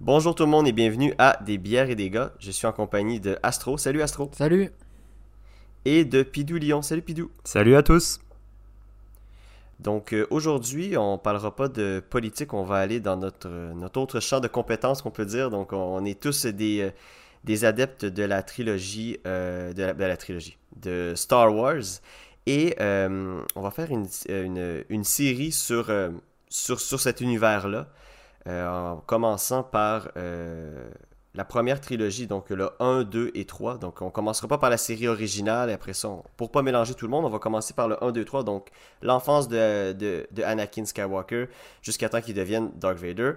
Bonjour tout le monde et bienvenue à Des bières et des gars. Je suis en compagnie de Astro. Salut Astro. Salut. Et de Pidou Lyon. Salut Pidou. Salut à tous. Donc euh, aujourd'hui, on parlera pas de politique, on va aller dans notre, notre autre champ de compétences qu'on peut dire. Donc on, est tous des, euh, des adeptes de la trilogie, euh, de, la, trilogie, de Star Wars. Et on va faire une, une, une série sur, sur, sur cet univers-là. Euh, en commençant par euh, la première trilogie, donc le 1, 2 et 3. Donc on commencera pas par la série originale, et après ça, on, pour pas mélanger tout le monde, on va commencer par le 1, 2, 3, donc l'enfance de, Anakin Skywalker jusqu'à temps qu'il devienne Dark Vader.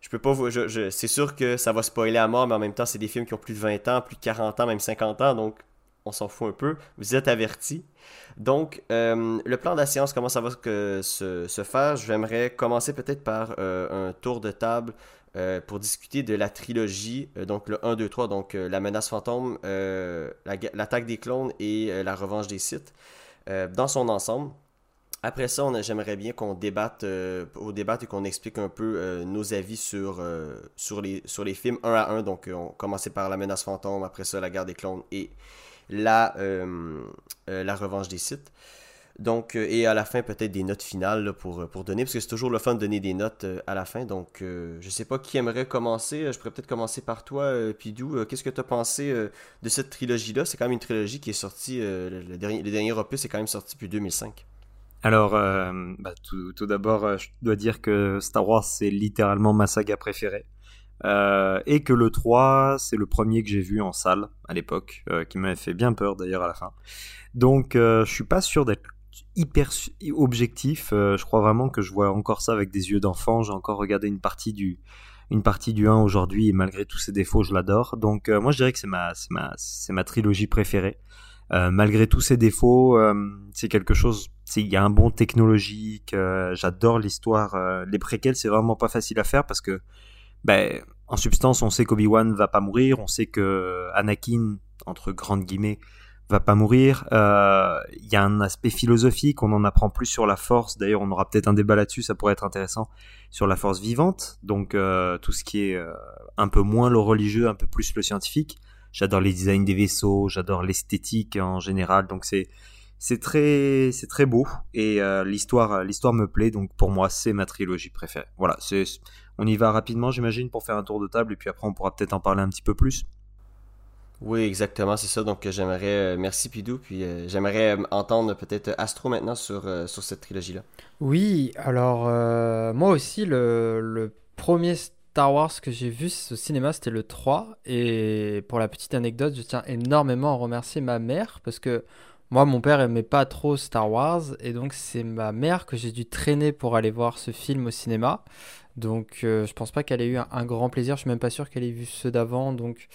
Je peux pas vous. Je, c'est sûr que ça va spoiler à mort, mais en même temps, c'est des films qui ont plus de 20 ans, plus de 40 ans, même 50 ans, donc on s'en fout un peu. Vous êtes avertis. Donc, euh, le plan de la séance, comment ça va se, se faire? J'aimerais commencer peut-être par euh, un tour de table euh, pour discuter de la trilogie, donc le 1, 2, 3, donc la menace fantôme, l'attaque des clones et la revanche des Sith, dans son ensemble. Après ça, j'aimerais bien qu'on débatte, et qu'on explique un peu nos avis sur, sur, les, sur les films un à un. Donc, on commençait par la menace fantôme, après ça, la guerre des clones et la, euh, euh, la revanche des sites. Donc, euh, et à la fin, peut-être des notes finales pour, donner, parce que c'est toujours le fun de donner des notes à la fin. Donc, je sais pas qui aimerait commencer. Je pourrais peut-être commencer par toi, Pidou. Qu'est-ce que tu as pensé de cette trilogie-là? C'est quand même une trilogie qui est sortie, le, dernier, le dernier opus est quand même sorti depuis 2005. Alors, bah, tout, tout d'abord, je dois dire que Star Wars, c'est littéralement ma saga préférée. Euh, et que le 3, c'est le premier que j'ai vu en salle à l'époque, euh, qui m'avait fait bien peur d'ailleurs à la fin. Donc euh, je suis pas sûr d'être hyper objectif. je crois vraiment que je vois encore ça avec des yeux d'enfant. J'ai encore regardé une partie du, une partie du 1 aujourd'hui et malgré tous ses défauts, je l'adore. Donc moi je dirais que c'est ma, ma, ma trilogie préférée. malgré tous ses défauts, c'est quelque chose. Il y a un bon technologique. J'adore l'histoire. les préquels, c'est vraiment pas facile à faire parce que ben, en substance, on sait qu'Obi-Wan va pas mourir, on sait que Anakin, entre grandes guillemets, va pas mourir. Euh, il y a un aspect philosophique, on en apprend plus sur la force. D'ailleurs, on aura peut-être un débat là-dessus, ça pourrait être intéressant, sur la force vivante. Donc, euh, tout ce qui est euh, un peu moins le religieux, un peu plus le scientifique. J'adore les designs des vaisseaux, j'adore l'esthétique en général. Donc, c'est c'est très c'est très beau et l'histoire l'histoire me plaît. Donc, pour moi, c'est ma trilogie préférée. Voilà, c'est on y va rapidement, j'imagine, pour faire un tour de table, et puis après, on pourra peut-être en parler un petit peu plus. Oui, exactement, c'est ça. Donc, j'aimerais. Euh, merci, Pidou. Puis, euh, j'aimerais euh, entendre peut-être Astro maintenant sur, sur cette trilogie-là. Oui, alors, moi aussi, le, premier Star Wars que j'ai vu au cinéma, c'était le 3. Et pour la petite anecdote, je tiens énormément à remercier ma mère parce que moi, mon père aimait pas trop Star Wars. Et donc, c'est ma mère que j'ai dû traîner pour aller voir ce film au cinéma. Donc euh, je pense pas qu'elle ait eu un, grand plaisir. Je suis même pas sûr qu'elle ait vu ceux d'avant. Donc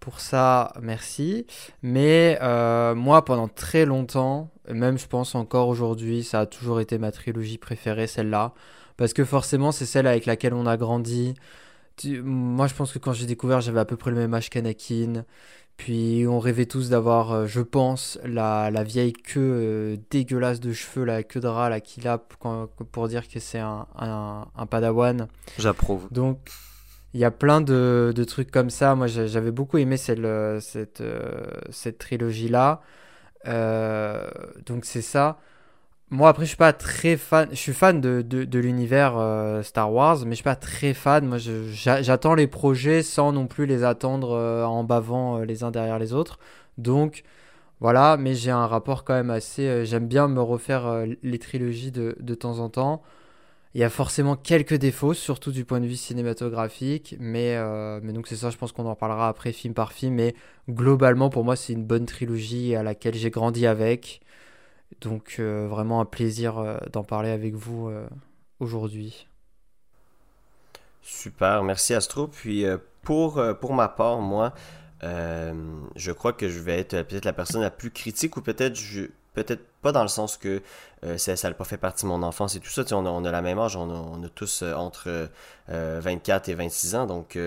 pour ça, merci. Mais euh, moi, pendant très longtemps, même je pense encore aujourd'hui, ça a toujours été ma trilogie préférée, celle-là. Parce que forcément, c'est celle avec laquelle on a grandi. Moi, je pense que quand j'ai découvert, j'avais à peu près le même âge qu'Anakin. Puis on rêvait tous d'avoir, euh, je pense, la, la vieille queue euh, dégueulasse de cheveux, la queue de rat là, qu'il a pour dire que c'est un, un, un, padawan. J'approuve. Donc il y a plein de, de trucs comme ça. Moi j'avais beaucoup aimé cette, euh, cette, cette trilogie-là. donc c'est ça. Moi, après, je suis pas très fan. Je suis fan de, de, l'univers euh, Star Wars, mais je suis pas très fan. Moi, j'attends les projets sans non plus les attendre euh, en bavant euh, les uns derrière les autres. Donc, voilà. Mais j'ai un rapport quand même assez. J'aime bien me refaire les trilogies de, de, temps en temps. Il y a forcément quelques défauts, surtout du point de vue cinématographique. Mais, mais donc, c'est ça, je pense qu'on en parlera après, film par film. Mais globalement, pour moi, c'est une bonne trilogie à laquelle j'ai grandi avec. Donc euh, vraiment un plaisir euh, d'en parler avec vous euh, aujourd'hui. Super, merci Astro. Puis pour, pour ma part, moi, je crois que je vais être peut-être la personne la plus critique ou peut-être je peut-être pas dans le sens que ça n'a pas fait partie de mon enfance et tout ça. On a, on a la même âge, on a, on a tous entre 24 et 26 ans, donc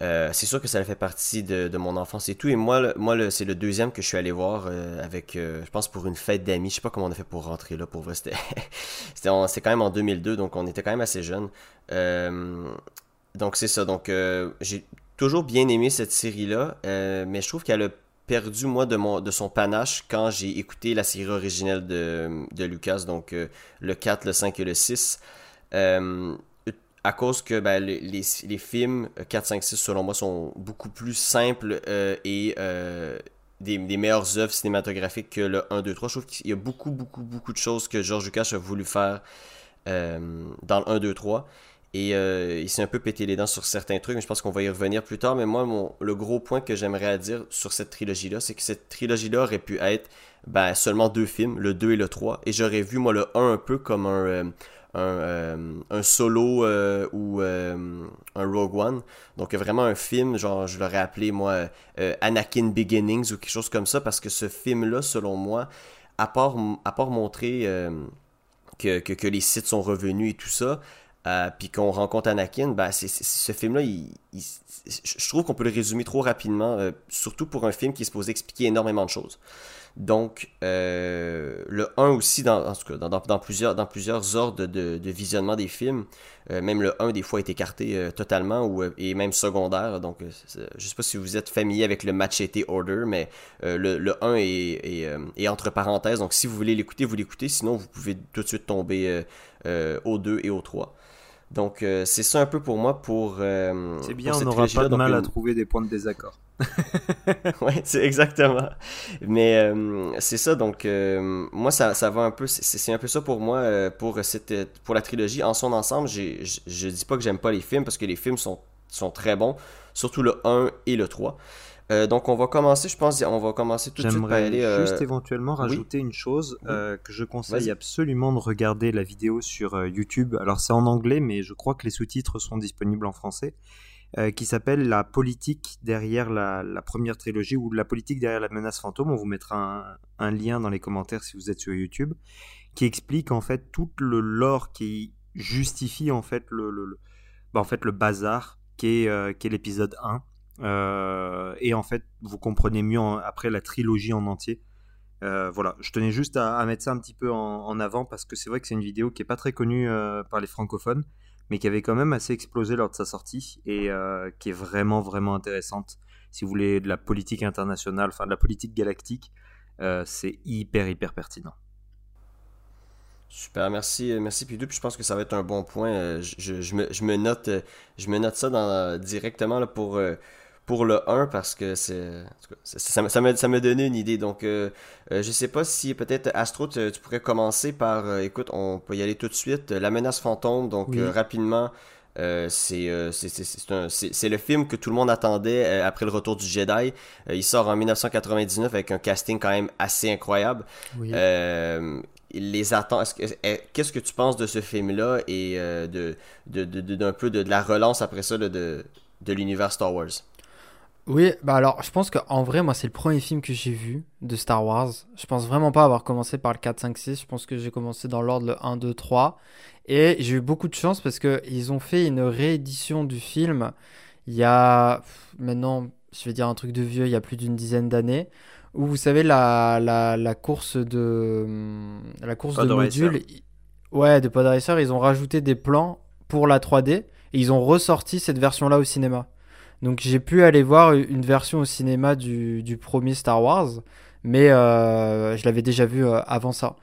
euh, c'est sûr que ça fait partie de, mon enfance et tout. Et moi, c'est le deuxième que je suis allé voir euh, avec, euh, je pense, pour une fête d'amis. Je sais pas comment on a fait pour rentrer là. Pour vrai, c'était, c'était quand même en 2002, donc on était quand même assez jeunes. donc c'est ça. Donc j'ai toujours bien aimé cette série-là, mais je trouve qu'elle a perdu, moi, de, mon, son panache quand j'ai écouté la série originelle de, de Lucas, donc le 4, le 5 et le 6 à cause que ben, les, films 4, 5, 6, selon moi, sont beaucoup plus simples euh, et euh, des, meilleures œuvres cinématographiques que le 1, 2, 3. Je trouve qu'il y a beaucoup, beaucoup, beaucoup de choses que George Lucas a voulu faire euh, dans le 1, 2, 3. Et il s'est un peu pété les dents sur certains trucs, mais je pense qu'on va y revenir plus tard. Mais moi, le gros point que j'aimerais dire sur cette trilogie-là, c'est que cette trilogie-là aurait pu être ben, seulement deux films, le 2 et le 3. Et j'aurais vu, moi, le 1 un peu comme un euh, un, solo euh, ou euh, un Rogue One. Donc vraiment un film, genre je l'aurais appelé moi Anakin Beginnings ou quelque chose comme ça, parce que ce film-là, selon moi, à part, montrer que, les sites sont revenus et tout ça, puis qu'on rencontre Anakin, ben, ce film-là, je trouve qu'on peut le résumer trop rapidement, surtout pour un film qui est supposé expliquer énormément de choses. Donc, euh, le 1 aussi, dans, dans, plusieurs, dans plusieurs ordres de, visionnement des films, euh, même le 1 des fois est écarté euh, totalement ou, et même secondaire. Donc, je ne sais pas si vous êtes familier avec le Machete Order, mais le, le, 1 est, est, entre parenthèses. Donc, si vous voulez l'écouter, vous l'écoutez. Sinon, vous pouvez tout de suite tomber au 2 et au 3. Donc, c'est ça un peu pour moi pour. c'est bien, on n'aura pas de mal à trouver des points de désaccord. oui, c'est exactement. Mais euh, c'est ça, donc euh, moi, ça, ça va un peu, c'est un peu ça pour moi, euh, pour, cette, pour la trilogie. En son ensemble, je dis pas que j'aime pas les films, parce que les films sont, sont très bons, surtout le 1 et le 3. donc on va commencer, je pense, on va commencer tout de suite par aller... juste éventuellement rajouter une chose que je conseille absolument de regarder la vidéo sur YouTube. Alors c'est en anglais, mais je crois que les sous-titres sont disponibles en français. Euh, qui s'appelle La politique derrière la, première trilogie ou La politique derrière la menace fantôme. On vous mettra un, lien dans les commentaires si vous êtes sur YouTube, qui explique en fait tout le lore qui justifie en fait le, bah, en fait, le bazar qui est, euh, l'épisode 1. Euh, et en fait, vous comprenez mieux après la trilogie en entier. voilà, je tenais juste à, mettre ça un petit peu en, en avant parce que c'est vrai que c'est une vidéo qui est pas très connue par les francophones mais qui avait quand même assez explosé lors de sa sortie et euh, qui est vraiment vraiment intéressante. Si vous voulez de la politique internationale, enfin de la politique galactique, euh, c'est hyper hyper pertinent. Super, merci, merci Pidou. Puis je pense que ça va être un bon point. Euh, je, je, me, je me, note, je me note ça directement là, pour pour le 1 parce que c'est ça, ça, m'a, ça m'a donné une idée. Donc, euh, euh, je sais pas si peut-être Astro, tu, pourrais commencer par, euh, écoute, on peut y aller tout de suite. La menace fantôme, donc rapidement, c'est, le film que tout le monde attendait après le retour du Jedi. il sort en 1999 avec un casting quand même assez incroyable. les attentes, qu'est-ce que tu penses de ce film-là et de, de, de, d'un peu de, la relance après ça de, de l'univers Star Wars? Oui, bah alors je pense qu'en vrai, moi c'est le premier film que j'ai vu de Star Wars. Je pense vraiment pas avoir commencé par le 4, 5, 6. Je pense que j'ai commencé dans l'ordre le 1, 2, 3. Et j'ai eu beaucoup de chance parce qu'ils ont fait une réédition du film il y a maintenant, je vais dire un truc de vieux, il y a plus d'une dizaine d'années. Où vous savez, la, la, la course de, la course de module, ouais, de Podracer, ils ont rajouté des plans pour la 3D et ils ont ressorti cette version-là au cinéma. Donc j'ai pu aller voir une version au cinéma du, premier Star Wars, mais euh, je l'avais déjà vu euh, avant ça.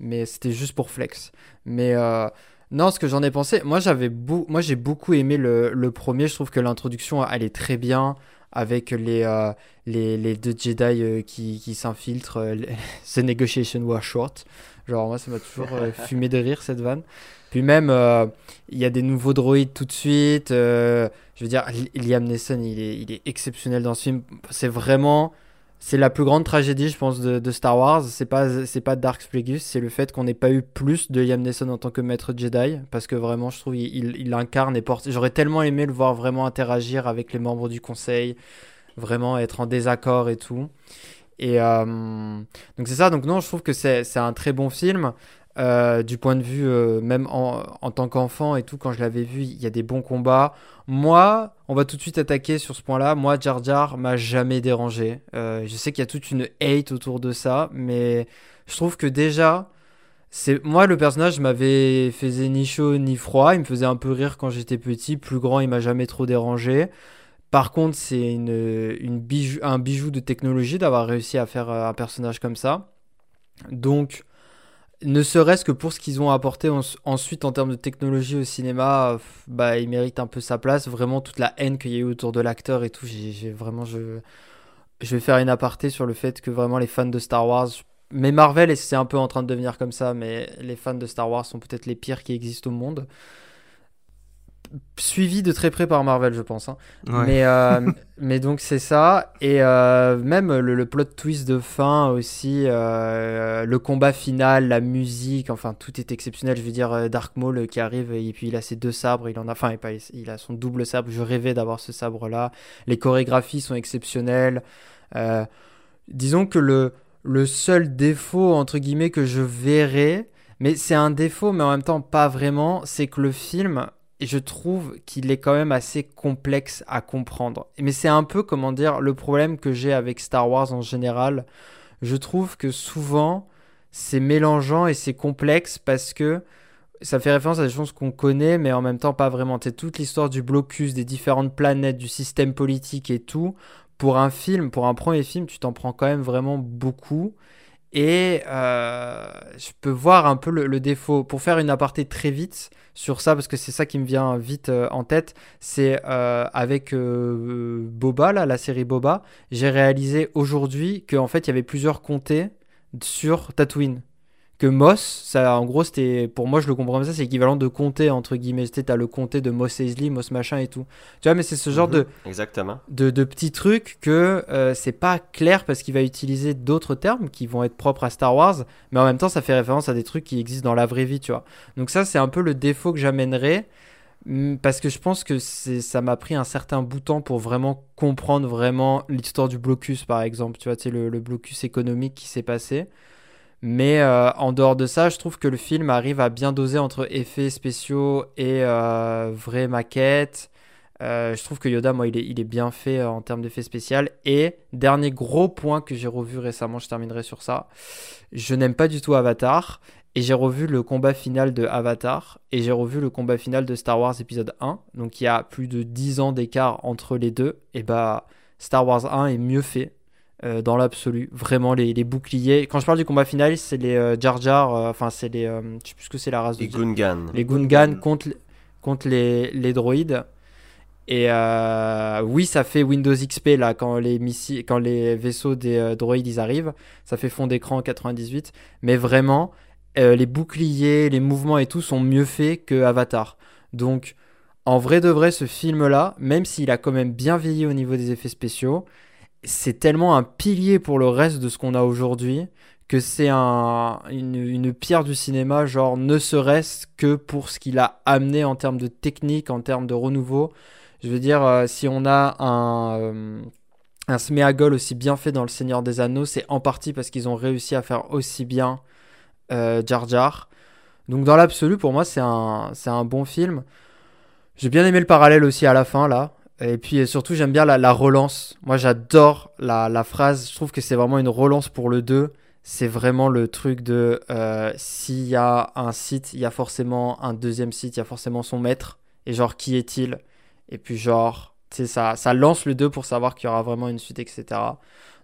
Mais c'était juste pour flex. Mais euh, non, ce que j'en ai pensé, moi j'avais moi j'ai beaucoup aimé le, premier. Je trouve que l'introduction elle est très bien avec les, les, les, deux Jedi qui, qui s'infiltrent. The negotiation was short. Genre moi ça m'a toujours fumé de rire cette vanne. Puis même, euh, il y a des nouveaux droïdes tout de suite. Euh, je veux dire, Liam Neeson, il est, exceptionnel dans ce film. C'est vraiment, c'est la plus grande tragédie, je pense, de, Star Wars. C'est pas, c'est pas Dark Plagueis, c'est le fait qu'on n'ait pas eu plus de Liam Neeson en tant que maître Jedi, parce que vraiment, je trouve, il, il incarne et porte. J'aurais tellement aimé le voir vraiment interagir avec les membres du Conseil, vraiment être en désaccord et tout. Et euh, donc c'est ça. Donc non, je trouve que c'est un très bon film. Euh, du point de vue, euh, même en, tant qu'enfant et tout, quand je l'avais vu, il y a des bons combats. Moi, on va tout de suite attaquer sur ce point-là. Moi, Jar Jar m'a jamais dérangé. Euh, je sais qu'il y a toute une hate autour de ça, mais je trouve que déjà, c'est moi le personnage m'avait faisait ni chaud ni froid, il me faisait un peu rire quand j'étais petit, plus grand il m'a jamais trop dérangé. Par contre, c'est une, une bijou, un bijou de technologie d'avoir réussi à faire un personnage comme ça. Donc, ne serait-ce que pour ce qu'ils ont apporté ensuite en termes de technologie au cinéma, bah, il mérite un peu sa place. Vraiment, toute la haine qu'il y a eu autour de l'acteur et tout, vraiment. Je, je vais faire une aparté sur le fait que vraiment les fans de Star Wars, mais Marvel, c'est un peu en train de devenir comme ça, mais les fans de Star Wars sont peut-être les pires qui existent au monde suivi de très près par Marvel, je pense. Hein. Mais, euh, mais donc c'est ça. Et euh, même le, plot twist de fin aussi, euh, le combat final, la musique, enfin tout est exceptionnel. Je veux dire, Dark Maul qui arrive et puis il a ses deux sabres, il en a, enfin il a son double sabre. Je rêvais d'avoir ce sabre là. Les chorégraphies sont exceptionnelles. disons que le, le seul défaut entre guillemets que je verrais, mais c'est un défaut, mais en même temps pas vraiment, c'est que le film je trouve qu'il est quand même assez complexe à comprendre. Mais c'est un peu, comment dire, le problème que j'ai avec Star Wars en général. Je trouve que souvent, c'est mélangeant et c'est complexe parce que ça fait référence à des choses qu'on connaît, mais en même temps pas vraiment. C'est toute l'histoire du blocus, des différentes planètes, du système politique et tout. Pour un film, pour un premier film, tu t'en prends quand même vraiment beaucoup. Et euh, je peux voir un peu le, défaut. Pour faire une aparté très vite sur ça, parce que c'est ça qui me vient vite euh, en tête, c'est euh, avec Boba, la série Boba, j'ai réalisé aujourd'hui qu'en fait il y avait plusieurs comtés sur Tatooine que Moss, ça, en gros, c'était, pour moi, je le comprends comme ça, c'est équivalent de comté, entre guillemets. Tu as le comté de Moss Eisley, Moss machin et tout. Tu vois, mais c'est ce genre mhm. de, Exactement. de, de, petits trucs que euh, c'est pas clair parce qu'il va utiliser d'autres termes qui vont être propres à Star Wars, mais en même temps, ça fait référence à des trucs qui existent dans la vraie vie, tu vois. Donc, ça, c'est un peu le défaut que j'amènerais mm, parce que je pense que ça m'a pris un certain bout de temps pour vraiment comprendre vraiment l'histoire du blocus, par exemple. Tu vois, tu le, le blocus économique qui s'est passé. Mais euh, en dehors de ça, je trouve que le film arrive à bien doser entre effets spéciaux et euh, vraies maquettes. Euh, je trouve que Yoda, moi, il est, il est bien fait en termes d'effets spéciaux. Et dernier gros point que j'ai revu récemment, je terminerai sur ça. Je n'aime pas du tout Avatar. Et j'ai revu le combat final de Avatar. Et j'ai revu le combat final de Star Wars épisode 1. Donc il y a plus de 10 ans d'écart entre les deux. Et bah, Star Wars 1 est mieux fait. Euh, dans l'absolu. Vraiment, les, les, boucliers. Quand je parle du combat final, c'est les euh, Jar Jar, euh, enfin, c'est les. je sais plus ce que c'est la race les Gungan. Les Gungan contre, contre les, les droïdes. Et oui, ça fait Windows XP là quand les missiles, quand les vaisseaux des droïdes ils arrivent, ça fait fond d'écran en 98. Mais vraiment, les boucliers, les mouvements et tout sont mieux faits que Avatar. Donc, en vrai de vrai, ce film là, même s'il a quand même bien vieilli au niveau des effets spéciaux, c'est tellement un pilier pour le reste de ce qu'on a aujourd'hui que c'est un, une, pierre du cinéma, genre ne serait-ce que pour ce qu'il a amené en termes de technique, en termes de renouveau. Je veux dire, euh, si on a un, euh, un Smeagol aussi bien fait dans Le Seigneur des Anneaux, c'est en partie parce qu'ils ont réussi à faire aussi bien euh, Jar Jar. Donc dans l'absolu, pour moi, c'est un bon film. J'ai bien aimé le parallèle aussi à la fin, là. Et puis surtout, j'aime bien la, relance. Moi, j'adore la, phrase. Je trouve que c'est vraiment une relance pour le 2. C'est vraiment le truc de euh, s'il y a un site, il y a forcément un deuxième site, il y a forcément son maître. Et genre, qui est-il? Et puis, genre, tu sais, ça, ça lance le 2 pour savoir qu'il y aura vraiment une suite, etc.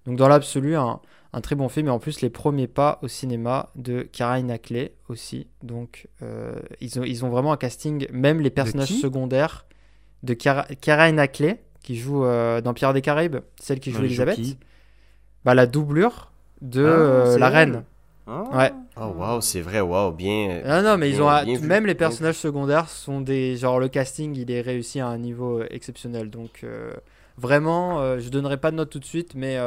Donc, dans l'absolu, un, très bon film. Et en plus, les premiers pas au cinéma de Kara Knackle aussi. Donc, euh, ils, ont, ils ont vraiment un casting, même les personnages secondaires de Kara qui joue euh, dans Pierre des Caraïbes, celle qui joue Elisabeth. Bah, la doublure de ah, euh, la reine. Ah. Ouais. Oh waouh, c'est vrai, waouh, bien. Non, non, mais ils ont même les personnages secondaires sont des genre le casting, il est réussi à un niveau euh, exceptionnel. Donc vraiment, je donnerai pas de note tout de suite, mais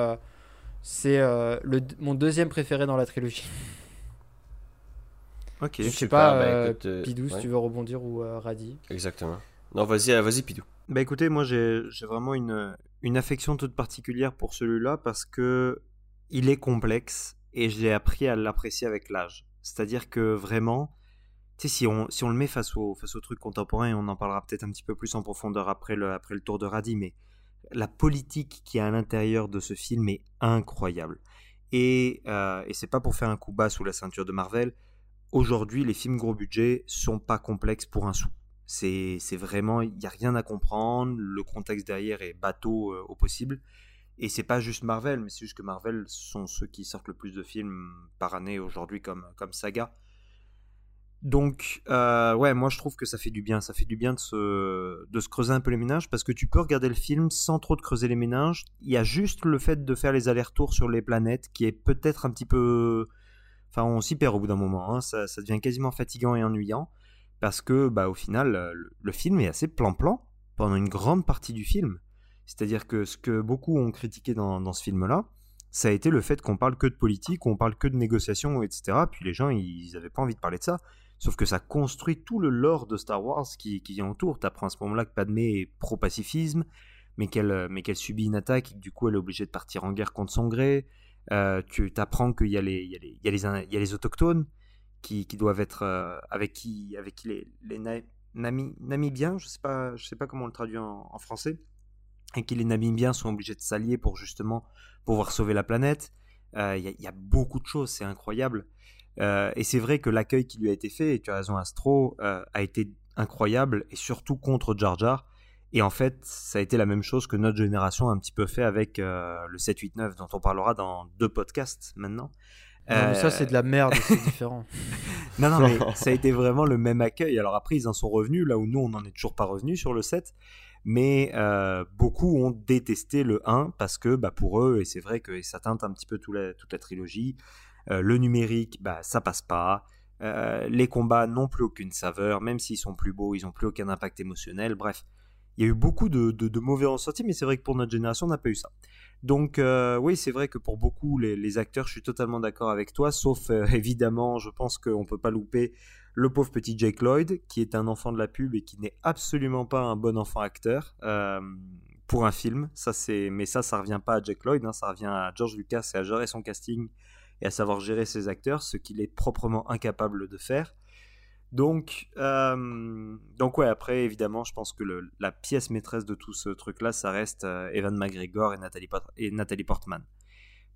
c'est le mon deuxième préféré dans la trilogie. Ok. Je sais pas, bah, Pidou, si tu veux rebondir ou Radi? Exactement. Non, vas-y, euh, vas-y, Pidou. Bah écoutez, moi j'ai vraiment une, une affection toute particulière pour celui-là parce que il est complexe et j'ai appris à l'apprécier avec l'âge. C'est-à-dire que vraiment, tu sais, si on, si on le met face au, face au truc contemporain, on en parlera peut-être un petit peu plus en profondeur après le, après le tour de Radis, mais la politique qui est à l'intérieur de ce film est incroyable. Et, euh, et c'est pas pour faire un coup bas sous la ceinture de Marvel, aujourd'hui, les films gros budget sont pas complexes pour un sou. C'est vraiment, il n'y a rien à comprendre, le contexte derrière est bateau euh, au possible. Et c'est pas juste Marvel, mais c'est juste que Marvel sont ceux qui sortent le plus de films par année aujourd'hui comme, comme saga. Donc, euh, ouais, moi je trouve que ça fait du bien. Ça fait du bien de se, de se creuser un peu les ménages parce que tu peux regarder le film sans trop de creuser les ménages. Il y a juste le fait de faire les allers-retours sur les planètes qui est peut-être un petit peu. Enfin, on s'y perd au bout d'un moment. Hein. Ça, devient quasiment fatigant et ennuyant parce que, bah, au final, le, le film est assez plan-plan pendant une grande partie du film. C'est-à-dire que ce que beaucoup ont critiqué dans, dans ce film-là, ça a été le fait qu'on parle que de politique, qu'on parle que de négociations, etc. Puis les gens, ils n'avaient pas envie de parler de ça. Sauf que ça construit tout le lore de Star Wars qui, qui entoure. apprends à ce moment-là que Padmé est pro-pacifisme, mais qu'elle qu'elle subit une attaque et que du coup elle est obligée de partir en guerre contre son gré. Euh, tu t'apprends qu'il y y y a les autochtones qui, qui doivent être euh, avec qui avec qui les, les Namibiens, je sais pas je sais pas comment on le traduit en, français et que les Namibiens sont obligés de s'allier pour justement pouvoir sauver la planète. Euh, il y, a beaucoup de choses, c'est incroyable. Euh, et c'est vrai que l'accueil qui lui a été fait, et tu as raison Astro, a été incroyable, et surtout contre Jar Jar. Et en fait, ça a été la même chose que notre génération a un petit peu fait avec le 7-8-9, dont on parlera dans deux podcasts maintenant. Non, mais ça, c'est de la merde, c'est différent. non, non, mais ça a été vraiment le même accueil. Alors après, ils en sont revenus, là où nous, on n'en est toujours pas revenus sur le 7 mais euh, beaucoup ont détesté le 1 parce que bah, pour eux, et c'est vrai que ça teinte un petit peu toute la, toute la trilogie, euh, le numérique, bah, ça passe pas. Euh, les combats n'ont plus aucune saveur, même s'ils sont plus beaux, ils n'ont plus aucun impact émotionnel. Bref, il y a eu beaucoup de, de, mauvais ressentis, mais c'est vrai que pour notre génération, on n'a pas eu ça. Donc oui, c'est vrai que pour beaucoup, les, acteurs, je suis totalement d'accord avec toi, sauf évidemment, je pense qu'on ne peut pas louper le pauvre petit Jake Lloyd, qui est un enfant de la pub et qui n'est absolument pas un bon enfant acteur euh, pour un film. Ça, c'est, mais ça, ça revient pas à Jake Lloyd, hein, ça revient à George Lucas et à gérer son casting et à savoir gérer ses acteurs, ce qu'il est proprement incapable de faire. Donc, euh, donc ouais, après, évidemment, je pense que la pièce maîtresse de tout ce truc-là, ça reste euh, Evan McGregor et Nathalie, et Nathalie Portman.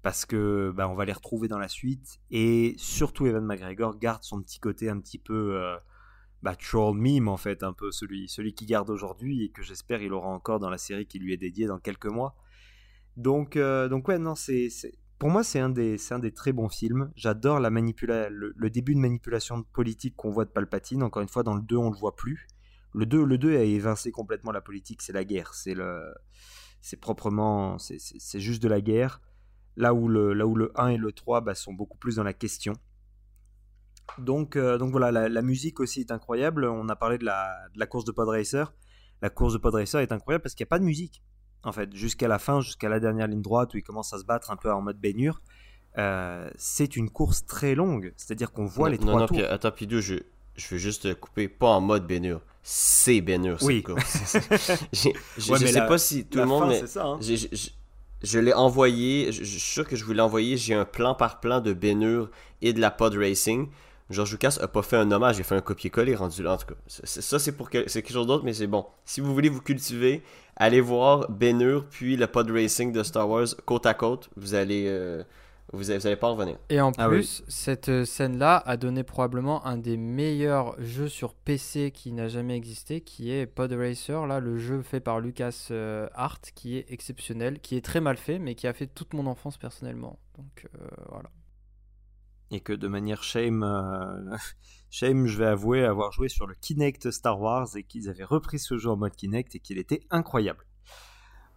Parce que bah, on va les retrouver dans la suite. Et surtout Evan McGregor garde son petit côté un petit peu euh, bah, troll meme en fait un peu celui celui qui garde aujourd'hui et que j'espère il aura encore dans la série qui lui est dédiée dans quelques mois. Donc euh, donc ouais non c'est pour moi c'est un des un des très bons films j'adore la le, début de manipulation politique qu'on voit de Palpatine encore une fois dans le 2 on le voit plus le 2 le 2 a évincé complètement la politique c'est la guerre c'est le c'est proprement c'est juste de la guerre là où le, là où le 1 et le 3 bah, sont beaucoup plus dans la question. Donc, euh, donc voilà, la, musique aussi est incroyable. On a parlé de la, de la course de Pod Racer. La course de Pod Racer est incroyable parce qu'il n'y a pas de musique. En fait, jusqu'à la fin, jusqu'à la dernière ligne droite où il commence à se battre un peu en mode baignure, euh, c'est une course très longue. C'est-à-dire qu'on voit les trois non, tours. Puis, attends, Pidou, je, je vais juste couper, pas en mode baignure. C'est baignure, oui. course. je, ne sais pas si tout le monde. mais ça, hein. Je l'ai envoyé, je, suis sûr que je vous l'ai envoyé, j'ai un plan par plan de Bénur et de la pod racing. George Lucas a pas fait un hommage, il a fait un copier-coller rendu là. En tout cas, ça c'est pour que, c'est quelque chose d'autre, mais c'est bon. Si vous voulez vous cultiver, allez voir Bénur puis le pod racing de Star Wars côte à côte. Vous allez, euh, vous n'allez pas en revenir. Et en ah plus, cette euh, scène-là a donné probablement un des meilleurs jeux sur PC qui n'a jamais existé, qui est Pod Racer, là, le jeu fait par Lucas euh, Art, qui est exceptionnel, qui est très mal fait, mais qui a fait toute mon enfance personnellement. Donc euh, voilà. Et que de manière shame, shame, je vais avouer avoir joué sur le Kinect Star Wars et qu'ils avaient repris ce jeu en mode Kinect et qu'il était incroyable.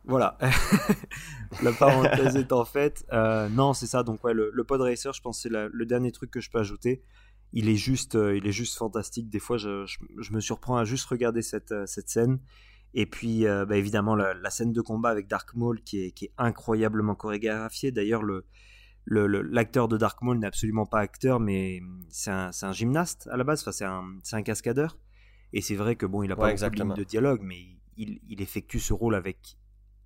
Voilà. la parenthèse est en fait. Euh, non, c'est ça. Donc, ouais, le, pod racer, je pense, c'est le dernier truc que je peux ajouter. Il est juste, euh, il est juste fantastique. Des fois, je, me surprends à juste regarder cette, euh, cette scène. Et puis, bah, évidemment, la, scène de combat avec Dark Maul qui est, qui est incroyablement chorégraphiée. D'ailleurs, le, l'acteur de Dark Maul n'est absolument pas acteur, mais c'est un, un, gymnaste à la base. Enfin, c'est un, un, cascadeur. Et c'est vrai que bon, il a pas de de dialogue, mais il, il, effectue ce rôle avec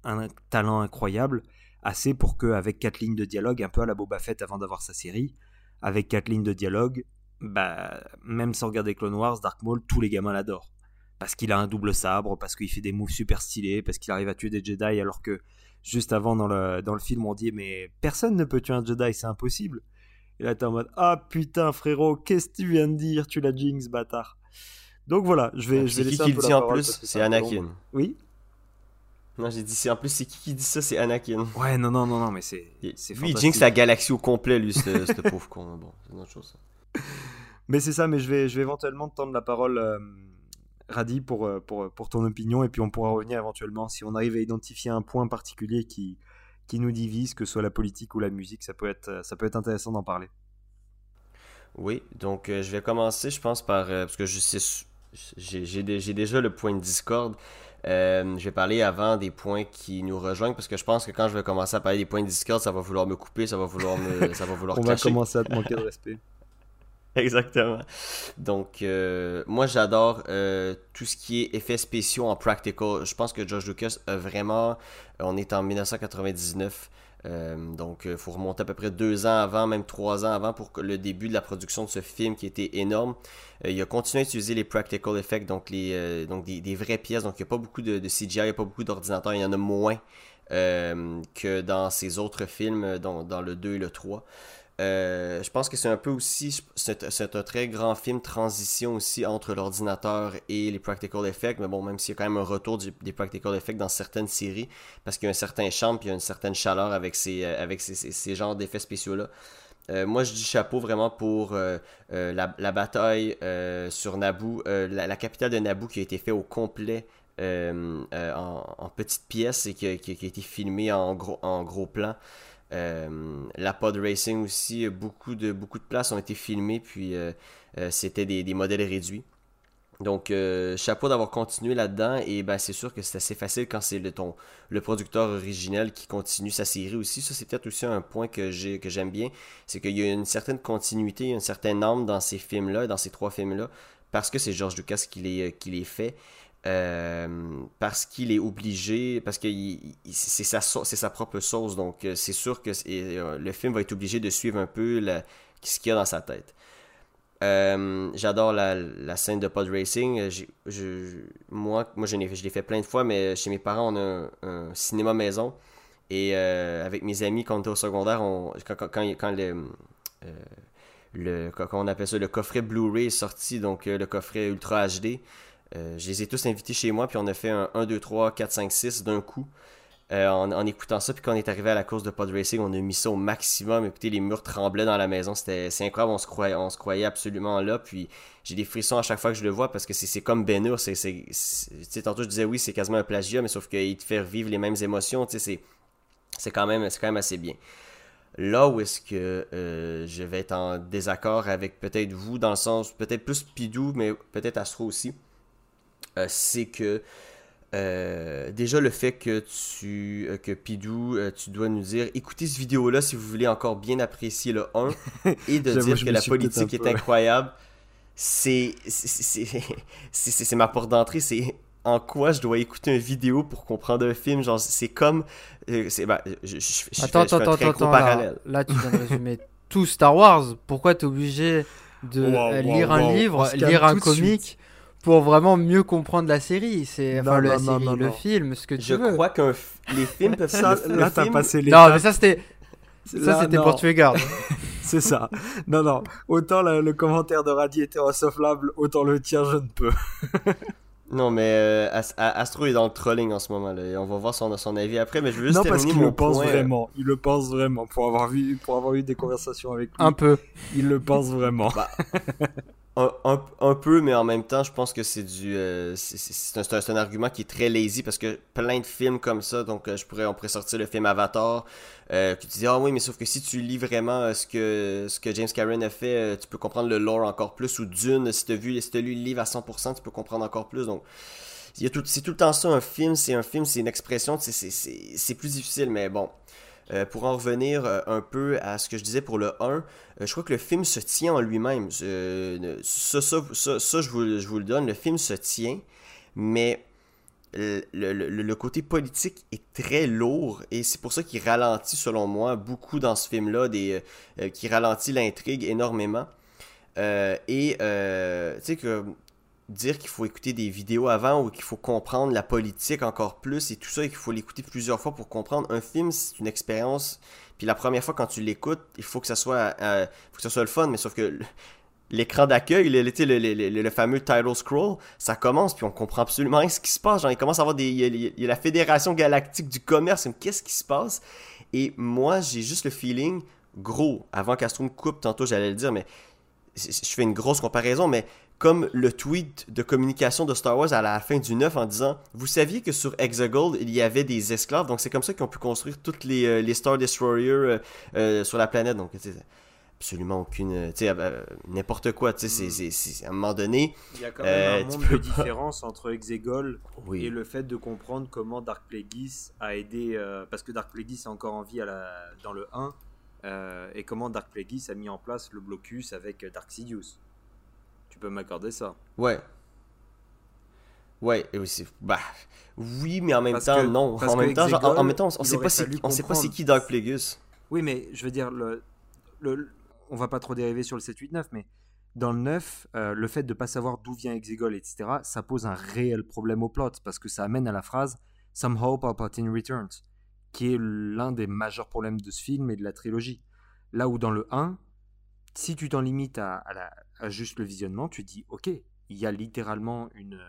un talent incroyable, assez pour que avec quatre lignes de dialogue, un peu à la Boba Fett avant d'avoir sa série, avec quatre lignes de dialogue, bah même sans regarder Clone Wars, Dark Maul, tous les gamins l'adorent. Parce qu'il a un double sabre, parce qu'il fait des moves super stylés, parce qu'il arrive à tuer des Jedi alors que juste avant dans le, dans le film on dit mais personne ne peut tuer un Jedi, c'est impossible. Et là, t'es en mode Ah putain, frérot, qu'est-ce que tu viens de dire Tu l'as jinx, bâtard. Donc voilà, je vais, je vais laisser qui le dit en plus C'est Anakin. Oui non, j'ai dit, c'est en plus, c'est qui qui dit ça C'est Anakin. Ouais, non, non, non, non, mais c'est. Lui, il jinx la galaxie au complet, lui, ce pauvre con. Bon, c'est une autre chose. Mais c'est ça, mais je vais, je vais éventuellement te tendre la parole, euh, Radi, pour, euh, pour, pour ton opinion, et puis on pourra revenir éventuellement si on arrive à identifier un point particulier qui, qui nous divise, que ce soit la politique ou la musique, ça peut être, ça peut être intéressant d'en parler. Oui, donc euh, je vais commencer, je pense, par. parce que. J'ai déjà le point de discorde. Euh, je vais parler avant des points qui nous rejoignent parce que je pense que quand je vais commencer à parler des points de Discord, ça va vouloir me couper, ça va vouloir me, ça va vouloir On va commencer à te manquer de respect. Exactement. Donc, euh, moi, j'adore euh, tout ce qui est effets spéciaux en practical. Je pense que George Lucas a vraiment. On est en 1999. Euh, donc, il faut remonter à peu près deux ans avant, même trois ans avant, pour le début de la production de ce film qui était énorme. Euh, il a continué à utiliser les practical effects, donc, les, euh, donc des, vraies pièces. Donc, il n'y a pas beaucoup de, CGI, il n'y a pas beaucoup d'ordinateurs, il y en a moins que dans ses autres films, dans, dans le 2 et le 3. Euh, je pense que c'est un peu aussi, c'est un très grand film transition aussi entre l'ordinateur et les practical effects, mais bon, même s'il y a quand même un retour des practical effects dans certaines séries, parce qu'il y a un certain charme, puis il y a une certaine chaleur avec ces, euh, avec ces, ces, genres d'effets spéciaux-là. Euh, moi, je dis chapeau vraiment pour la, la, bataille sur Naboo, la, capitale de Naboo qui a été fait au complet en, en, petites pièces et qui a, qui a été filmée en gros, en gros plan. Euh, la pod racing aussi, beaucoup de, beaucoup places ont été filmées, puis euh, euh, c'était des, modèles réduits. Donc, chapeau d'avoir continué là-dedans. Et ben, c'est sûr que c'est assez facile quand c'est le, ton, le producteur originel qui continue sa série aussi. Ça, c'est peut-être aussi un point que, j'ai, que j'aime bien. C'est qu'il y a une certaine continuité, une certaine âme dans ces films-là, dans ces trois films-là, parce que c'est George Lucas qui les fait. Euh, parce qu'il est obligé, parce que c'est sa, sa propre sauce, donc euh, c'est sûr que euh, le film va être obligé de suivre un peu ce qu'il y a dans sa tête. J'adore la, scène de pod racing. moi, moi je l'ai fait plein de fois, mais chez mes parents, on a un, cinéma maison. Et avec mes amis, quand on était au secondaire, on, quand, le, on ça, le coffret Blu-ray est sorti, donc le coffret Ultra HD, euh, je les ai tous invités chez moi, puis on a fait un 1, 2, 3, 4, 5, 6 d'un coup. Euh, en, écoutant ça, puis quand on est arrivé à la course de pod racing, on a mis ça au maximum. Écoutez, les murs tremblaient dans la maison, c'était incroyable, on se croyait, on se croyait absolument là. Puis j'ai des frissons à chaque fois que je le vois parce que c'est comme Ben Hur. C'est, tantôt je disais oui, c'est quasiment un plagiat, mais sauf qu'il te fait revivre les mêmes émotions. C'est, quand même, quand même assez bien. Là où est-ce que euh, je vais être en désaccord avec peut-être vous, dans le sens peut-être plus Pidou, mais peut-être Astro aussi euh, c'est que euh, déjà le fait que tu euh, que Pidou tu dois nous dire écoutez cette vidéo là si vous voulez encore bien apprécier le 1 et de dire que la politique est incroyable c'est c'est ma porte d'entrée c'est en quoi je dois écouter une vidéo pour comprendre un film genre c'est comme c'est bah, je, je, attends attends attends attends là, là, tu viens de résumer tout Star Wars. Pourquoi t'es obligé de lire un livre lire un comic pour vraiment mieux comprendre la série. C'est enfin le, le film, ce que tu je veux. Je crois que les films peuvent ça. là, t'as passé les. Non, mais ça c'était. Ça, c'était pour tuer garde. c'est ça. Non, non. Autant le, commentaire de Radi était recevable, autant le tien, je ne peux. non, mais euh, Astro est dans le trolling en ce moment. Là, et on va voir son, son avis après. Mais je veux juste non, parce qu'il le pense vraiment. Il le pense vraiment. Pour avoir, vu, pour avoir eu des conversations avec lui. Un peu. Il le pense vraiment. Bah, un, peu, mais en même temps, je pense que c'est du. Euh, c'est un, argument qui est très lazy parce que plein de films comme ça, donc euh, je pourrais, on pourrait sortir le film Avatar, euh, tu dis, ah oui, mais sauf que si tu lis vraiment ce, que, ce que James Cameron a fait, tu peux comprendre le lore encore plus, ou Dune, si tu as, si as lu le livre à 100%, tu peux comprendre encore plus. Donc, c'est tout le temps ça, un film, c'est un film, c'est une expression, c'est plus difficile, mais bon. Euh, pour en revenir euh, un peu à ce que je disais pour le 1, euh, je crois que le film se tient en lui-même. Ça, ça, ça, je, vous, je, vous, le donne, le film se tient, mais le, le, le côté politique est très lourd et c'est pour ça qu'il ralentit, selon moi, beaucoup dans ce film-là, qui ralentit l'intrigue énormément. et tu sais que dire qu'il faut écouter des vidéos avant ou qu'il faut comprendre la politique encore plus et tout ça et qu'il faut l'écouter plusieurs fois pour comprendre. Un film, c'est une expérience. Puis la première fois quand tu l'écoutes, il faut que ça soit, euh, faut que ça soit le fun, mais sauf que l'écran d'accueil, le, le, le, fameux title scroll, ça commence puis on comprend absolument rien ce qui se passe. Genre, il commence à avoir des, il y a, la Fédération galactique du commerce. Qu'est-ce qui se passe? Et moi, j'ai juste le feeling gros. Avant qu'Astro me coupe, tantôt j'allais le dire, mais je fais une grosse comparaison, mais comme le tweet de communication de Star Wars à la fin du 9 en disant Vous saviez que sur Exagold, il y avait des esclaves, donc c'est comme ça qu'ils ont pu construire toutes les, euh, les Star Destroyers euh, euh, sur la planète. Donc, absolument aucune. Tu sais, n'importe quoi. Tu sais, c'est, à un moment donné. Il y a quand même un monde de différence entre Exegol et le fait de comprendre comment Dark Plagueis a aidé. parce que Dark Plagueis est encore en vie à la, dans le 1. et comment Dark Plagueis a mis en place le blocus avec Dark Sidious. Tu peux m'accorder ça. Ouais. Ouais, bah, oui, mais en même temps, non. En même temps, en, même temps, on, sait pas on sait pas c'est qui Dark Plagueis. Oui, mais je veux dire, le, le, on va pas trop dériver sur le 7, 8, 9, mais dans le 9, euh, le fait de pas savoir d'où vient Exegol, etc., ça pose un réel problème au plot, parce que ça amène à la phrase « Somehow Palpatine returns », qui est l'un des majeurs problèmes de ce film et de la trilogie. Là où dans le 1, si tu t'en limites à, à, juste le visionnement, tu dis ok, il y a littéralement une,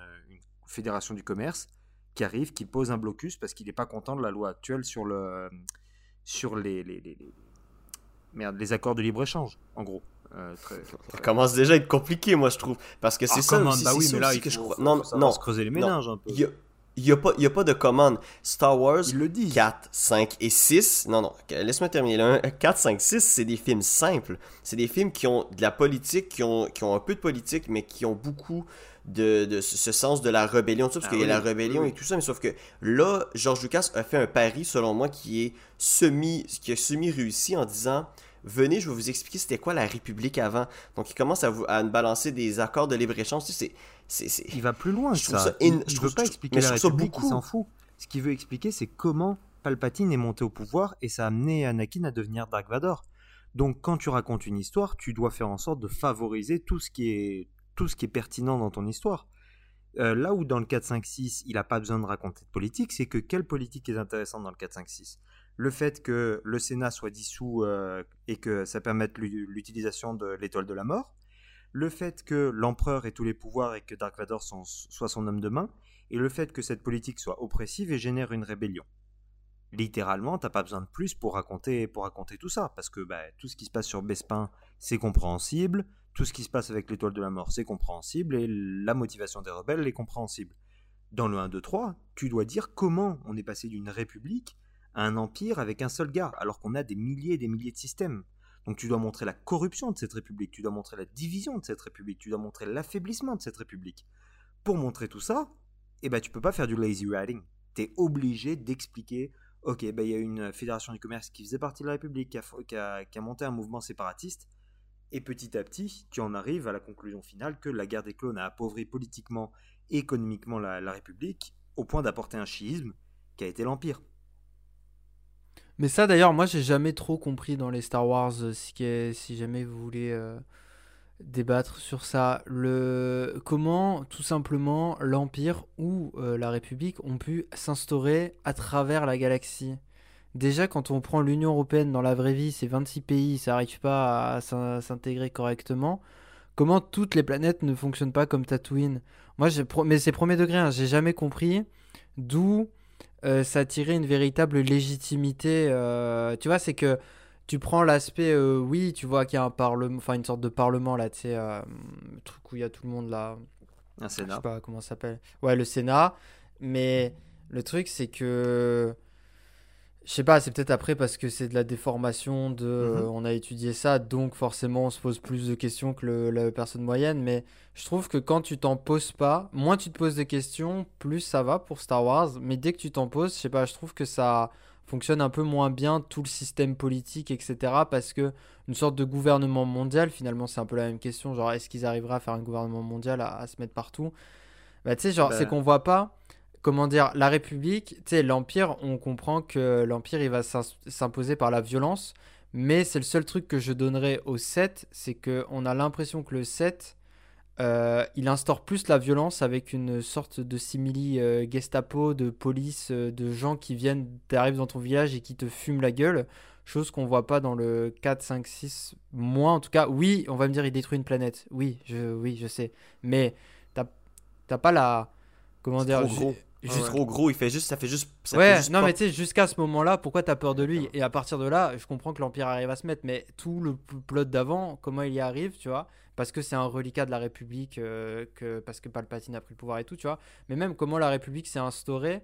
fédération du commerce qui arrive, qui pose un blocus parce qu'il n'est pas content de la loi actuelle sur, le, sur les, les, les, merde, les accords de libre-échange, en gros. Euh, ça commence déjà à être compliqué, moi, je trouve. Parce que c'est ah, ça, bah oui, mais là, il que je crois. Non, non, se creuser les ménages un peu. Il n'y a, pas, a pas de commande. Star Wars le 4, 5 et 6. Non, non, laisse-moi terminer. Le 4, 5, 6, c'est des films simples. C'est des films qui ont de la politique, qui ont, qui ont un peu de politique, mais qui ont beaucoup de, de ce sens de la rébellion, tout ça, parce ah qu'il y a la rébellion et tout ça. Mais sauf que là, George Lucas a fait un pari, selon moi, qui est semi, qui a semi-réussi en disant venez, je vais vous expliquer c'était quoi la République avant. Donc, il commence à, vous, à balancer des accords de libre-échange. c'est, Il va plus loin je ça. il ne veut pas expliquer la République, il s'en fout. Ce qu'il veut expliquer, c'est comment Palpatine est monté au pouvoir et ça a amené Anakin à devenir Dark Vador. Donc, quand tu racontes une histoire, tu dois faire en sorte de favoriser tout ce qui est, tout ce qui est pertinent dans ton histoire. Euh, là où dans le 4-5-6, il n'a pas besoin de raconter de politique, c'est que quelle politique est intéressante dans le 4-5-6 le fait que le Sénat soit dissous euh, et que ça permette l'utilisation de l'étoile de la mort, le fait que l'empereur ait tous les pouvoirs et que Dark Vador soit son homme de main, et le fait que cette politique soit oppressive et génère une rébellion. Littéralement, t'as pas besoin de plus pour raconter, pour raconter tout ça, parce que bah, tout ce qui se passe sur Bespin, c'est compréhensible, tout ce qui se passe avec l'étoile de la mort, c'est compréhensible, et la motivation des rebelles est compréhensible. Dans le 1, 2, 3, tu dois dire comment on est passé d'une république un empire avec un seul gars, alors qu'on a des milliers et des milliers de systèmes. Donc tu dois montrer la corruption de cette république, tu dois montrer la division de cette république, tu dois montrer l'affaiblissement de cette république. Pour montrer tout ça, eh ben, tu peux pas faire du lazy writing. Tu es obligé d'expliquer, ok, ben, il y a une fédération du commerce qui faisait partie de la République, qui a, monté un mouvement séparatiste, et petit à petit, tu en arrives à la conclusion finale que la guerre des clones a appauvri politiquement et économiquement la, la République, au point d'apporter un chiisme qui a été l'Empire. Mais ça, d'ailleurs, moi, j'ai jamais trop compris dans les Star Wars, euh, si, si jamais vous voulez euh, débattre sur ça. Le, comment, tout simplement, l'Empire ou euh, la République ont pu s'instaurer à travers la galaxie? Déjà, quand on prend l'Union Européenne dans la vraie vie, c'est 26 pays, ça n'arrive pas à s'intégrer correctement. Comment toutes les planètes ne fonctionnent pas comme Tatooine? Moi, mais c'est premier degré, hein, j'ai jamais compris d'où euh, ça tirait une véritable légitimité. Euh, tu vois, c'est que tu prends l'aspect, euh, oui, tu vois qu'il y a un parlement, enfin une sorte de parlement là, tu sais, truc où il y a tout le monde là. Un Sénat. Je sais pas comment ça s'appelle. Ouais, le Sénat. Mais le truc, c'est que je sais pas, c'est peut-être après parce que c'est de la déformation de. Mhm. on a étudié ça, donc forcément on se pose plus de questions que la personne moyenne. Mais je trouve que quand tu t'en poses pas, moins tu te poses de questions, plus ça va pour Star Wars. Mais dès que tu t'en poses, je sais pas, je trouve que ça fonctionne un peu moins bien tout le système politique, etc. Parce que une sorte de gouvernement mondial, finalement, c'est un peu la même question. Genre, est-ce qu'ils arriveraient à faire un gouvernement mondial à, se mettre partout? Bah, tu sais, genre, c'est bah. qu'on voit pas comment dire, la République, tu sais, l'Empire, on comprend que l'Empire, il va s'imposer par la violence, mais c'est le seul truc que je donnerais au 7, c'est qu'on a l'impression que le 7, euh, il instaure plus la violence avec une sorte de simili euh, Gestapo, de police, euh, de gens qui viennent, t'arrives dans ton village et qui te fument la gueule. Chose qu'on voit pas dans le 4, 5, 6. Moi, en tout cas, oui, on va me dire, il détruit une planète. Oui, je, oui, je sais. Mais t'as pas la. Comment dire gros. Juste trop gros, il fait juste, ça fait juste. Ça ouais, fait juste non, pas- mais tu sais, jusqu'à ce moment-là, pourquoi t'as peur de lui? Et à partir de là, je comprends que l'Empire arrive à se mettre, mais tout le plot d'avant, comment il y arrive, tu vois? Parce que c'est un reliquat de la République, euh, que, parce que Palpatine a pris le pouvoir et tout, tu vois? Mais même comment la République s'est instaurée,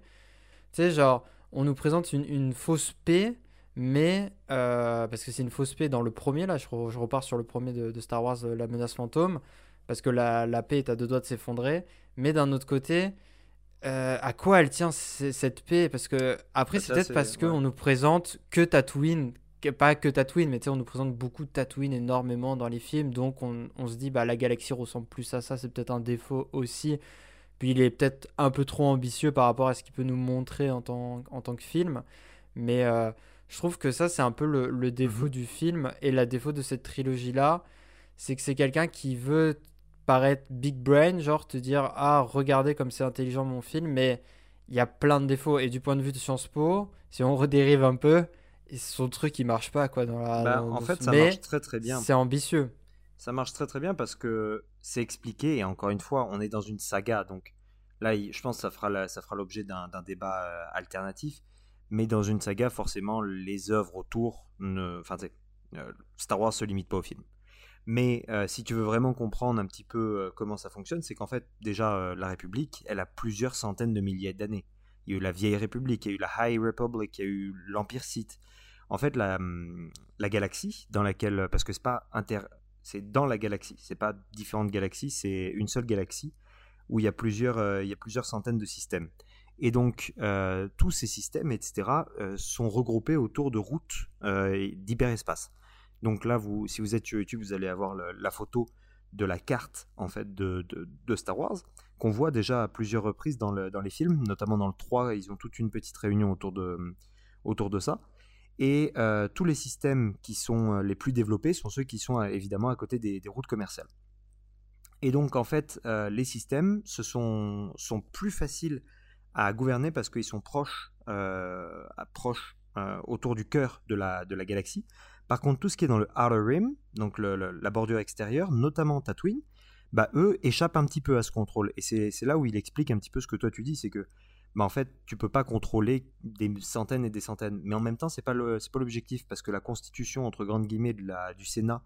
tu sais, genre, on nous présente une, une fausse paix, mais. euh, parce que c'est une fausse paix dans le premier, là, je, re- je repars sur le premier de, de Star Wars, euh, La menace fantôme, parce que la, la paix est à deux doigts de s'effondrer, mais d'un autre côté. Euh, à quoi elle tient cette paix? Parce que après, Bah, c'est peut-être parce qu'on ouais. nous présente que Tatooine, que- pas que Tatooine, mais tu sais, on nous présente beaucoup de Tatooine énormément dans les films, donc on, on se dit bah la galaxie ressemble plus à ça, c'est peut-être un défaut aussi. Puis il est peut-être un peu trop ambitieux par rapport à ce qu'il peut nous montrer en tant, en tant que film, mais euh, je trouve que ça c'est un peu le, le défaut du film et la défaut de cette trilogie là, c'est que c'est quelqu'un qui veut paraître big brain, genre te dire ah regardez comme c'est intelligent mon film, mais il y a plein de défauts et du point de vue de Sciences Po, si on redérive un peu, son truc il marche pas quoi dans la. Bah, dans- en fait, ça mais marche très très bien. C'est ambitieux. Ça marche très très bien parce que c'est expliqué et encore une fois, on est dans une saga. Donc là, je pense que ça fera, la- ça fera l'objet d'un débat euh, alternatif. Mais dans une saga, forcément, les œuvres autour, ne... enfin, euh, Star Wars se limite pas au film. Mais euh, si tu veux vraiment comprendre un petit peu euh, comment ça fonctionne, c'est qu'en fait, déjà, euh, la République, elle a plusieurs centaines de milliers d'années. Il y a eu la Vieille République, il y a eu la High Republic, il y a eu l'Empire Sith. En fait, la, hum, la galaxie dans laquelle, parce que c'est pas inter, c'est dans la galaxie, c'est pas différentes galaxies, c'est une seule galaxie où il y a plusieurs, il y a plusieurs centaines de systèmes. Et donc, tous ces systèmes, etc., sont regroupés autour de routes d'hyperespace. Donc là, vous, si vous êtes sur YouTube, vous allez avoir la photo de la carte en fait de, Star Wars qu'on voit déjà à plusieurs reprises dans, le- dans les films, notamment dans le 3, ils ont toute une petite réunion autour de, autour de ça. Et euh, tous les systèmes qui sont euh, les plus développés sont ceux qui sont euh, évidemment à côté des, routes commerciales. Et donc en fait, les systèmes sont, plus faciles à gouverner parce qu'ils sont proches, proches autour du cœur de la, de la galaxie. Par contre, tout ce qui est dans le Outer Rim, donc la bordure extérieure, notamment Tatooine, bah, eux échappent un petit peu à ce contrôle. Et c'est là où il explique un petit peu ce que toi tu dis, c'est que bah, en fait, tu peux pas contrôler des centaines et des centaines. Mais en même temps, c'est pas l'objectif parce que la constitution entre grandes guillemets de la, du Sénat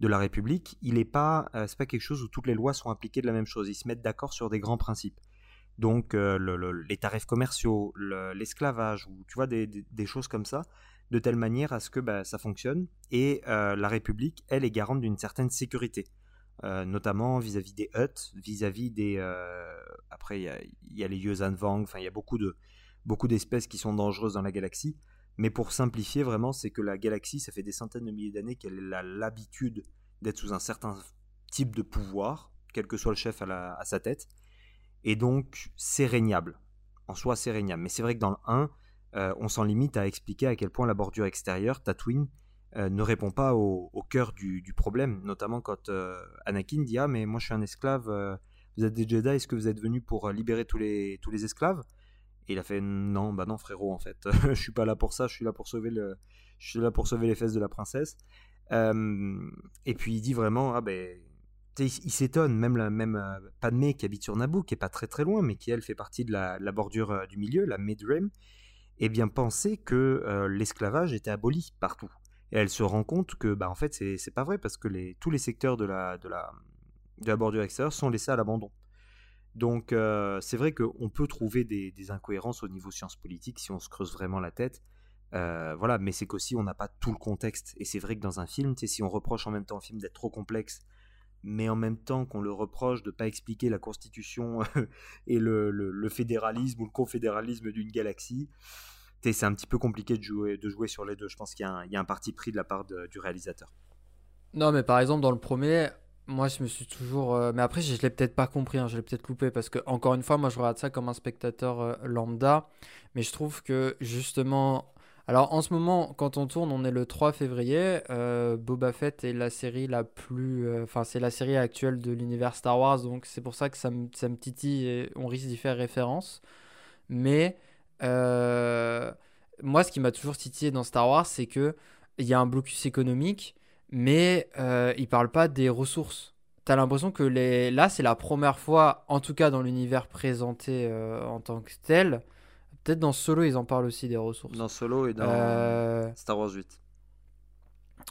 de la République, il est pas, euh, pas quelque chose où toutes les lois sont appliquées de la même chose. Ils se mettent d'accord sur des grands principes. Donc euh, le- le- les tarifs commerciaux, le- l'esclavage, ou tu vois des choses comme ça, de telle manière à ce que bah, ça fonctionne. Et euh, la République, elle, est garante d'une certaine sécurité. Euh, notamment vis-à-vis des Hutt, vis-à-vis des... euh, après, il y a, les Yuuzhan Vong, enfin, il y a beaucoup de beaucoup d'espèces qui sont dangereuses dans la galaxie. Mais pour simplifier, vraiment, c'est que la galaxie, ça fait des centaines de milliers d'années qu'elle a l'habitude d'être sous un certain type de pouvoir, quel que soit le chef à, à sa tête. Et donc, c'est régnable. En soi, c'est régnable. Mais c'est vrai que dans le 1, euh, on s'en limite à expliquer à quel point la bordure extérieure, Tatooine, euh, ne répond pas au, cœur du, problème, notamment quand euh, Anakin dit Ah, mais moi je suis un esclave, vous êtes des Jedi, est-ce que vous êtes venus pour libérer tous les, tous les esclaves? Et il a fait Non, bah non, frérot, en fait, je suis pas là pour ça, je suis là pour sauver, le, je suis là pour sauver les fesses de la princesse. Et puis il dit vraiment Ah, ben. Il, il s'étonne, même, la, même Padmé qui habite sur Naboo, qui est pas très très loin, mais qui elle fait partie de la, bordure du milieu, la Mid-Rim, et bien penser que euh, l'esclavage était aboli partout. Et elle se rend compte que, bah, en fait, c'est pas vrai parce que les, tous les secteurs de la, de la, de la bordure extérieure sont laissés à l'abandon. Donc, euh, c'est vrai qu'on peut trouver des, des incohérences au niveau sciences politiques si on se creuse vraiment la tête. Euh, voilà, mais c'est qu'aussi on n'a pas tout le contexte. Et c'est vrai que dans un film, si on reproche en même temps au film d'être trop complexe, mais en même temps qu'on le reproche de ne pas expliquer la constitution et le, le- fédéralisme ou le confédéralisme d'une galaxie, c'est un petit peu compliqué de jouer, de jouer sur les deux. Je pense qu'il y, y a un parti pris de la part du réalisateur. Non, mais par exemple, dans le premier, moi, je me suis toujours. euh, Mais après, je, je l'ai peut-être pas compris, hein, je l'ai peut-être loupé, parce que, encore une fois, moi, je regarde ça comme un spectateur euh, lambda, mais je trouve que, justement, Alors en ce moment, quand on tourne, on est le 3 février. Euh, Boba Fett est la série la plus. euh, Enfin, c'est la série actuelle de l'univers Star Wars, donc c'est pour ça que ça me, titille et on risque d'y faire référence. Mais euh, moi, ce qui m'a toujours titillé dans Star Wars, c'est que il y a un blocus économique, mais il parle pas des ressources. T'as l'impression que les... là, c'est la première fois, en tout cas dans l'univers présenté en tant que tel. Peut-être dans Solo, ils en parlent aussi des ressources. Dans Solo et dans Euh, Star Wars 8.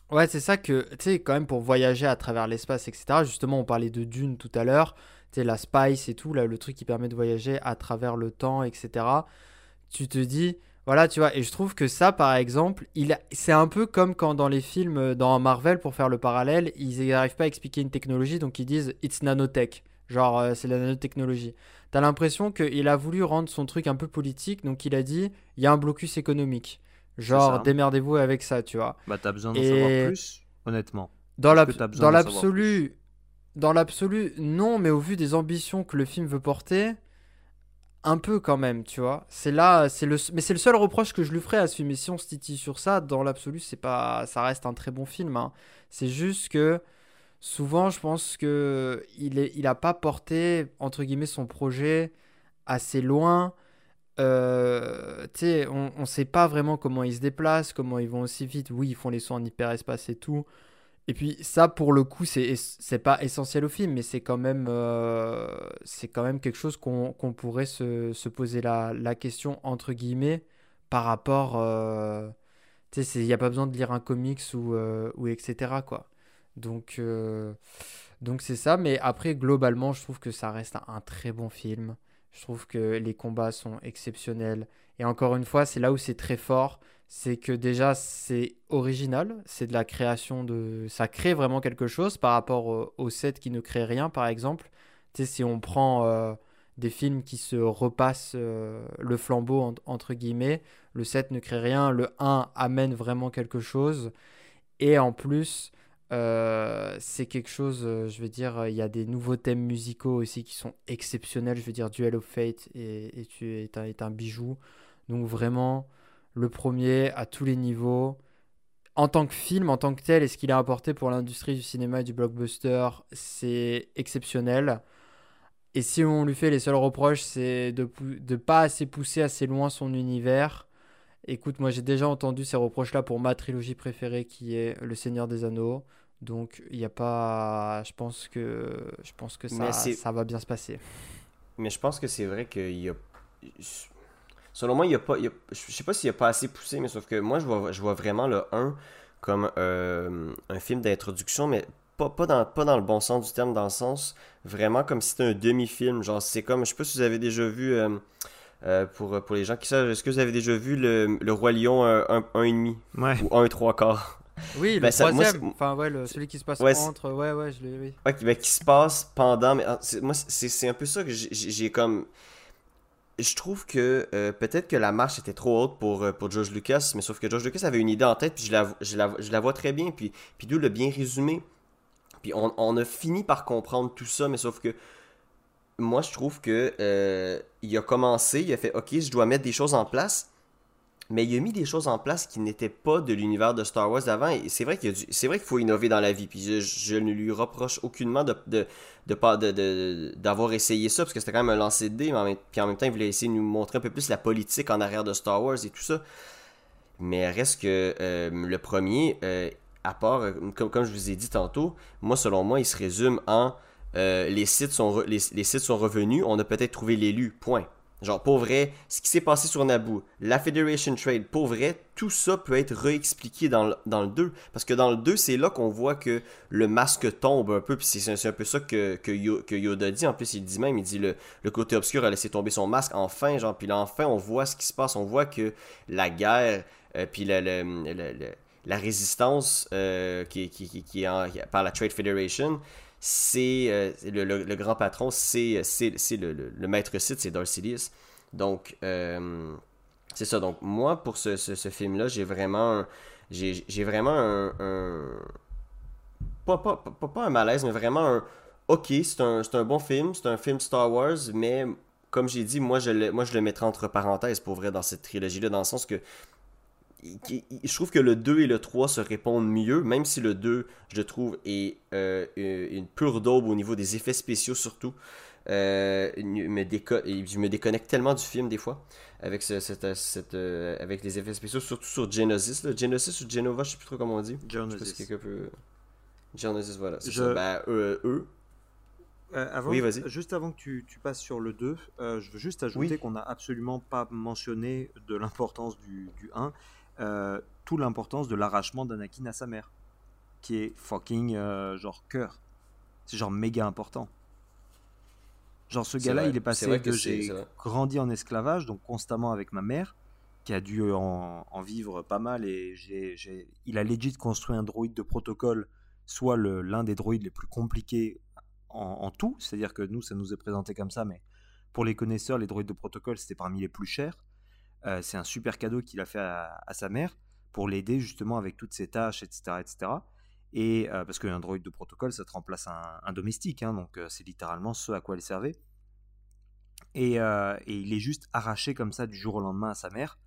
Ouais, c'est ça que, tu sais, quand même pour voyager à travers l'espace, etc. Justement, on parlait de Dune tout à l'heure, tu sais, la Spice et tout, là, le truc qui permet de voyager à travers le temps, etc. Tu te dis, voilà, tu vois, et je trouve que ça, par exemple, il a- c'est un peu comme quand dans les films, euh, dans Marvel, pour faire le parallèle, ils n'arrivent pas à expliquer une technologie, donc ils disent it's nanotech, genre euh, c'est la nanotechnologie. T'as l'impression qu'il a voulu rendre son truc un peu politique, donc il a dit, il y a un blocus économique. Genre, démerdez-vous avec ça, tu vois. Bah, t'as besoin d'en Et- savoir plus, honnêtement. Dans l'absolu, dans l'absolu, non, mais au vu des ambitions que le film veut porter, un peu quand même, tu vois. C'est là, c'est le, mais c'est le seul reproche que je lui ferais à ce film. Et si on se titille sur ça, dans l'absolu, c'est pas, ça reste un très bon film. hein. C'est juste que souvent, je pense que il est, il a pas porté entre guillemets son projet assez loin. Euh, on, on sait pas vraiment comment ils se déplacent, comment ils vont aussi vite. Oui, ils font les sauts en hyperespace et tout. Et puis ça, pour le coup, c'est c'est pas essentiel au film, mais c'est quand même euh, c'est quand même quelque chose qu'on qu'on pourrait se, se poser la, la question entre guillemets par rapport. euh, tu sais, il n'y a pas besoin de lire un comics ou, euh, ou etc. quoi. Donc euh, donc c'est ça. Mais après, globalement, je trouve que ça reste un, très bon film. Je trouve que les combats sont exceptionnels. Et encore une fois, c'est là où c'est très fort c'est que déjà c'est original, c'est de la création de... Ça crée vraiment quelque chose par rapport au, au set qui ne crée rien, par exemple. Tu sais, si on prend euh, des films qui se repassent euh, le flambeau, en- entre guillemets, le set ne crée rien, le 1 amène vraiment quelque chose. Et en plus, euh, c'est quelque chose, euh, je veux dire, il y a des nouveaux thèmes musicaux aussi qui sont exceptionnels. Je veux dire, Duel of Fate est, est, est un, est un bijou. Donc vraiment le premier à tous les niveaux. En tant que film, en tant que tel, et ce qu'il a apporté pour l'industrie du cinéma et du blockbuster, c'est exceptionnel. Et si on lui fait les seuls reproches, c'est de ne pas assez pousser assez loin son univers. Écoute, moi j'ai déjà entendu ces reproches-là pour ma trilogie préférée qui est Le Seigneur des Anneaux. Donc il n'y a pas. Je pense que, je pense que ça, ça va bien se passer. Mais je pense que c'est vrai qu'il y a. Selon moi, il y a pas. il y a- Je sais pas s'il y a pas assez poussé, mais sauf que moi, je vois, je vois vraiment le 1 comme euh, un film d'introduction, mais pas, pas, dans, pas dans le bon sens du terme, dans le sens vraiment comme si c'était un demi-film. Genre, c'est comme. Je sais pas si vous avez déjà vu. euh, euh, pour, pour les gens qui savent, est-ce que vous avez déjà vu le, le Roi Lion 1,5 Ouais. ou 1 et 3 quarts? Oui, le Ben, moi, troisième. enfin, ouais, le- celui qui se passe Ouais, entre. Ouais, ouais, je l'ai. Oui. Ouais, qui, ben, qui se passe pendant. Mais, ah, moi, c'est un peu ça que j'ai comme. Je trouve que euh, peut-être que la marche était trop haute pour, euh, pour George Lucas, mais sauf que George Lucas avait une idée en tête, puis je la, je la, je la vois très bien, puis, puis Doug l'a bien résumé. Puis on, on a fini par comprendre tout ça, mais sauf que moi, je trouve que euh, il a commencé, il a fait OK, je dois mettre des choses en place, mais il a mis des choses en place qui n'étaient pas de l'univers de Star Wars d'avant. Et c'est vrai qu'il du- c'est vrai qu'il faut innover dans la vie. Puis je, ne lui reproche aucunement de de, pas de, d'avoir essayé ça parce que c'était quand même un lancer de dés, mais en même, puis en même temps il voulait essayer de nous montrer un peu plus la politique en arrière de Star Wars et tout ça. Mais reste que euh, le premier, euh, à part, euh, comme, comme je vous ai dit tantôt, moi selon moi il se résume en les sites sont les, les sites sont revenus, on a peut-être trouvé l'élu. Point. Genre, pour vrai, ce qui s'est passé sur Naboo, la Federation Trade, pour vrai, tout ça peut être réexpliqué dans le, dans le 2. Parce que dans le 2, c'est là qu'on voit que le masque tombe un peu, puis c'est un peu ça que, que, Yo- que Yoda dit. En plus, il dit même, il dit le, le côté obscur a laissé tomber son masque, enfin, genre, puis là, enfin, on voit ce qui se passe, on voit que la guerre, euh, puis la résistance euh, qui, qui, qui, qui est en- par la Trade Federation, c'est euh, le, grand patron, c'est c'est le, le- maître site, c'est Sidious. Donc, euh, c'est ça. Donc, moi, pour ce, film-là, j'ai vraiment, j'ai vraiment un, pas, pas, pas, pas un malaise, mais vraiment un, ok, c'est un, c'est un bon film, c'est un film Star Wars, mais comme j'ai dit, moi je, le, moi je le mettrais entre parenthèses pour vrai dans cette trilogie-là, dans le sens que je trouve que le 2 et le 3 se répondent mieux, même si le 2, je trouve, est euh, une pure daube au niveau des effets spéciaux surtout. Euh, me je me déconnecte tellement du film des fois avec, cette, euh, avec les effets spéciaux, surtout sur Genesis. Genesis ou Genova, je sais plus trop comment on dit. Genesis. Genesis, voilà. Je... Ben, eux. oui, vas-y. Juste avant que tu, tu, passes sur le 2, je veux juste ajouter qu'on n'a absolument pas mentionné de l'importance du, du 1 euh, toute l'importance de l'arrachement d'Anakin à sa mère, qui est fucking euh, genre cœur. C'est genre méga important. Genre ce gars-là, il est passé de j'ai grandi en esclavage, donc constamment avec ma mère, qui a dû en, vivre pas mal, et il a legit construit un droïde de protocole, soit l'un des droïdes les plus compliqués en, en tout, c'est-à-dire que nous, ça nous est présenté comme ça, mais pour les connaisseurs, les droïdes de protocole, c'était parmi les plus chers. Euh, c'est un super cadeau qu'il a fait à, sa mère pour l'aider justement avec toutes ses tâches, etc. etc. Et euh, parce qu'un droïde de protocole, ça te remplace un, domestique, hein, donc euh, c'est littéralement ce à quoi elle servait. Et, il est juste arraché comme ça du jour au lendemain à sa mère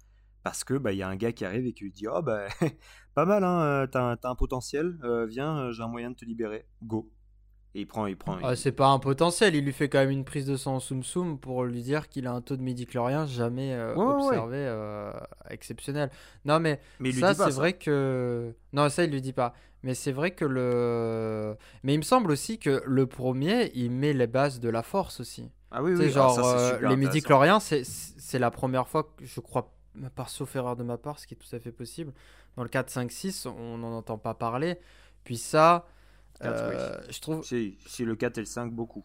parce que bah y a un gars qui arrive et qui lui dit oh bah pas mal hein, t'as un potentiel, viens j'ai un moyen de te libérer, go. Et il prend, il prend. Ah, c'est pas un potentiel, il lui fait quand même une prise de sang soum soum pour lui dire qu'il a un taux de médiclorien jamais euh, observé euh, exceptionnel. Non mais, ça c'est vrai que non ça il lui dit pas. Mais c'est vrai que le mais il me semble aussi que le premier il met les bases de la force aussi. Ah oui oui. Ah, genre euh, les médicloriens c'est la première fois que je crois par sauf erreur de ma part ce qui est tout à fait possible. Dans le 4 5 6 on n'en entend pas parler. Puis ça euh, je trouve. Si, le 4 et le 5, beaucoup.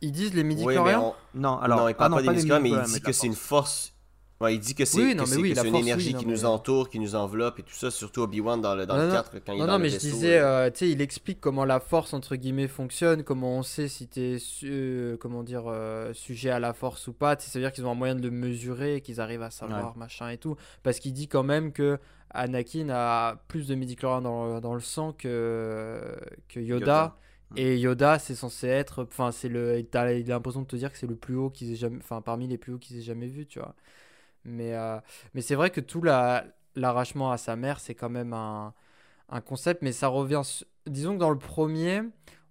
Ils disent les midi Non, alors. Non, il parle ah pas des mais il dit que c'est une force. Ouais, il dit que c'est une énergie qui nous entoure, qui nous enveloppe et tout ça, surtout Obi-Wan dans le, dans le 4 quand il est dans non, mais je disais, euh, tu sais, il explique comment la force, entre guillemets, fonctionne, comment on sait si tu es, euh, comment dire, sujet à la force ou pas. Ça veut dire qu'ils ont un moyen de le mesurer, qu'ils arrivent à savoir, machin et tout. Parce qu'il dit quand même que Anakin a plus de midi dans, dans le sang que, que Yoda. Et Yoda, c'est censé être, enfin, c'est le, il a l'impression de te dire que c'est le plus haut qu'ils aient jamais, enfin, parmi les plus hauts qu'ils aient jamais vu, tu vois. Mais, euh, mais c'est vrai que tout l'arrachement à sa mère, c'est quand même un, un, concept, mais ça revient, disons que dans le premier,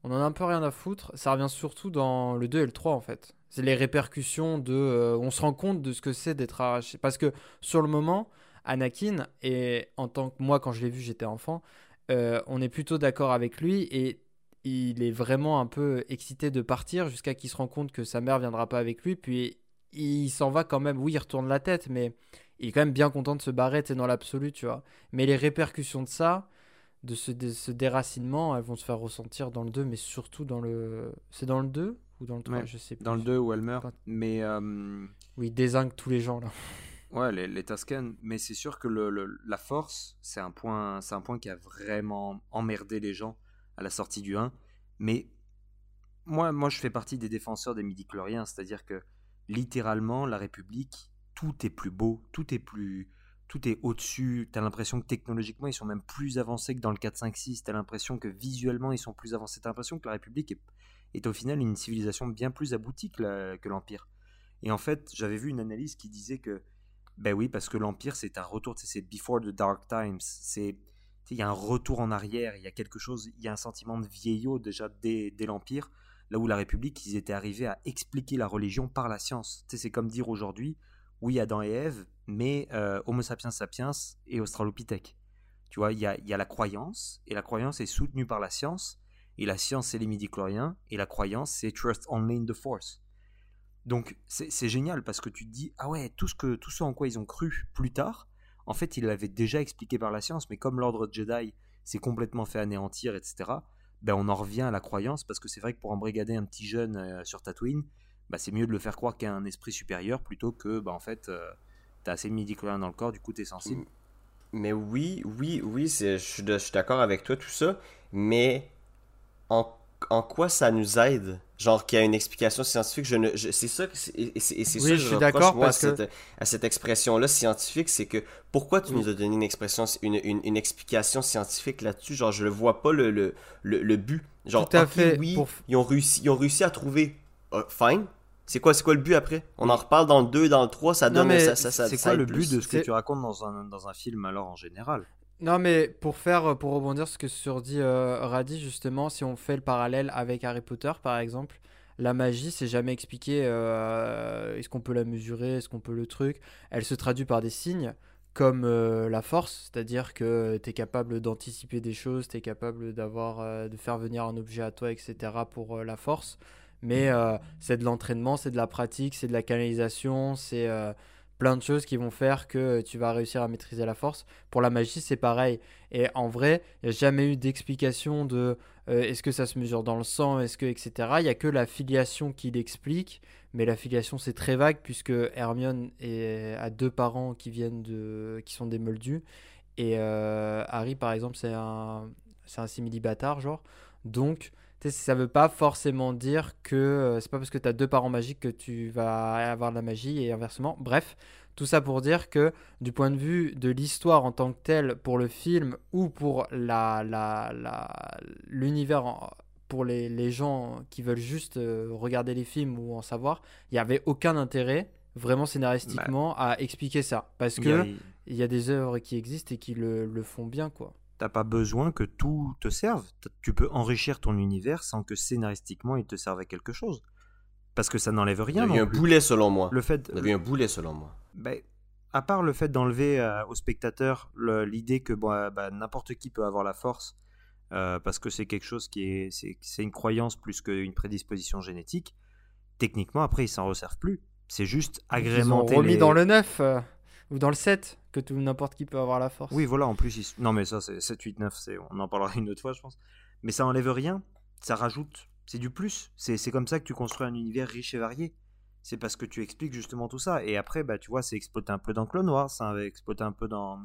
on en a un peu rien à foutre. Ça revient surtout dans le 2 et le 3, en fait. C'est les répercussions de, euh, on se rend compte de ce que c'est d'être arraché, parce que sur le moment Anakin, et en tant que moi, quand je l'ai vu, j'étais enfant, euh, on est plutôt d'accord avec lui et il est vraiment un peu excité de partir jusqu'à qu'il se rend compte que sa mère viendra pas avec lui. Puis il s'en va quand même. Oui, il retourne la tête, mais il est quand même bien content de se barrer, c'est dans l'absolu, tu vois. Mais les répercussions de ça, de ce, ce, déracinement, elles vont se faire ressentir dans le 2, mais surtout dans le. C'est dans le 2 ou dans le 3 Je sais plus. Dans le 2 où elle meurt. Mais. Euh... Oui, il désingue tous les gens là. Ouais, les, les mais c'est sûr que la force, c'est un, point, un point qui a vraiment emmerdé les gens à la sortie du 1. Mais moi, moi je fais partie des défenseurs des midi-chloriens, c'est-à-dire que littéralement, la République, tout est plus beau, tout est plus. Tout est au-dessus. T'as l'impression que technologiquement, ils sont même plus avancés que dans le 4, 5, 6. T'as l'impression que visuellement, ils sont plus avancés. T'as l'impression que la République est, est, au final une civilisation bien plus aboutie que l'Empire. Et en fait, j'avais vu une analyse qui disait que ben oui, parce que l'Empire, c'est un retour, c'est before the dark times. C'est il y a un retour en arrière, il y a quelque chose, il y a un sentiment de vieillot déjà dès, l'Empire, là où la République, ils étaient arrivés à expliquer la religion par la science. C'est comme dire aujourd'hui, oui, Adam et Ève, mais euh, Homo sapiens sapiens et Australopithèque. Tu vois, il y a, y a, la croyance, et la croyance est soutenue par la science, et la science, c'est les midi-chloriens, et la croyance, c'est trust only in the force. Donc c'est génial parce que tu te dis, ah ouais, tout ce, que, tout ce en quoi ils ont cru plus tard, en fait, ils l'avaient déjà expliqué par la science, mais comme l'ordre Jedi s'est complètement fait anéantir, etc., ben on en revient à la croyance parce que c'est vrai que pour embrigader un petit jeune euh, sur Tatooine, ben c'est mieux de le faire croire qu'il y a un esprit supérieur plutôt que, ben en fait, euh, t'as assez de midi dans le corps, du coup t'es sensible. Mais oui, oui, oui, je suis d'accord avec toi, tout ça, mais en en quoi ça nous aide? Genre qu'il y a une explication scientifique je ne c'est ça et c'est ça que je, suis d'accord moi à, cette, à cette expression là scientifique c'est que pourquoi tu nous as donné une expression une, une, explication scientifique là-dessus? Genre je ne vois pas le, le, le, but. Genre Tout à fait oui ils ont réussi ils ont réussi à trouver euh, fine. C'est quoi, quoi le but après? On en reparle dans le 2 et dans le 3, ça donne. ça, ça, c'est quoi le but de ce que tu racontes dans un, dans un film alors en général? Non, mais pour faire, pour rebondir ce que sur dit euh, Radi, justement, si on fait le parallèle avec Harry Potter, par exemple, la magie, c'est jamais expliqué. Euh, est-ce qu'on peut la mesurer Est-ce qu'on peut le truc Elle se traduit par des signes comme euh, la force, c'est-à-dire que tu es capable d'anticiper des choses, tu es capable d'avoir de faire venir un objet à toi, etc. pour la force. Mais c'est de l'entraînement, c'est de la pratique, c'est de la canalisation, c'est plein de choses qui vont faire que tu vas réussir à maîtriser la force. Pour la magie, c'est pareil. Et en vrai, il n'y a jamais eu d'explication de euh, est-ce que ça se mesure dans le sang, est-ce que, etc. Il n'y a que la filiation qui l'explique. Mais la filiation, c'est très vague puisque Hermione est, a deux parents qui viennent de, qui sont des moldus. Et euh, Harry, par exemple, c'est un, c'est un simili-bâtard, genre. Donc, ça veut pas forcément dire que euh, c'est pas parce que tu as deux parents magiques que tu vas avoir de la magie et inversement. Bref, tout ça pour dire que du point de vue de l'histoire en tant que telle pour le film ou pour la, l'univers pour les, gens qui veulent juste euh, regarder les films ou en savoir, il n'y avait aucun intérêt vraiment scénaristiquement bah. à expliquer ça parce que il y, a des œuvres qui existent et qui le, le font bien quoi t'as pas besoin que tout te serve. Tu peux enrichir ton univers sans que scénaristiquement il te serve à quelque chose. Parce que ça n'enlève rien. Il y a un boulet selon moi. Le fait. Il y a un boulet selon moi. Ben, à part le fait d'enlever euh, au spectateur l'idée que bah, n'importe qui peut avoir la force, euh, parce que c'est quelque chose qui est. C'est une croyance plus qu'une prédisposition génétique, techniquement, après, ils s'en resservent plus. C'est juste agrémenter. Ils ont remis dans le neuf. Euh, ou dans le 7 que tout n'importe qui peut avoir la force. Oui, voilà, en plus, non mais ça c'est 7, 8, 9, on en parlera une autre fois, je pense. Mais ça enlève rien, ça rajoute, c'est du plus. C'est comme ça que tu construis un univers riche et varié. C'est parce que tu expliques justement tout ça. Et après, bah, tu vois, c'est exploité un peu dans Clone Wars, ça avait exploité un peu dans,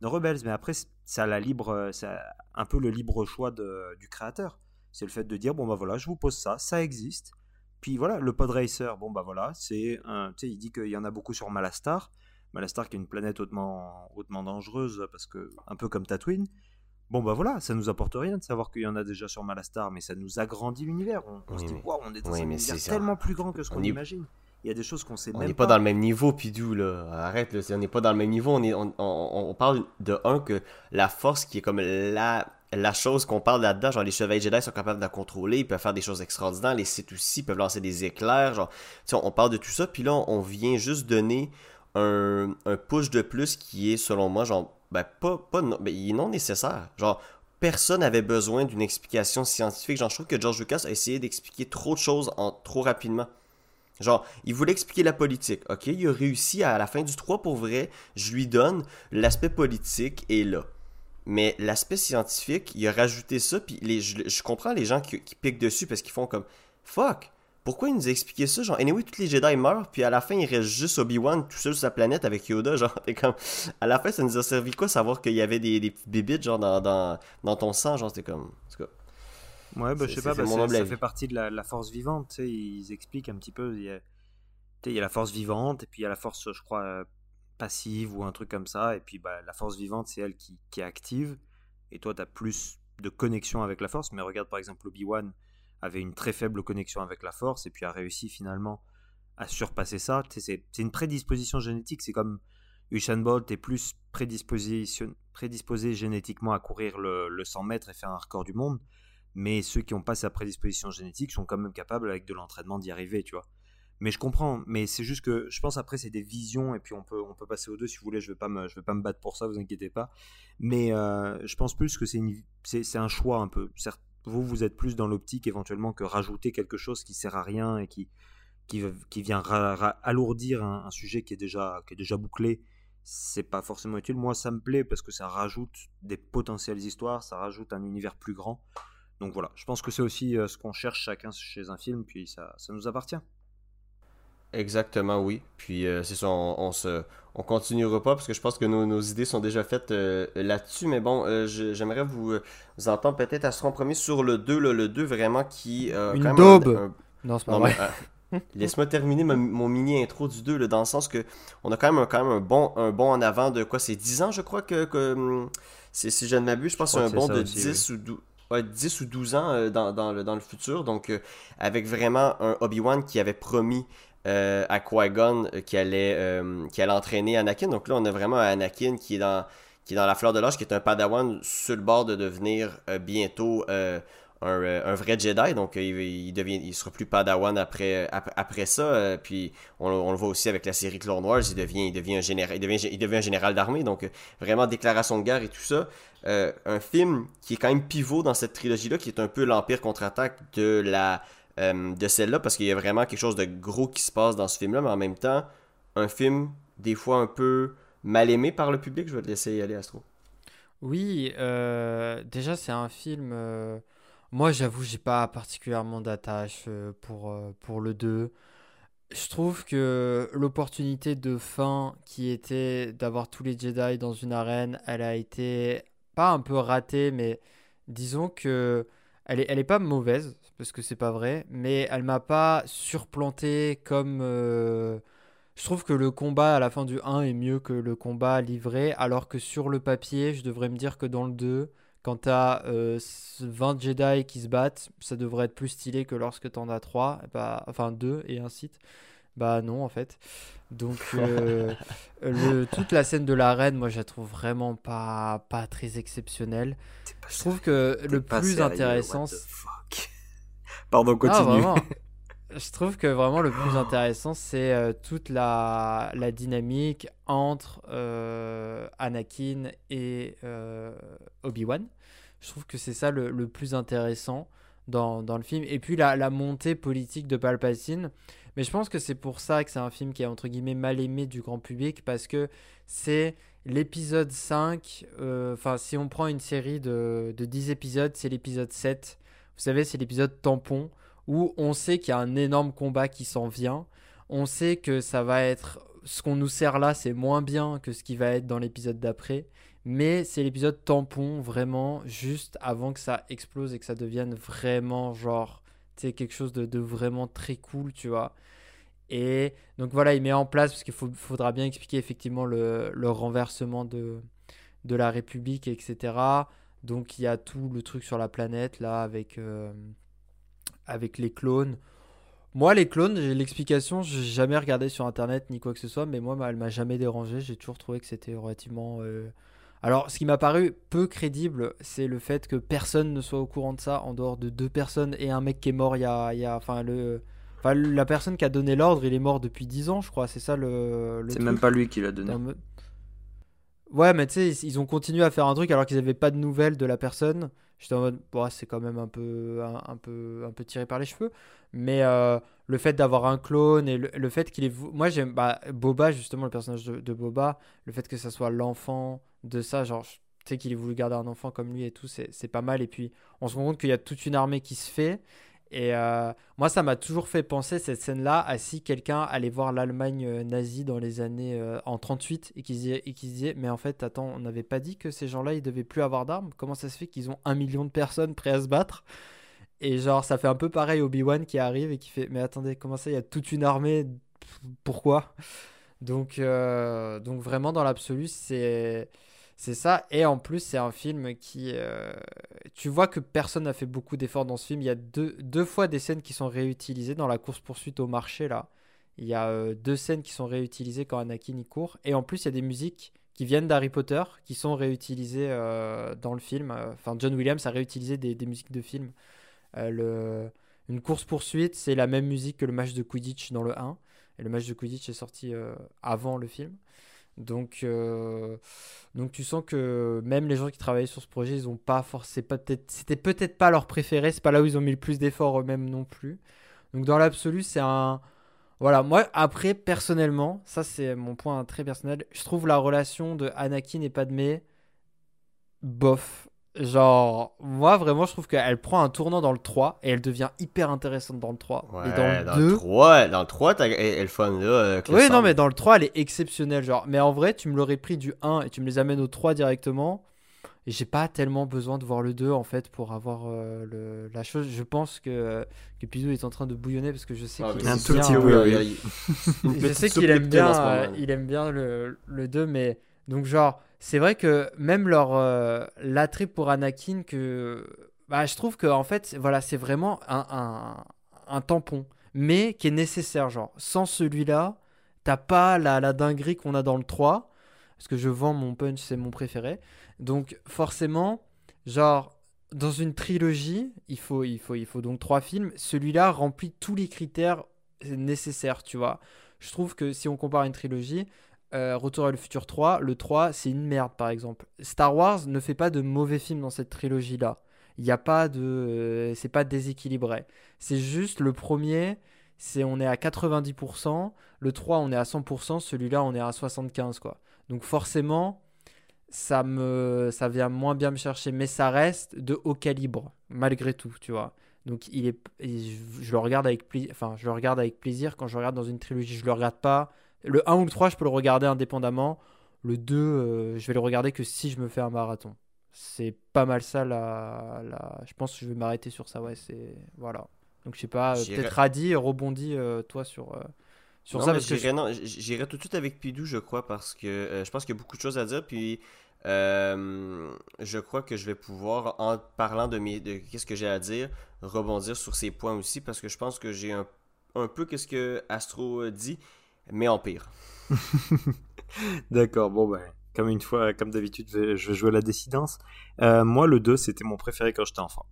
dans Rebels, mais après, ça la libre, ça un peu le libre choix de, du créateur. C'est le fait de dire, bon bah voilà, je vous pose ça, ça existe. Puis voilà, le pod racer, bon bah voilà, c'est tu sais, il dit qu'il y en a beaucoup sur Malastar. Malastar qui est une planète hautement, hautement dangereuse parce que un peu comme Tatooine. Bon bah voilà, ça nous apporte rien de savoir qu'il y en a déjà sur Malastar, mais ça nous agrandit l'univers. On, se dit waouh, on est dans un univers tellement plus grand que ce qu'on imagine. Il y a des choses qu'on sait on même pas. On n'est pas dans le même niveau, Pidou, là. Arrête, là. On n'est pas dans le même niveau. On, est, on, on, parle de un que la force qui est comme la, la chose qu'on parle là-dedans. Genre, les chevaliers Jedi sont capables de la contrôler. Ils peuvent faire des choses extraordinaires. Les Sith aussi peuvent lancer des éclairs. Genre, on, on parle de tout ça. Puis là, on vient juste donner un, push de plus qui est, selon moi, genre, ben, pas, pas non, ben, il est non nécessaire. Genre, personne n'avait besoin d'une explication scientifique. Genre, je trouve que George Lucas a essayé d'expliquer trop de choses en, trop rapidement. Genre, il voulait expliquer la politique. Ok, il a réussi à, la fin du 3 pour vrai. Je lui donne l'aspect politique est là. Mais l'aspect scientifique, il a rajouté ça. Puis les, je, comprends les gens qui, qui piquent dessus parce qu'ils font comme fuck pourquoi il nous a expliqué ça? Genre, anyway, tous les Jedi meurent, puis à la fin, il reste juste Obi-Wan tout seul sur sa planète avec Yoda. Genre, comme. À la fin, ça nous a servi quoi savoir qu'il y avait des, des petites bébites, genre, dans, dans, dans ton sang? Genre, c'était comme. Ouais, bah, je sais pas, bah, ça fait partie de la, force vivante, tu sais. Ils expliquent un petit peu. Il y, a, il y a la force vivante, et puis il y a la force, je crois, euh, passive ou un truc comme ça. Et puis, bah, la force vivante, c'est elle qui, qui est active. Et toi, tu as plus de connexion avec la force. Mais regarde, par exemple, Obi-Wan avait une très faible connexion avec la force et puis a réussi finalement à surpasser ça. C'est une prédisposition génétique, c'est comme Usain Bolt est plus prédisposé, génétiquement à courir le, 100 mètres et faire un record du monde, mais ceux qui n'ont pas sa prédisposition génétique sont quand même capables avec de l'entraînement d'y arriver, tu vois. Mais je comprends, mais c'est juste que je pense après c'est des visions et puis on peut on peut passer aux deux si vous voulez. Je vais pas me je vais pas me battre pour ça, vous inquiétez pas. Mais euh, je pense plus que c'est un choix un peu. Certes, vous, vous êtes plus dans l'optique éventuellement que rajouter quelque chose qui sert à rien et qui, qui, vient alourdir un, sujet qui est déjà, qui est déjà bouclé. C'est pas forcément utile. Moi, ça me plaît parce que ça rajoute des potentielles histoires, ça rajoute un univers plus grand. Donc voilà, je pense que c'est aussi euh, ce qu'on cherche chacun chez un film, puis ça, ça nous appartient. Exactement, oui. Puis euh, c'est ça, on, se, on continuera pas parce que je pense que nos, idées sont déjà faites euh, là-dessus. Mais bon, euh, j'aimerais vous, entendre peut-être à ce premier sur le 2, le 2 vraiment qui. Une daube! Non, c'est pas vrai. Laisse-moi terminer mon, mini intro du 2, dans le sens que on a quand même, un, quand même un, bon, un bon en avant de quoi? C'est 10 ans, je crois que. que hum, si je ne m'abuse, je pense que c'est un bon de 10 ou 12. 10 ou 12 ans dans, dans, le, dans le futur. Donc, avec vraiment un Obi-Wan qui avait promis à Qui-Gon qui allait, qui allait entraîner Anakin. Donc là, on a vraiment Anakin qui est dans qui est la fleur de l'âge, qui est un padawan sur le bord de devenir bientôt euh, un, vrai Jedi, donc euh, il, devient, il sera plus Padawan après, ça. Euh, puis on, le voit aussi avec la série Clone Wars, il devient un général d'armée, donc vraiment déclaration de guerre et tout ça. un film qui est quand même pivot dans cette trilogie-là, qui est un peu l'Empire contre-attaque de la de celle-là, parce qu'il y a vraiment quelque chose de gros qui se passe dans ce film-là, mais en même temps, un film des fois un peu mal aimé par le public. Je vais te laisser y aller, Astro. Oui, déjà c'est un film moi, j'avoue, j'ai pas particulièrement d'attache euh, pour, euh, pour le 2. Je trouve que l'opportunité de fin qui était d'avoir tous les Jedi dans une arène, elle a été pas un peu ratée, mais disons que elle est, elle est pas mauvaise, parce que c'est pas vrai, mais elle m'a pas surplanté comme. Euh, je trouve que le combat à la fin du 1 est mieux que le combat livré, alors que sur le papier, je devrais me dire que dans le 2, quand tu as 20 Jedi qui se battent, ça devrait être plus stylé que lorsque tu en as 3, bah, enfin 2 et un site. Bah non, en fait. Donc, euh, le, toute la scène de l'arène, moi, je la trouve vraiment pas, pas très exceptionnelle. Je trouve que le plus intéressant. Pardon, continue. je trouve que vraiment le plus intéressant, c'est euh, toute la, la, dynamique entre euh, Anakin et euh, Obi-Wan. Je trouve que c'est ça le, le, plus intéressant dans, dans, le film. Et puis la, la, montée politique de Palpatine. Mais je pense que c'est pour ça que c'est un film qui est entre guillemets mal aimé du grand public parce que c'est l'épisode 5. Enfin, si on prend une série de, de 10 épisodes, c'est l'épisode 7. Vous savez, c'est l'épisode tampon où on sait qu'il y a un énorme combat qui s'en vient. On sait que ça va être. Ce qu'on nous sert là, c'est moins bien que ce qui va être dans l'épisode d'après. Mais c'est l'épisode tampon, vraiment, juste avant que ça explose et que ça devienne vraiment, genre, tu sais, quelque chose de, vraiment très cool, tu vois. Et donc voilà, il met en place, parce qu'il faudra bien expliquer effectivement le, renversement de, de la République, etc. Donc il y a tout le truc sur la planète, là, avec. Euh, avec les clones. Moi, les clones, j'ai l'explication, j'ai jamais regardé sur internet ni quoi que ce soit, mais moi, elle m'a jamais dérangé. J'ai toujours trouvé que c'était relativement. Euh, Alors, ce qui m'a paru peu crédible, c'est le fait que personne ne soit au courant de ça, en dehors de deux personnes et un mec qui est mort il y a. Il y a... Enfin, le. Enfin, la personne qui a donné l'ordre, il est mort depuis 10 ans, je crois. C'est ça le. c'est même pas lui qui l'a donné. Ouais, mais tu sais, ils ont continué à faire un truc alors qu'ils n'avaient pas de nouvelles de la personne. J'étais en mode, c'est quand même un peu, un, peu, un peu tiré par les cheveux. Mais euh, le fait d'avoir un clone et le, fait qu'il est. Moi, j'aime. Bah, Boba, justement, le personnage de, Boba, le fait que ça soit l'enfant de ça, genre, tu sais qu'il ait voulu garder un enfant comme lui et tout, c'est pas mal. Et puis, on se rend compte qu'il y a toute une armée qui se fait. Et euh, moi, ça m'a toujours fait penser cette scène-là à si quelqu'un allait voir l'Allemagne euh, nazie dans les années euh, en 38 et qui disait, disait, mais en fait, attends, on n'avait pas dit que ces gens-là, ils devaient plus avoir d'armes? Comment ça se fait qu'ils ont un million de personnes prêtes à se battre? Et genre, ça fait un peu pareil Obi-Wan qui arrive et qui fait, mais attendez, comment ça, il y a toute une armée? Pourquoi? Donc, donc vraiment, dans l'absolu, c'est c'est ça. Et en plus, c'est un film qui. Euh, tu vois que personne n'a fait beaucoup d'efforts dans ce film. Il y a deux, deux fois des scènes qui sont réutilisées dans la course-poursuite au marché, là. Il y a euh, deux scènes qui sont réutilisées quand Anakin y court. Et en plus, il y a des musiques qui viennent d'Harry Potter qui sont réutilisées euh, dans le film. Enfin, John Williams a réutilisé des, des musiques de film. le, une course-poursuite, c'est la même musique que le match de Quidditch dans le 1. Et le match de Quidditch est sorti avant le film. Donc, euh, donc tu sens que même les gens qui travaillaient sur ce projet, ils ont pas forcément, c'était peut-être pas leur préféré, c'est pas là où ils ont mis le plus d'efforts eux-mêmes non plus. Donc dans l'absolu, c'est un, voilà, moi après personnellement, ça c'est mon point très personnel, je trouve la relation de Anakin et Padmé bof. Genre, moi vraiment, je trouve qu'elle prend un tournant dans le 3 et elle devient hyper intéressante dans le 3. et dans le 2. 3, dans le 3, elle fun là. Euh, oui, non, mais dans le 3, elle est exceptionnelle. Genre, mais en vrai, tu me l'aurais pris du 1 et tu me les amènes au 3 directement. Et j'ai pas tellement besoin de voir le 2 en fait pour avoir euh, le, la chose. Je pense que, que Pizou est en train de bouillonner parce que je sais qu'il aime, bien, je sais qu'il aime bien, euh, il aime bien le, le 2, mais donc genre c'est vrai que même leur euh, l'attrait pour Anakin que Bah, je trouve que en fait, voilà, c'est vraiment un, un, tampon, mais qui est nécessaire. Genre, sans celui-là, t'as pas la, la dinguerie qu'on a dans le 3. Parce que je vends mon punch, c'est mon préféré. Donc, forcément, genre, dans une trilogie, il faut, il faut, il faut donc trois films. Celui-là remplit tous les critères nécessaires, tu vois. Je trouve que si on compare une trilogie, euh, Retour à le futur 3, le 3, c'est une merde, par exemple. Star Wars ne fait pas de mauvais films dans cette trilogie-là. Il n'y a pas de. euh, c'est pas déséquilibré. C'est juste le premier, c'est on est à 90%. Le 3, on est à 100%. Celui-là, on est à 75%, quoi. Donc forcément, ça me ça vient moins bien me chercher mais ça reste de haut calibre malgré tout tu vois donc il est je, je le regarde avec plaisir enfin je le regarde avec plaisir quand je regarde dans une trilogie je le regarde pas le 1 ou le 3 je peux le regarder indépendamment. Le 2 euh, je vais le regarder que si je me fais un marathon. C'est pas mal ça la... je pense que je vais m'arrêter sur ça ouais c'est voilà. Donc je sais pas euh, peut-être Radi rebondis euh, toi sur sur non, ça parce que j'irai, j- j'irai tout de suite avec Pidou, je crois, parce que euh, je pense qu'il y a beaucoup de choses à dire. Puis euh, je crois que je vais pouvoir, en parlant de, mes, de qu'est-ce que j'ai à dire, rebondir sur ces points aussi, parce que je pense que j'ai un, un peu qu'est-ce que Astro dit, mais en pire. D'accord, bon ben, comme une fois, comme d'habitude, je vais- jouer la décidence. Euh, moi, le 2, c'était mon préféré quand j'étais enfant.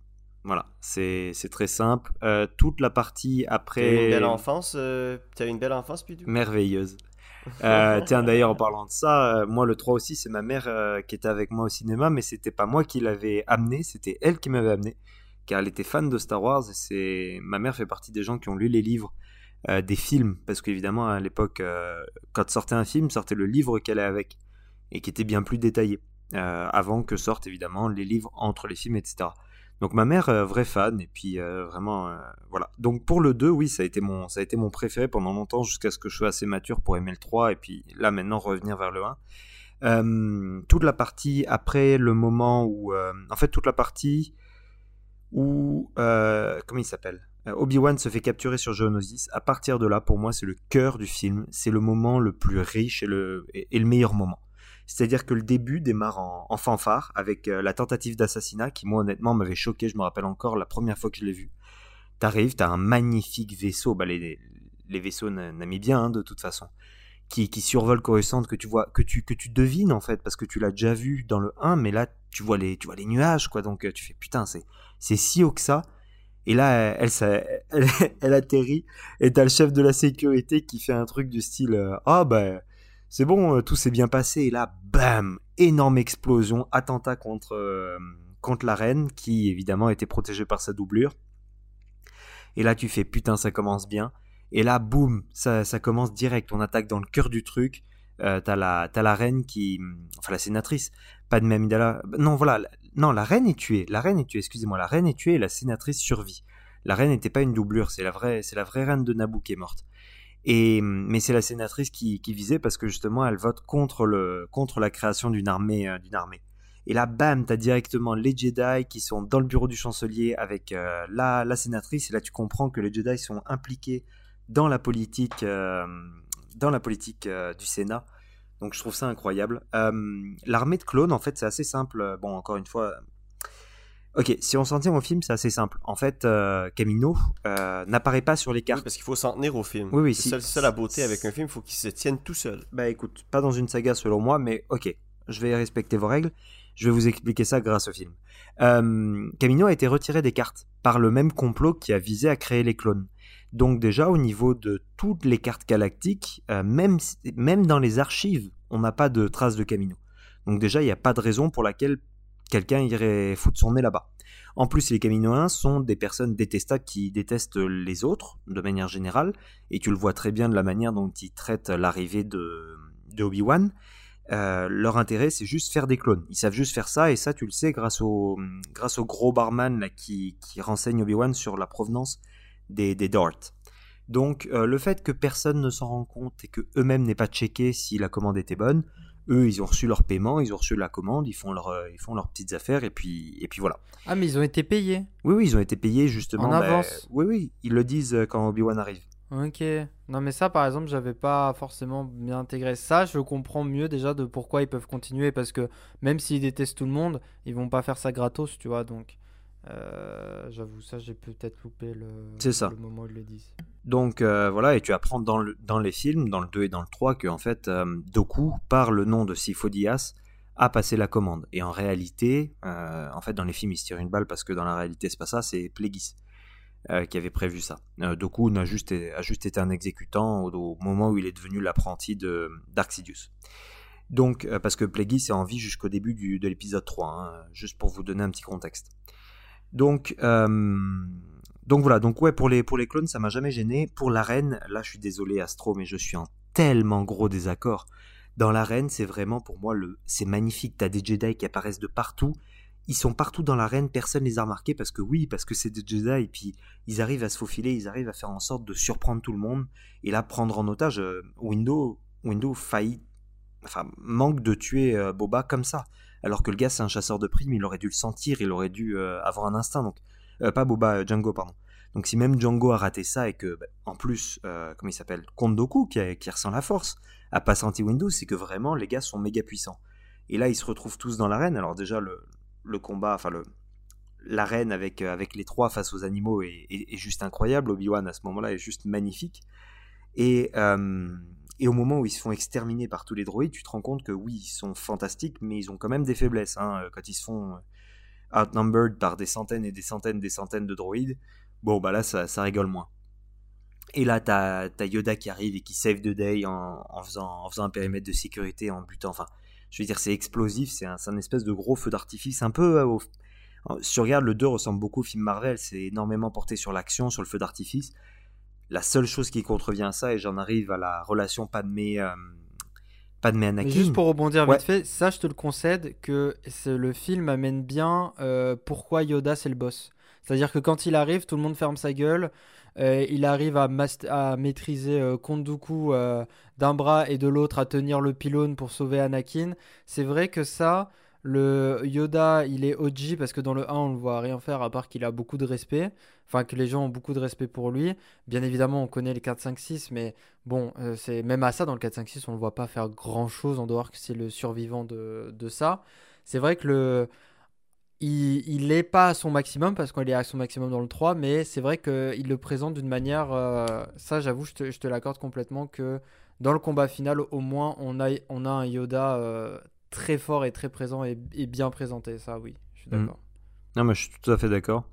Voilà, c'est très simple. Euh, toute la partie T'as eu après... une belle enfance, euh, t'as eu une belle enfance, Pidou? merveilleuse. Euh, tiens, d'ailleurs, en parlant de ça, euh, moi, le 3 aussi, c'est ma mère euh, qui était avec moi au cinéma, mais c'était pas moi qui l'avais amené, c'était elle qui m'avait amené, car elle était fan de Star Wars, et c'est... Ma mère fait partie des gens qui ont lu les livres euh, des films, parce qu'évidemment, à l'époque, euh, quand sortait un film, sortait le livre qu'elle est avec, et qui était bien plus détaillé, euh, avant que sortent, évidemment, les livres entre les films, etc. Donc ma mère, vraie fan, et puis vraiment, voilà. Donc pour le 2, oui, ça a été mon, ça a été mon préféré pendant longtemps, jusqu'à ce que je sois assez mature pour aimer le 3, et puis là maintenant revenir vers le 1. Euh, toute la partie après le moment où, en fait, toute la partie où, comment il s'appelle? Obi-Wan se fait capturer sur Geonosis. À partir de là, pour moi, c'est le cœur du film. C'est le moment le plus riche et le, meilleur moment. C'est-à-dire que le début démarre en, fanfare avec euh, la tentative d'assassinat qui, moi, honnêtement, m'avait choqué. Je me rappelle encore la première fois que je l'ai vu. T'arrives, t'as un magnifique vaisseau. Bah, les, les vaisseaux na- namibiens, hein, de toute façon. Qui, qui survole Coruscant, que tu vois, que tu, devines, en fait, parce que tu l'as déjà vu dans le 1, mais là, tu vois les, tu vois les nuages, quoi. Donc, euh, tu fais, putain, c'est si haut que ça. Et là, elle, atterrit, et t'as le chef de la sécurité qui fait un truc du style, ah, bah, c'est bon, euh, tout s'est bien passé. Et là, bam, énorme explosion, attentat contre, euh, contre la reine, qui évidemment était protégée par sa doublure. Et là, tu fais putain, ça commence bien. Et là, boum, ça commence direct. On attaque dans le cœur du truc. Euh, t'as la, t'as la reine qui, enfin la sénatrice, pas de Amidala. Non, voilà, non, la reine est tuée. La reine est tuée. Excusez-moi, la reine est tuée et la sénatrice survit. La reine n'était pas une doublure, c'est la vraie, c'est la vraie reine de Naboo qui est morte. Et mais c'est la sénatrice qui, qui visait parce que justement elle vote contre le contre la création d'une armée euh, d'une armée. Et là, bam, t'as directement les Jedi qui sont dans le bureau du chancelier avec euh, la, la sénatrice. Et là, tu comprends que les Jedi sont impliqués dans la politique, euh, dans la politique euh, du Sénat. Donc, je trouve ça incroyable. Euh, L'armée de clones, en fait, c'est assez simple. Bon, encore une fois. Ok, si on s'en tient au film, c'est assez simple. En fait, euh, Camino euh, n'apparaît pas sur les Oui, cartes. parce qu'il faut s'en tenir au film. Oui, oui, c'est si- ça la beauté avec un film, il faut qu'il se tienne tout seul. Bah écoute, pas dans une saga selon moi, mais ok, je vais respecter vos règles. Je vais vous expliquer ça grâce au film. Euh, Camino a été retiré des cartes par le même complot qui a visé à créer les clones. Donc déjà au niveau de toutes les cartes galactiques, euh, même, dans les archives, on n'a pas de traces de Camino. Donc déjà il n'y a pas de raison pour laquelle quelqu'un irait foutre son nez là-bas. En plus, les Caminoens sont des personnes détestables qui détestent les autres, de manière générale, et tu le vois très bien de la manière dont ils traitent l'arrivée de, Obi-Wan. Euh, leur intérêt, c'est juste faire des clones. Ils savent juste faire ça, et ça, tu le sais, grâce au, gros barman qui renseigne Obi-Wan sur la provenance des, des darts. Donc, euh, le fait que personne ne s'en rend compte et que eux-mêmes n'aient pas checké si la commande était bonne, eux, ils ont reçu leur paiement, ils ont reçu la commande, ils font, leur, euh, ils font leurs petites affaires, et puis, et puis voilà. Ah, mais ils ont été payés. Oui, oui, ils ont été payés justement. En bah, avance. oui, oui, ils le disent euh, quand Obi-Wan arrive. Ok. Non, mais ça, par exemple, j'avais pas forcément bien intégré ça. Je comprends mieux déjà de pourquoi ils peuvent continuer parce que même s'ils détestent tout le monde, ils vont pas faire ça gratos, tu vois. Donc, J'avoue, ça, j'ai peut-être loupé le, ça. le moment où ils le disent. Donc voilà, et tu apprends dans, le, dans les films, dans le 2 et dans le 3, que en fait, Doku, par le nom de Sifo-Dyas, a passé la commande. Et en réalité, en fait, dans les films, il se tire une balle parce que dans la réalité, c'est pas ça, c'est Plégis. Euh, qui avait prévu ça. Euh, Doku a juste, a juste été un exécutant au, moment où il est devenu l'apprenti de d'Arxidius. Donc, euh, parce que Plagueis est en vie jusqu'au début du, de l'épisode 3, hein, juste pour vous donner un petit contexte. Donc, donc voilà, donc ouais, pour les, pour les clones, ça m'a jamais gêné. Pour l'arène, là, je suis désolé, Astro, mais je suis en tellement gros désaccord. Dans l'arène, c'est vraiment pour moi le, c'est magnifique. T'as des Jedi qui apparaissent de partout. Ils sont partout dans l'arène, personne les a remarqués parce que oui, parce que c'est des Jedi. Et puis ils arrivent à se faufiler, ils arrivent à faire en sorte de surprendre tout le monde. Et là prendre en otage euh, Window, Window faillit, enfin manque de tuer euh, Boba comme ça, alors que le gars c'est un chasseur de primes, il aurait dû le sentir, il aurait dû euh, avoir un instinct donc pas Boba, Django pardon. Donc si même Django a raté ça et que bah, en plus, comment il s'appelle, Kondoku qui, ressent la force, a pas senti Window, c'est que vraiment les gars sont méga puissants. Et là, ils se retrouvent tous dans l'arène. Alors déjà, le, combat, enfin l'arène avec, euh, avec les trois face aux animaux est, juste incroyable. Obi-Wan à ce moment-là est juste magnifique. Et, euh, et au moment où ils se font exterminer par tous les droïdes, tu te rends compte que oui, ils sont fantastiques, mais ils ont quand même des faiblesses. Hein. Quand ils se font euh, outnumbered par des centaines et des centaines des centaines de droïdes, bon bah là ça, rigole moins. Et là, t'as as Yoda qui arrive et qui save the day en, en, faisant, en faisant un périmètre de sécurité, en butant. Enfin, je veux dire, c'est explosif, c'est un, espèce de gros feu d'artifice, un peu euh, Si tu regardes, le 2 ressemble beaucoup au film Marvel, c'est énormément porté sur l'action, sur le feu d'artifice. La seule chose qui contrevient à ça, et j'en arrive à la relation Padmé, euh, Padmé Anakin. juste pour rebondir vite fait, ça je te le concède que le film amène bien euh, pourquoi Yoda c'est le boss. C'est-à-dire que quand il arrive, tout le monde ferme sa gueule. Euh, il arrive à, à maîtriser euh, Konduku euh, d'un bras et de l'autre à tenir le pylône pour sauver Anakin. C'est vrai que ça, le Yoda, il est OG parce que dans le 1, on ne voit rien faire à part qu'il a beaucoup de respect. Enfin, que les gens ont beaucoup de respect pour lui. Bien évidemment, on connaît le 4, 5, 6, mais bon, c'est même à ça, dans le 4, 5, 6, on ne le voit pas faire grand chose en dehors que c'est le survivant de, de ça. C'est vrai que le il n'est pas à son maximum parce qu'il est à son maximum dans le 3, mais c'est vrai qu'il le présente d'une manière. Euh, ça, j'avoue, je te, je te l'accorde complètement que dans le combat final, au moins, on a, on a un Yoda euh, très fort et très présent et, bien présenté. Ça, oui, je suis mm. d'accord. Non, mais je suis tout à fait d'accord.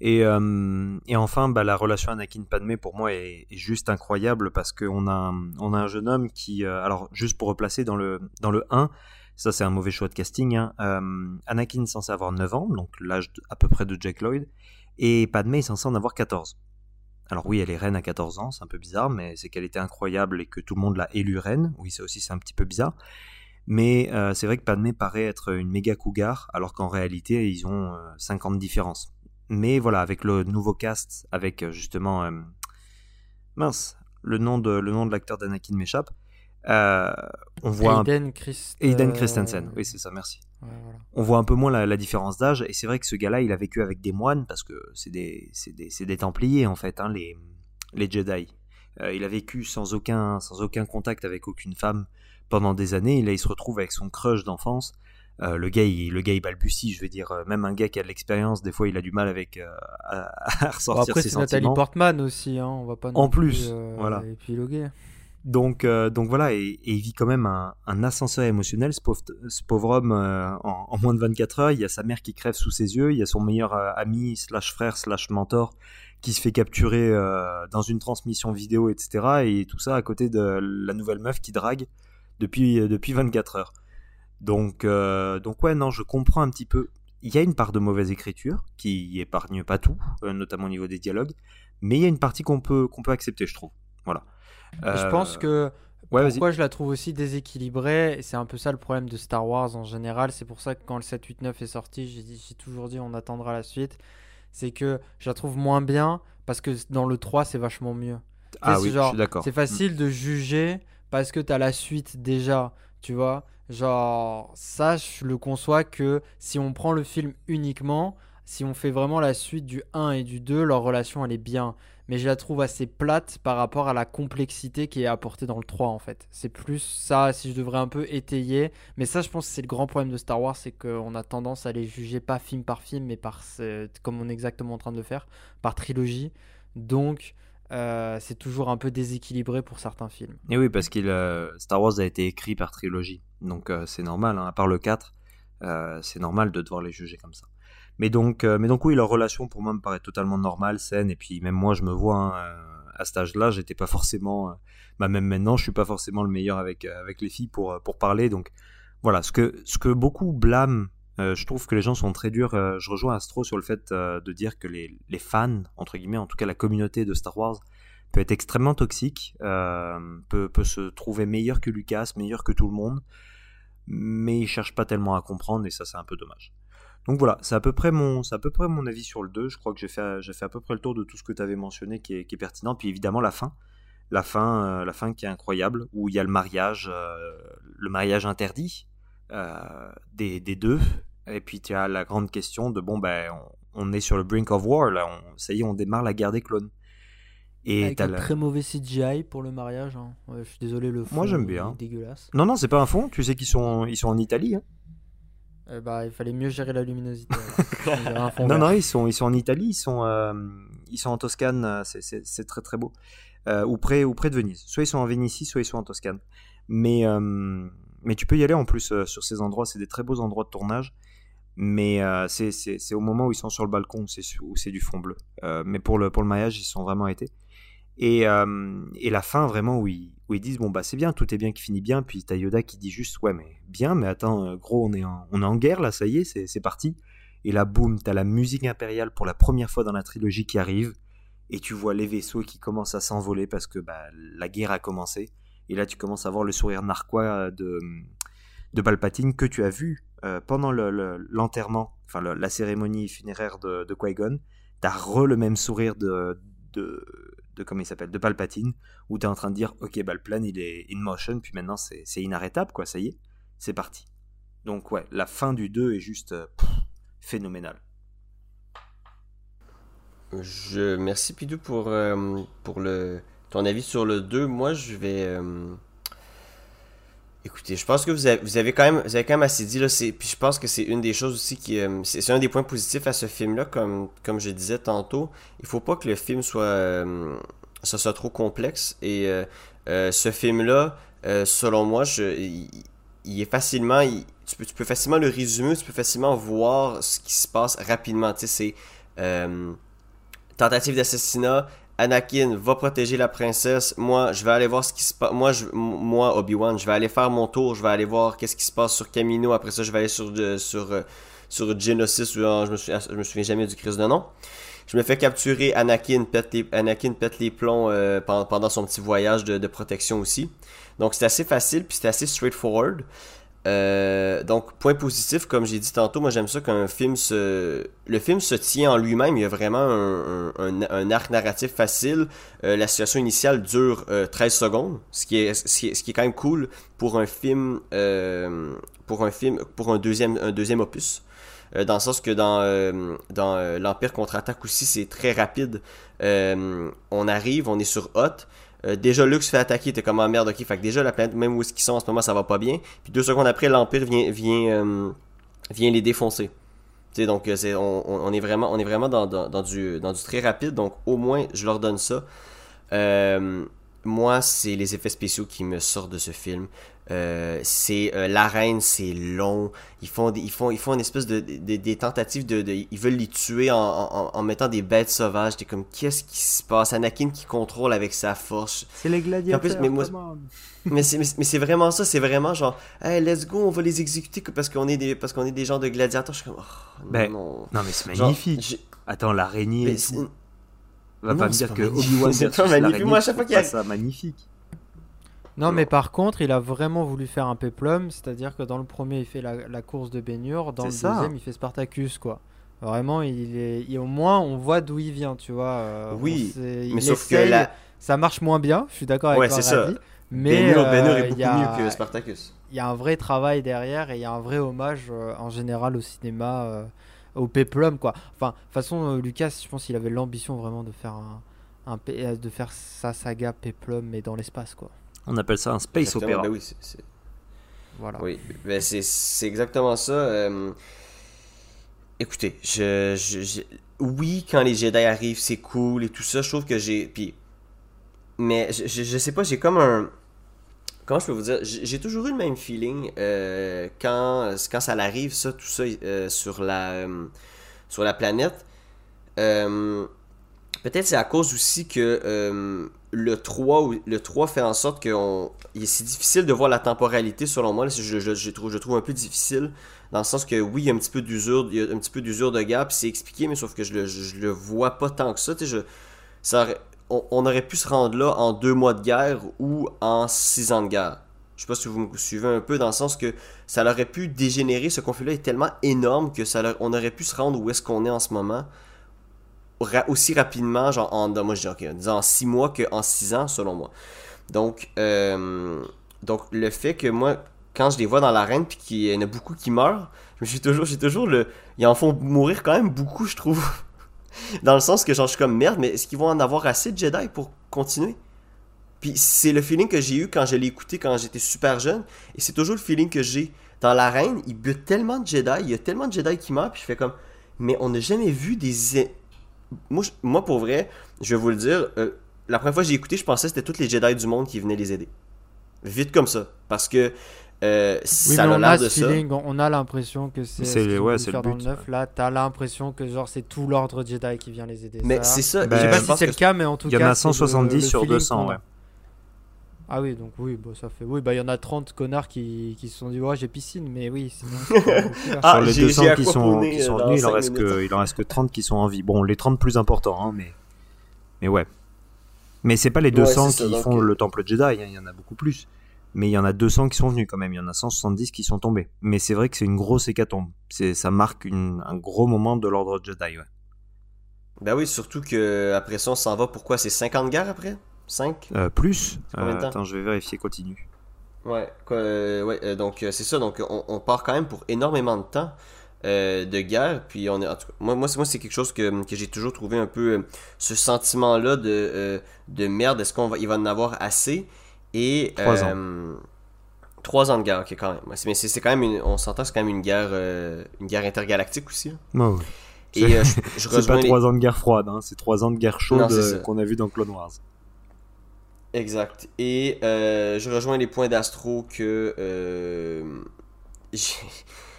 Et, euh, et, enfin, bah, la relation Anakin-Padmé, pour moi, est, juste incroyable parce qu'on a, un jeune homme qui. alors, juste pour replacer dans le, dans le 1, ça, c'est un mauvais choix de casting. Hein. Euh, Anakin est censé avoir 9 ans, donc l'âge à peu près de Jack Lloyd, et Padmé est censée en avoir 14. Alors oui, elle est reine à 14 ans, c'est un peu bizarre, mais c'est qu'elle était incroyable et que tout le monde l'a élue reine. Oui, ça aussi, c'est un petit peu bizarre. Mais euh, c'est vrai que Padmé paraît être une méga cougar, alors qu'en réalité, ils ont 50 euh, différences. Mais voilà, avec le nouveau cast, avec justement... mince, le nom de, le nom de l'acteur d'Anakin m'échappe. Euh, on voit Aiden, Christensen, oui c'est ça, merci. On voit un peu moins la, différence d'âge, et c'est vrai que ce gars-là, il a vécu avec des moines, parce que c'est des, des, des, Templiers en fait, hein, les, les Jedi. Euh, il a vécu sans aucun, sans aucun contact avec aucune femme pendant des années, et là il se retrouve avec son crush d'enfance. Euh, le gars, il, le gars, il balbutie, je veux dire, même un gars qui a de l'expérience, des fois, il a du mal avec à, ressortir ses sentiments. Après, c'est Nathalie Portman aussi, hein, on va pas. En plus, voilà. Épiloguer. Donc, euh, donc voilà, et, il vit quand même un, ascenseur émotionnel, ce pauvre, homme, euh, en, moins de 24 heures. Il y a sa mère qui crève sous ses yeux, il y a son meilleur euh, ami, slash frère, slash mentor, qui se fait capturer dans une transmission vidéo, etc. Et tout ça à côté de la nouvelle meuf qui drague depuis, depuis 24 heures. Donc, donc ouais, non, je comprends un petit peu. Il y a une part de mauvaise écriture qui épargne pas tout, notamment au niveau des dialogues, mais il y a une partie qu'on peut, qu'on peut accepter, je trouve. Voilà. Je pense que pourquoi je la trouve aussi déséquilibrée, c'est un peu ça le problème de Star Wars en général, c'est pour ça que quand le 7, 8, 9 est sorti, j'ai toujours dit on attendra la suite, c'est que je la trouve moins bien parce que dans le 3 c'est vachement mieux. Ah oui, je suis d'accord. C'est facile de juger parce que tu as la suite déjà, tu vois. Genre, ça, je le conçois que si on prend le film uniquement, si on fait vraiment la suite du 1 et du 2, leur relation elle est bien. mais je la trouve assez plate par rapport à la complexité qui est apportée dans le 3 en fait. C'est plus ça, si je devrais un peu étayer. Mais ça, je pense que c'est le grand problème de Star Wars, c'est qu'on a tendance à les juger pas film par film, mais par, comme on est exactement en train de le faire, par trilogie. Donc, euh, c'est toujours un peu déséquilibré pour certains films. Et oui, parce que euh, Star Wars a été écrit par trilogie. Donc euh, c'est normal, hein. à part le 4, c'est normal de devoir les juger comme ça. Mais donc, mais donc oui, leur relation pour moi me paraît totalement normale, saine, et puis même moi je me vois hein, à cet âge-là, j'étais pas forcément, bah même maintenant je suis pas forcément le meilleur avec, avec les filles pour, pour parler, donc voilà, ce que, ce que beaucoup blâment je trouve que les gens sont très durs. je rejoins Astro sur le fait de dire que les, fans, entre guillemets, en tout cas la communauté de Star Wars, peut être extrêmement toxique, peut, se trouver meilleur que Lucas, meilleur que tout le monde, mais il cherche pas tellement à comprendre et ça c'est un peu dommage. Donc voilà, c'est à peu près mon, à peu près mon avis sur le 2. Je crois que j'ai fait, fait à peu près le tour de tout ce que tu avais mentionné qui est, pertinent. Puis évidemment la fin, la fin, euh, la fin qui est incroyable, où il y a le mariage, euh, le mariage interdit euh, des, deux. Et puis tu as la grande question de bon ben, on, est sur le brink of war là, ça y est, on démarre la guerre des clones. Et Avec un très mauvais CGI pour le mariage. Hein. je suis désolé, le fond Moi j'aime bien. dégueulasse. Non non, c'est pas un fond. Tu sais qu'ils sont, ils sont en Italie. Hein. Eh bah, il fallait mieux gérer la luminosité. non, non, ils sont, ils sont en Italie, ils sont, euh, ils sont en Toscane, euh, c'est très très beau. Euh, ou, près, ou près de Venise. Soit ils sont en Vénétie, soit ils sont en Toscane. Mais, mais tu peux y aller en plus sur ces endroits, c'est des très beaux endroits de tournage. Mais c'est au moment où ils sont sur le balcon où c'est du fond bleu. mais pour le, pour le maillage, ils sont vraiment été. Et, et la fin, vraiment, où ils, où ils disent bon bah c'est bien, tout est bien qui finit bien, puis t'as Yoda qui dit juste ouais mais bien, mais attends euh, gros on est en, on est en guerre là, ça y est, c'est parti. Et là boum, t'as la musique impériale pour la première fois dans la trilogie qui arrive, et tu vois les vaisseaux qui commencent à s'envoler parce que bah, la guerre a commencé. Et là tu commences à voir le sourire narquois de, de Palpatine que tu as vu euh, pendant l'enterrement, enfin la cérémonie funéraire de, de Qui-Gon. T'as re le même sourire de, de comment il s'appelle, de Palpatine, où tu es en train de dire, ok, bah, le plan il est in motion, puis maintenant c'est inarrêtable, quoi, ça y est, c'est parti. Donc ouais, la fin du 2 est juste euh, phénoménale. Je merci Pidou pour, euh, pour le ton avis sur le 2. Moi, je vais Écoutez, je pense que vous avez, quand, même, assez dit, là, puis je pense que c'est une des choses aussi qui... Euh, c'est un des points positifs à ce film-là, comme, comme je disais tantôt. Il faut pas que le film soit, euh, ça soit trop complexe. Et euh, ce film-là, selon moi, il, est facilement... tu, peux, tu peux facilement le résumer, tu peux facilement voir ce qui se passe rapidement. Tu sais, c'est... tentative d'assassinat, Anakin va protéger la princesse. Moi, je vais aller voir ce qui se passe. Moi, moi Obi-Wan, je vais aller faire mon tour. Je vais aller voir qu'est-ce qui se passe sur Camino. Après ça, je vais aller sur, euh, sur Genesis. Ah, je, me souviens, je me souviens jamais du Christ de nom. Je me fais capturer. Anakin pète les, Anakin pète les plombs euh, pendant, son petit voyage de, de protection aussi. Donc, c'est assez facile. Puis, c'est assez straightforward. Euh, donc, point positif, comme j'ai dit tantôt, moi j'aime ça qu'un film se. Le film se tient en lui-même, il y a vraiment un, arc narratif facile. Euh, la situation initiale dure 13 euh, secondes, ce qui, est, ce qui, est, quand même cool pour un film. pour un film. Pour un deuxième, un deuxième opus. dans le sens que dans, dans l'Empire contre-attaque aussi, c'est très rapide. on arrive, on est sur Hot. Euh, déjà Lux fait attaquer, t'es comme en merde, ok. Fait que déjà la planète, même où est-ce sont en ce moment, ça va pas bien. Puis deux secondes après, l'Empire vient, vient, euh, les défoncer. sais donc euh, c'est, on, est vraiment, on est dans, dans, dans, du, dans du très rapide, donc au moins je leur donne ça. moi, c'est les effets spéciaux qui me sortent de ce film. Euh, c'est euh, l'arène, c'est long. Ils font, des, ils font, ils font une espèce de, des tentatives de, ils veulent les tuer en, en, mettant des bêtes sauvages. T'es comme, qu'est-ce qui se passe? Anakin qui contrôle avec sa force. C'est les gladiateurs. mais mais c'est, mais c'est vraiment ça. C'est vraiment genre, hey, let's go, on va les exécuter parce qu'on est des, parce qu'on est des gens de gladiateurs. Je suis comme, oh, ben, non. non. mais c'est magnifique. Attends, l'araignée. Va pas me dire que Obi-Wan c'est magnifique. Moi, à chaque fois qu'il y a ça magnifique. Non, mais par contre, il a vraiment voulu faire un péplum, c'est-à-dire que dans le premier, il fait la, course de baignure, dans le deuxième, il fait Spartacus, quoi. Vraiment, il est, au moins, on voit d'où il vient, tu vois. Euh, oui, mais sauf que ça marche moins bien, je suis d'accord avec ouais, c'est ça. Mais Baignure, euh, est beaucoup mieux que Spartacus. Il y a un vrai travail derrière et il y a un vrai hommage euh, en général au cinéma, au péplum, quoi. Enfin, de toute façon, Lucas, je pense qu'il avait l'ambition vraiment de faire un un, de faire sa saga Peplum mais dans l'espace quoi. On appelle ça un space opéra. Ben oui, c'est, Voilà. Oui, ben c'est, exactement ça. Euh, écoutez, je, je, oui, quand les Jedi arrivent, c'est cool et tout ça. Je trouve que j'ai. Puis. Mais je, je, sais pas, j'ai comme un. Comment je peux vous dire J'ai toujours eu le même feeling euh, quand, quand ça arrive, ça, tout ça, euh, sur, la, sur la planète. Peut-être c'est à cause aussi que le 3, le 3 fait en sorte que c'est difficile de voir la temporalité selon moi. je, je, trouve, je trouve un peu difficile dans le sens que oui, il y a un petit peu d'usure, il y a de gap, c'est expliqué, mais sauf que je le, le vois pas tant que ça. Je, ça on, aurait pu se rendre là en deux mois de guerre ou en six ans de guerre. Je sais pas si vous me suivez un peu dans le sens que ça aurait pu dégénérer. Ce conflit-là est tellement énorme que ça on aurait pu se rendre où est-ce qu'on est en ce moment aussi rapidement, genre en, moi je dis, en six mois qu'en ans, selon moi. Donc, euh, donc le fait que moi, quand je les vois dans l'arène, puis qu'il y en a beaucoup qui meurent, je suis toujours, j'ai toujours le, ils en font mourir quand même beaucoup, je trouve. dans le sens que genre, je suis comme merde, mais est-ce qu'ils vont en avoir assez de Jedi pour continuer? Puis c'est le feeling que j'ai eu quand je l'ai écouté quand j'étais super jeune, et c'est toujours le feeling que j'ai dans l'arène. Il butent tellement de Jedi, il y a tellement de Jedi qui meurent, puis je fais comme, mais on n'a jamais vu des moi, moi, pour vrai, je vais vous le dire, euh, la première fois que j'ai écouté, je pensais que c'était tous les Jedi du monde qui venaient les aider. Vite comme ça. Parce que euh, ça a l'air de ça. on a l'impression que c'est c'est ouais, le dans le neuf. Là, t'as l'impression que genre c'est tout l'ordre Jedi qui vient les aider. Mais c'est ça. je sais pas si c'est le cas, mais en tout cas. Il y en a 170 sur 200, ouais. Ah oui, donc oui, bah, ça fait. Oui, bah il y en a 30 connards qui, qui se sont dit, ouais, j'ai piscine, mais oui, sinon. ah, Sur les 200 qui sont, qui sont venus, il en, reste que, il en reste que 30 qui sont en vie. Bon, les 30 plus importants, hein, mais. Mais ouais. Mais c'est pas les 200 qui font le temple Jedi, hein, il y en a beaucoup plus. Mais il y en a 200 qui sont venus quand même, il y en a 170 qui sont tombés. Mais c'est vrai que c'est une grosse hécatombe. Ça marque une, un gros moment de l'ordre Jedi, ouais. Ben oui, surtout que après ça, on s'en va pourquoi? C'est 50 guerres après? 5 euh, Plus euh, Attends, je vais vérifier, continue. Ouais, euh, ouais donc c'est ça, donc on, part quand même pour énormément de temps de guerre, puis on est, en tout cas, moi, moi, c'est quelque chose que, que j'ai toujours trouvé un peu ce sentiment-là de, de merde, est-ce qu'on va, il va en avoir assez? Et. Trois ans. Trois ans de guerre, ok, quand même. Mais c'est quand même une, on s'entend, c'est quand même une guerre, une guerre intergalactique aussi. Hein. Et je, c'est pas trois ans de guerre froide, hein, c'est trois ans de guerre chaude qu'on a vu dans Clone Wars. Exact. Et euh, je rejoins les points d'Astro que. Euh, je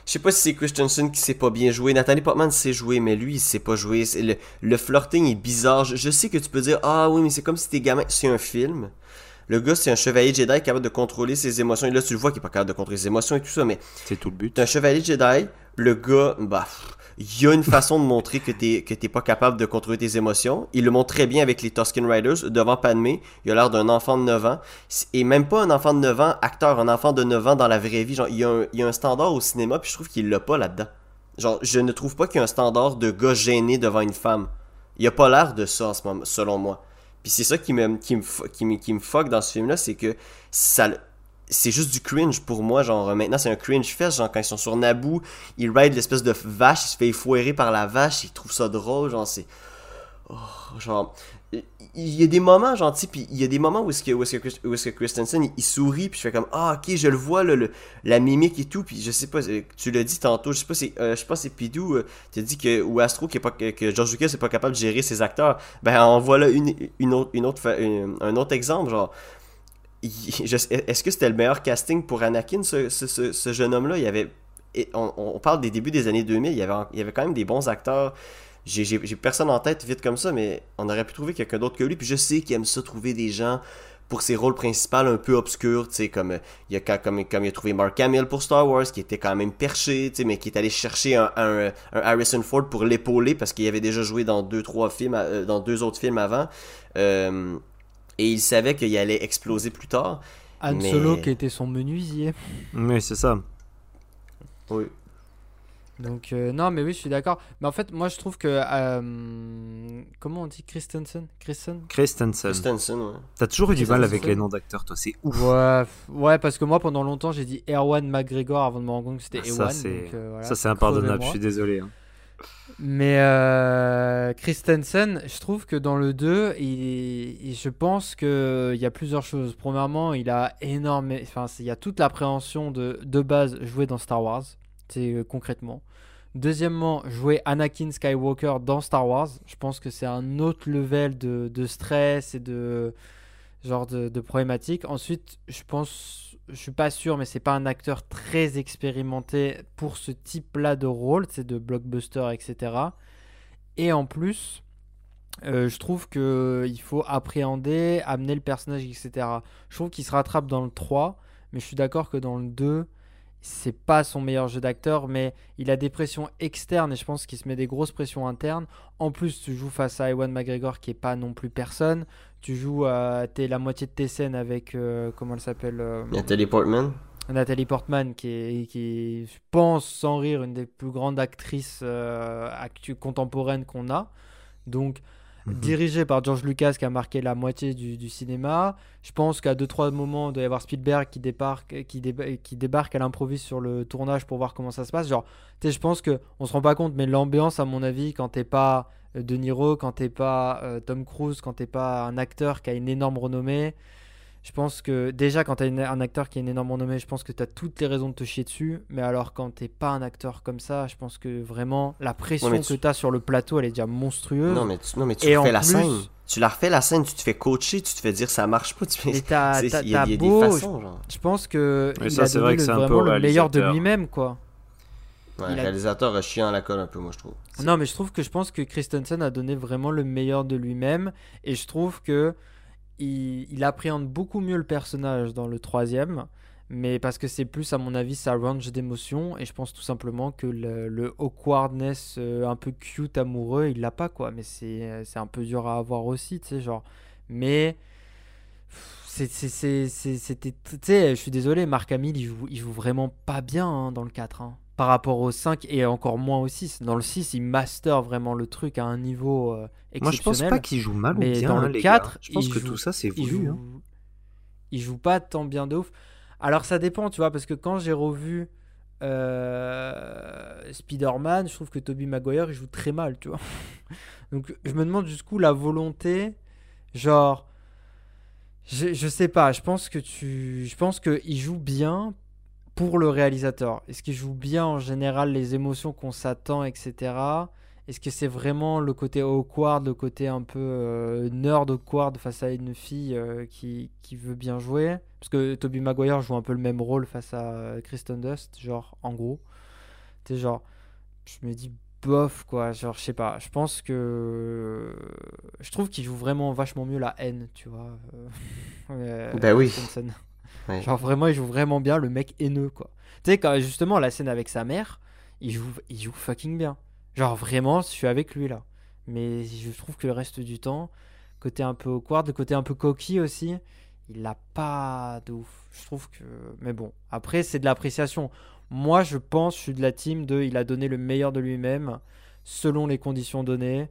sais pas si c'est Christensen qui sait pas bien jouer. Nathalie Portman sait jouer, mais lui, il sait pas jouer. Le, le flirting est bizarre. Je, sais que tu peux dire Ah oui, mais c'est comme si t'es gamin. C'est un film. Le gars, c'est un chevalier Jedi capable de contrôler ses émotions. Et là, tu le vois qu'il est pas capable de contrôler ses émotions et tout ça, mais. C'est tout le but. un chevalier Jedi. Le gars, bah il y a une façon de montrer que t'es que t'es pas capable de contrôler tes émotions. Il le montre très bien avec les Tusken Riders devant Padmé. Il a l'air d'un enfant de 9 ans. Et même pas un enfant de 9 ans, acteur, un enfant de 9 ans dans la vraie vie. Genre, il y a un, il y a un standard au cinéma, puis je trouve qu'il l'a pas là-dedans. Genre, je ne trouve pas qu'il y a un standard de gars gêné devant une femme. Il a pas l'air de ça en ce moment, selon moi. Puis c'est ça qui me, qui me, qui me, qui me fuck dans ce film-là, c'est que ça, c'est juste du cringe pour moi. Genre, maintenant, c'est un cringe fest. Genre, quand ils sont sur Naboo, ils ride l'espèce de vache, il se fait foirer par la vache, ils trouvent ça drôle. Genre, c'est. Oh, genre. Il y a des moments, tu puis il y a des moments où est-ce que, que, où que Christensen, il, sourit, puis je fais comme, ah, ok, je le vois, le, la mimique et tout, puis je sais pas, tu l'as dit tantôt, je sais pas, c'est, euh, je pense c'est Pidou, euh, tu as dit que, ou Astro, qui est pas, que George Lucas n'est pas capable de gérer ses acteurs. Ben, on voit là une, une autre, une autre, un autre exemple, genre, est-ce que c'était le meilleur casting pour Anakin, ce, jeune homme-là? Il y avait, on, parle des débuts des années 2000, il y avait, il y avait quand même des bons acteurs. J'ai personne en tête vite comme ça, mais on aurait pu trouver quelqu'un d'autre que lui. Puis je sais qu'il aime ça trouver des gens pour ses rôles principaux un peu obscurs, tu sais, comme il, a, comme, comme il a trouvé Mark Hamill pour Star Wars, qui était quand même perché, tu sais, mais qui est allé chercher un, un, Harrison Ford pour l'épauler parce qu'il avait déjà joué dans deux, trois films, euh, dans deux autres films avant. Euh, et il savait qu'il allait exploser plus tard. Han Solo qui était son menuisier. Oui, c'est ça. Oui. Donc, euh, non, mais oui, je suis d'accord. Mais en fait, moi, je trouve que. Euh, comment on dit Christensen? Christensen Christensen. Christensen, ouais. T'as toujours eu du mal avec les noms d'acteurs, toi, c'est ouf. Ouais, ouais, parce que moi, pendant longtemps, j'ai dit Erwan McGregor avant de me rendre compte que c'était ah, Ewan. Ça, c'est euh, voilà, un impardonnable, je suis désolé. Hein. Mais euh, Christensen, je trouve que dans le 2, il, je pense qu'il y a plusieurs choses. Premièrement, il a énorme, enfin, il y a toute l'appréhension de, de base jouée dans Star Wars, c'est euh, concrètement. Deuxièmement, jouer Anakin Skywalker dans Star Wars, je pense que c'est un autre level de, stress et de genre de, problématique. Ensuite, je pense je suis pas sûr, mais c'est pas un acteur très expérimenté pour ce type-là de rôle, c'est de blockbuster, etc. Et en plus, euh, je trouve que il faut appréhender, amener le personnage, etc. Je trouve qu'il se rattrape dans le 3, mais je suis d'accord que dans le 2, c'est pas son meilleur jeu d'acteur, mais il a des pressions externes et je pense qu'il se met des grosses pressions internes. En plus, tu joues face à Ewan McGregor qui est pas non plus personne. Tu joues à es la moitié de tes scènes avec euh, comment elle s'appelle euh, Nathalie Portman. Nathalie Portman qui est, qui je pense sans rire une des plus grandes actrices euh, contemporaines qu'on a. Donc Mhm. dirigé par George Lucas qui a marqué la moitié du, cinéma. Je pense qu'à deux trois moments, il doit y avoir Spielberg qui débarque, qui, débarque à l'improviste sur le tournage pour voir comment ça se passe. Genre, je pense que on se rend pas compte, mais l'ambiance, à mon avis, quand t'es pas euh, De Niro, quand t'es pas euh, Tom Cruise, quand t'es pas un acteur qui a une énorme renommée, je pense que déjà, quand tu as un acteur qui est une énorme renommée, je pense que tu as toutes les raisons de te chier dessus. Mais alors, quand t'es pas un acteur comme ça, je pense que vraiment la pression que tu as sur le plateau, elle est déjà monstrueuse. Non, mais tu, non, mais tu refais la scène. Tu la refais la scène, tu te fais coacher, tu te fais dire ça marche pas. Tu fais... Il y a, des façons, genre. Je pense que il a donné le, vraiment le meilleur de lui-même, quoi. Ouais, le réalisateur a chiant à la colle un peu, moi, je trouve. Non, mais je trouve que je pense que Christensen a donné vraiment le meilleur de lui-même. Et je trouve que il, appréhende beaucoup mieux le personnage dans le troisième, mais parce que c'est plus, à mon avis, sa range d'émotions, et je pense tout simplement que le, awkwardness euh, un peu cute, amoureux, il l'a pas, quoi, mais c'est un peu dur à avoir aussi, tu sais, genre. Mais c'était tu sais je suis désolé Marc Hamill il joue, il joue vraiment pas bien hein, dans le 4 hein par rapport au 5 et encore moins au 6. Dans le 6, il master vraiment le truc à un niveau exceptionnel. Moi, je pense pas qu'il joue mal mais ou bien, dans le 4, Je pense que tout ça, c'est voulu. Il joue, hein. il joue pas tant bien de ouf. Alors, ça dépend, tu vois, parce que quand j'ai revu euh, Spider-Man, je trouve que Tobey Maguire, il joue très mal, tu vois. Donc, je me demande jusqu'où la volonté, genre... Je, je sais pas, je pense que tu. Je pense qu'il joue bien pour le réalisateur? Est-ce qu'il joue bien en général les émotions qu'on s'attend, etc. Est-ce que c'est vraiment le côté awkward, le côté un peu euh, nerd awkward face à une fille euh, qui, qui, veut bien jouer? Parce que Toby Maguire joue un peu le même rôle face à euh, Kristen Dust, genre en gros. Tu genre, je me dis bof quoi, genre je sais pas, je pense que je trouve qu'il joue vraiment vachement mieux la haine, tu vois. ben oui. Genre vraiment, il joue vraiment bien le mec haineux, quoi. Tu sais, quand justement la scène avec sa mère, il joue, il joue fucking bien. Genre vraiment, je suis avec lui là. Mais je trouve que le reste du temps, côté un peu awkward, côté un peu coquille aussi, il l'a pas de. Je trouve que. Mais bon, après, c'est de l'appréciation. Moi, je pense, je suis de la team de il a donné le meilleur de lui-même selon les conditions données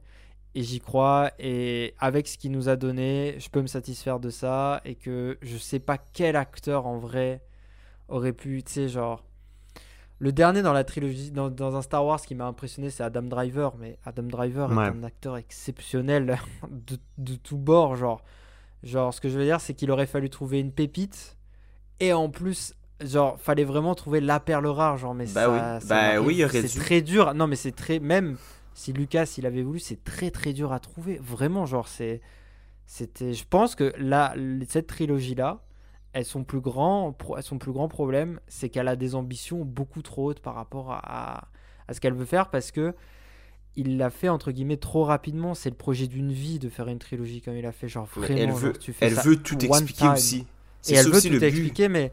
et j'y crois. Et avec ce qu'il nous a donné, je peux me satisfaire de ça. Et que je sais pas quel acteur en vrai aurait pu, tu sais, genre. Le dernier dans la trilogie, dans, dans un Star Wars qui m'a impressionné, c'est Adam Driver. Mais Adam Driver est un acteur exceptionnel de, de tout bord. Genre, genre, ce que je veux dire, c'est qu'il aurait fallu trouver une pépite. Et en plus, genre, fallait vraiment trouver la perle rare. Genre, mais bah oui, bah oui, c'est très dur. Non, mais c'est très. Même si Lucas il avait voulu, c'est très très dur à trouver. Vraiment, genre, c'est. C'était, je pense que là, cette trilogie-là, elles son plus grand, son plus grand problème, c'est qu'elle a des ambitions beaucoup trop hautes par rapport à, à ce qu'elle veut faire parce que il l'a fait entre guillemets trop rapidement. C'est le projet d'une vie de faire une trilogie comme il a fait. Genre vraiment, elle veut, tu fais elle veut tout expliquer aussi. Et elle veut tout expliquer, mais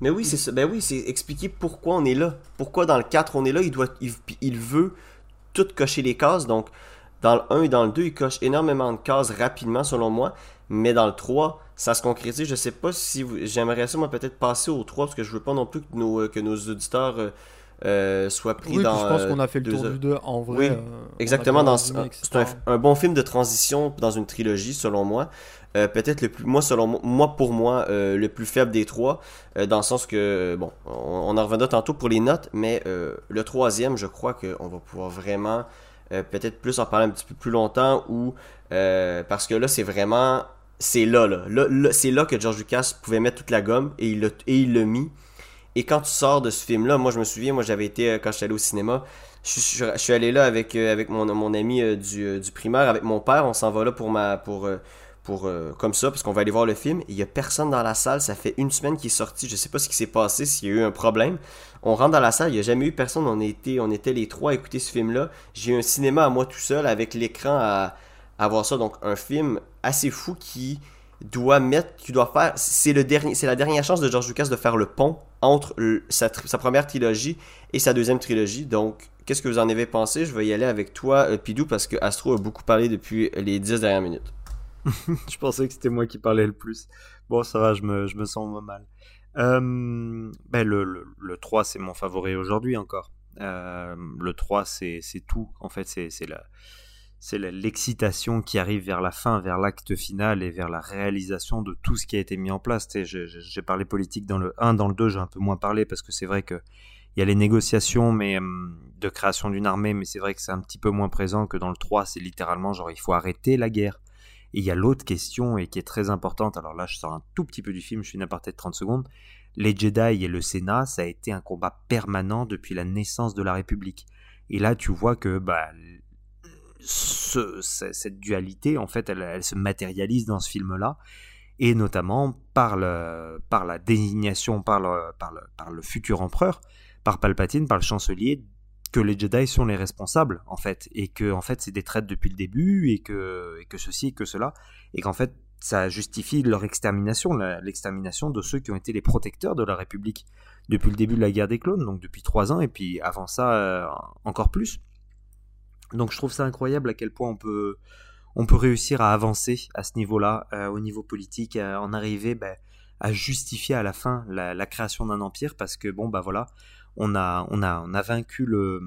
mais oui, c'est ça. Ben oui, c'est expliquer pourquoi on est là. Pourquoi dans le 4 on est là. Il, doit, il, il veut tout cocher les cases. Donc, dans le 1 et dans le 2, il coche énormément de cases rapidement, selon moi. Mais dans le 3, ça se concrétise. Je sais pas si vous... J'aimerais ça, moi, peut-être passer au 3, parce que je veux pas non plus que nos, que nos auditeurs euh, euh, soit pris Oui, dans. je pense euh, qu'on a fait le tour heures. du 2 en vrai. Oui, euh, Exactement, c'est un, un bon film de transition dans une trilogie, selon moi. Euh, Peut-être le plus, moi, selon moi, pour moi, euh, le plus faible des trois, euh, dans le sens que, bon, on, en reviendra tantôt pour les notes, mais le troisième, je crois qu'on va pouvoir vraiment, peut-être plus en parler un petit peu plus longtemps, ou parce que là, c'est vraiment, c'est là, là, Là, là, c'est là que George Lucas pouvait mettre toute la gomme et il et il l'a mis. Et quand tu sors de ce film-là, moi je me souviens, moi j'avais été, quand j'étais allé au cinéma, je, suis allé là avec, avec mon, mon ami du, du primaire, avec mon père, on s'en va là pour ma pour, pour euh, comme ça, parce qu'on va aller voir le film. Il y a personne dans la salle, ça fait une semaine qu'il est sorti, je sais pas ce qui s'est passé, s'il y a eu un problème. On rentre dans la salle, il n'y a jamais eu personne, on était, on était les trois à écouter ce film-là. J'ai eu un cinéma à moi tout seul avec l'écran à, voir ça, donc un film assez fou qui doit mettre, qui doit faire, c'est le dernier, c'est la dernière chance de George Lucas de faire le pont entre sa première trilogie et sa deuxième trilogie. Donc, qu'est-ce que vous en avez pensé? Je vais y aller avec toi, euh, Pidou, parce que Astro a beaucoup parlé depuis les 10 dernières minutes. je pensais que c'était moi qui parlais le plus. Bon, ça va, je me, je me sens moins mal. Euh, ben le, le, le 3, c'est mon favori aujourd'hui encore. Euh, le 3, c'est tout. En fait, c'est la c'est l'excitation qui arrive vers la fin, vers l'acte final et vers la réalisation de tout ce qui a été mis en place. J'ai- parlé politique dans le 1, dans le 2, j'ai un peu moins parlé parce que c'est vrai que il y a les négociations mais hum, de création d'une armée, mais c'est vrai que c'est un petit peu moins présent que dans le 3. C'est littéralement genre il faut arrêter la guerre. Et il y a l'autre question et qui est très importante. Alors là, je sors un tout petit peu du film, je fais une aparté de 30 secondes. Les Jedi et le Sénat, ça a été un combat permanent depuis la naissance de la République. Et là, tu vois que bah, ce- ce- cette dualité, en fait, elle, se matérialise dans ce film-là, et notamment par, la désignation par le futur empereur, par Palpatine, par le chancelier, que les Jedi sont les responsables, en fait, et que en fait c'est des traites depuis le début, et que, et que ceci et que cela, et qu'en fait ça justifie leur extermination, l'extermination de ceux qui ont été les protecteurs de la République depuis le début de la guerre des clones, donc depuis trois ans, et puis avant ça euh, encore plus. Donc je trouve ça incroyable à quel point on peut, on peut réussir à avancer à ce niveau-là, euh, au niveau politique, en arriver ben, à justifier à la fin la, la création d'un empire, parce que bon bah voilà, on a, on a, on a vaincu le,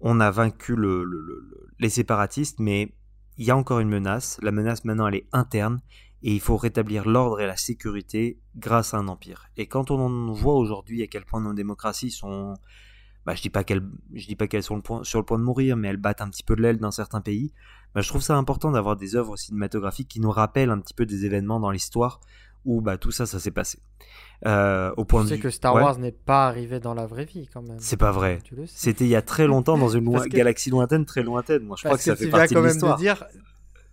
on a vaincu le, le- le- le- les séparatistes, mais il y a encore une menace. La menace maintenant elle est interne et il faut rétablir l'ordre et la sécurité grâce à un empire. Et quand on voit aujourd'hui à quel point nos démocraties sont, bah, je dis pas qu'elles, je dis pas qu'elles sont le point- sur le point de mourir, mais elles battent un petit peu de l'aile dans certains pays. Bah, je trouve ça important d'avoir des œuvres cinématographiques qui nous rappellent un petit peu des événements dans l'histoire où bah, tout ça, ça s'est passé. Euh, au point sais que Star Ouais. Wars n'est pas arrivé dans la vraie vie quand même. C'est pas vrai. C'était il y a très longtemps dans une que- galaxie lointaine, très lointaine. Moi, je crois Parce que ça fait partie quand de l'histoire. dire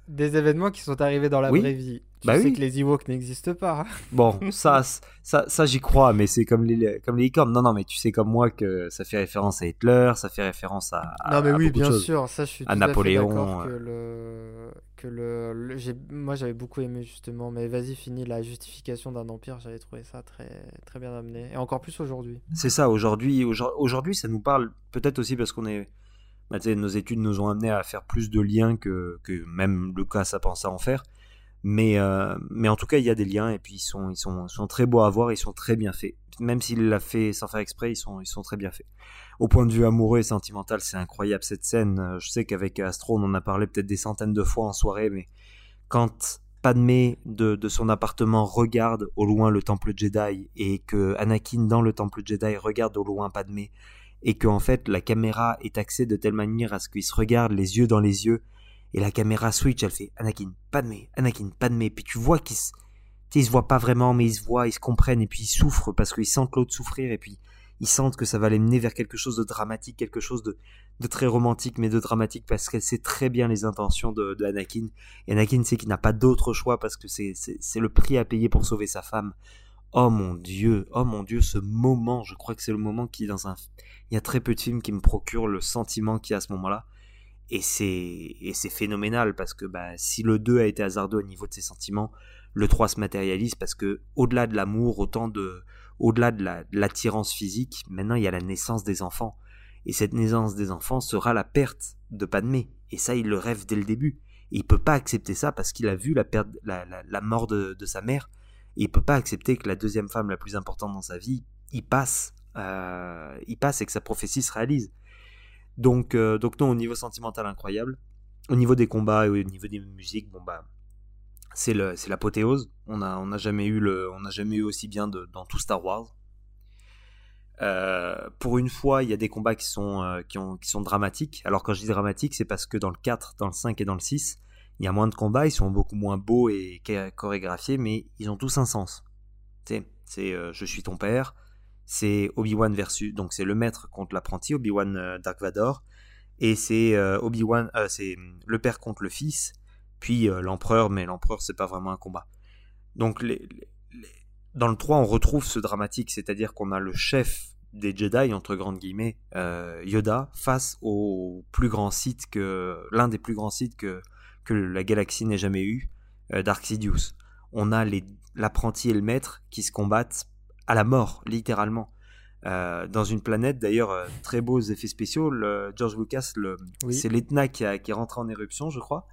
des événements qui sont arrivés dans la Oui. vraie vie. Tu Bah sais oui. que les Ewoks n'existent pas. Bon, ça, ça, ça j'y crois, mais c'est comme les, comme les licornes. Non, non, mais tu sais comme moi que ça fait référence à Hitler, ça fait référence à. à- non mais oui, bien sûr, ça je suis À tout Napoléon, à fait euh. que le le, moi j'avais beaucoup aimé justement, mais vas-y finis la justification d'un empire, j'avais trouvé ça très très bien amené et encore plus aujourd'hui. C'est ça, aujourd'hui, aujourd- aujourd'hui, ça nous parle peut-être aussi parce qu'on est. bah, nos études nous ont amené à faire plus de liens que, que même Lucas a pensé à en faire. Mais, euh, mais en tout cas, il y a des liens et puis ils sont, ils sont, sont très beaux à voir, ils sont très bien faits. Même s'il l'a fait sans faire exprès, ils sont, très bien faits. Au point de vue amoureux et sentimental, c'est incroyable cette scène. Euh, Je sais qu'avec Astro, on en a parlé peut-être des centaines de fois en soirée, mais quand Padmé de, de son appartement regarde au loin le temple Jedi et que Anakin dans le temple Jedi regarde au loin Padmé et que en fait la caméra est axée de telle manière à ce qu'ils se regardent les yeux dans les yeux et la caméra switch elle fait Anakin Padmé Anakin Padmé puis tu vois qu'ils ils se voient pas vraiment mais ils se voient ils se comprennent et puis ils souffrent parce qu'ils sentent l'autre souffrir et puis ils sentent que ça va les mener vers quelque chose de dramatique quelque chose de, très romantique mais de dramatique parce qu'elle sait très bien les intentions de, Anakin. Et Anakin sait qu'il n'a pas d'autre choix parce que c'est le prix à payer pour sauver sa femme. Oh mon dieu, oh mon dieu, ce moment, je crois que c'est le moment qui dans un il y a très peu de films qui me procurent le sentiment qu'il y a à ce moment-là. Et c'est et c'est phénoménal parce que bah si le 2 a été hasardeux au niveau de ses sentiments, le 3 se matérialise parce que au-delà de l'amour, autant de au-delà de la- de l'attirance physique, maintenant il y a la naissance des enfants et cette naissance des enfants sera la perte de Padmé et ça il le rêve dès le début et il peut pas accepter ça parce qu'il a vu la perte la, mort de, sa mère et il peut pas accepter que la deuxième femme la plus importante dans sa vie, il passe il passe et que sa prophétie se réalise. Donc, donc non, au niveau sentimental incroyable. Au niveau des combats et au niveau des musiques, bon bah c'est l'apothéose. On n'a on jamais eu le, on jamais eu aussi bien de, dans tout Star Wars. Euh, pour une fois, il y a des combats qui sont, euh, qui, ont, qui sont dramatiques. Alors quand je dis dramatique, c'est parce que dans le 4, dans le 5 et dans le 6, il y a moins de combats, ils sont beaucoup moins beaux et chorégraphiés, mais ils ont tous un sens. C'est euh, je suis ton père, c'est Obi-Wan versus, donc c'est le maître contre l'apprenti, Obi-Wan Dark Vador, et c'est Obi-Wan, c'est le père contre le fils, puis l'empereur, mais l'empereur c'est pas vraiment un combat. Donc les, dans le 3, on retrouve ce dramatique, c'est-à-dire qu'on a le chef des Jedi, entre grandes guillemets, euh, Yoda, face au plus grand site que, l'un des plus grands sites que, que la galaxie n'ait jamais eu, euh, Dark Sidious. On a l'apprenti et le maître qui se combattent à la mort, littéralement. Euh, dans une planète, d'ailleurs, très beaux effets spéciaux. Le, George Lucas, le, c'est l'Etna qui, qui est rentré en éruption, je crois.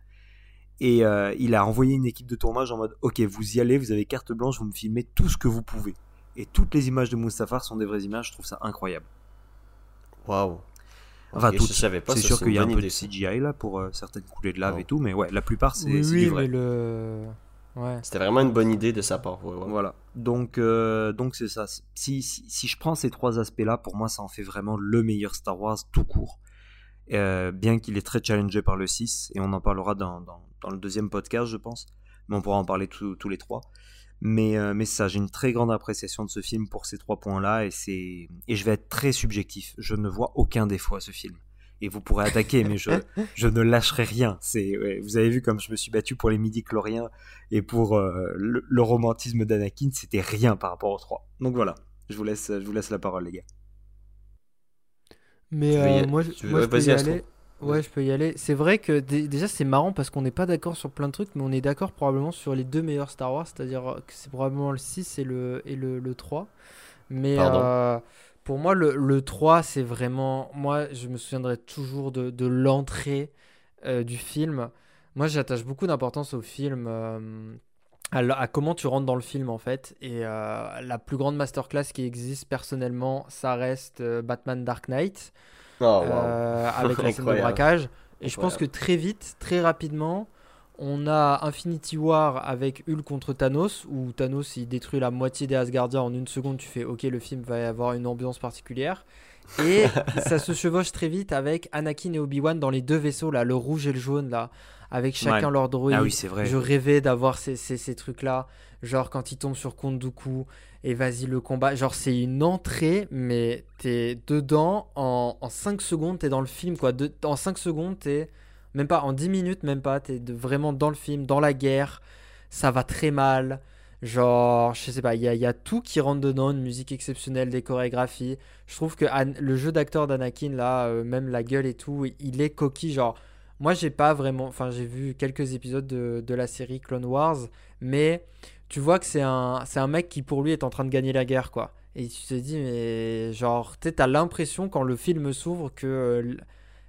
Et euh, il a envoyé une équipe de tournage en mode Ok, vous y allez, vous avez carte blanche, vous me filmez tout ce que vous pouvez. Et toutes les images de Mustafar sont des vraies images, je trouve ça incroyable. Waouh! Enfin, tout, je savais pas. C'est sûr qu'il y a un peu de CGI là pour euh, certaines coulées de lave et tout, mais ouais, la plupart c'est oui, vrai. le... ouais. C'était vraiment une bonne idée de sa part. Voilà. Donc, euh, donc c'est ça. Si, si, si, je prends ces trois aspects-là, pour moi, ça en fait vraiment le meilleur Star Wars tout court. bien qu'il est très challengé par le 6, et on en parlera dans, dans, dans le deuxième podcast, je pense. Mais on pourra en parler tous les trois. Mais, euh, mais ça, j'ai une très grande appréciation de ce film pour ces trois points-là. Et, c'est... et je vais être très subjectif. Je ne vois aucun défaut à ce film. Et vous pourrez attaquer, mais je, je ne lâcherai rien. C'est, vous avez vu comme je me suis battu pour les midi chloriens et pour euh, le, romantisme d'Anakin, c'était rien par rapport aux trois. Donc voilà, je vous laisse, je vous laisse la parole, les gars. Mais euh, moi, je, moi, peux y aller. Ouais, je peux y aller. C'est vrai que déjà c'est marrant parce qu'on n'est pas d'accord sur plein de trucs, mais on est d'accord probablement sur les deux meilleurs Star Wars, c'est-à-dire que c'est probablement le 6 et le, et le, le 3. Mais euh, pour moi, le, le 3, c'est vraiment. Moi, je me souviendrai toujours de, de l'entrée euh, du film. Moi, j'attache beaucoup d'importance au film. Euh, à, comment tu rentres dans le film en fait. Et la plus grande masterclass qui existe personnellement, ça reste Batman Dark Knight. Oh, euh, avec la scène de braquage. Et je pense que très vite, très rapidement, on a Infinity War avec Hulk contre Thanos, où Thanos il détruit la moitié des Asgardiens en une seconde. Tu fais ok, le film va avoir une ambiance particulière. Et ça se chevauche très vite avec Anakin et Obi-Wan dans les deux vaisseaux, là, le rouge et le jaune, là, avec chacun leur droïde. Ah oui, c'est vrai. Je rêvais d'avoir ces, ces, ces trucs-là. Genre quand il tombe sur Count Dooku et vas-y le combat. Genre c'est une entrée, mais t'es dedans en, en 5 secondes, t'es dans le film quoi. De, en 5 secondes, t'es même pas en 10 minutes, même pas, t'es vraiment dans le film, dans la guerre. Ça va très mal. Genre, je sais pas, il y a, y a, tout qui rentre dedans, une musique exceptionnelle, des chorégraphies. Je trouve que le jeu d'acteur d'Anakin, là, euh, même la gueule et tout, il est coquille. Genre, moi, j'ai pas vraiment. Enfin, j'ai vu quelques épisodes de, de, la série Clone Wars, mais tu vois que c'est un, mec qui pour lui est en train de gagner la guerre, quoi. Et tu te dis, mais genre, tu l'impression quand le film s'ouvre que euh,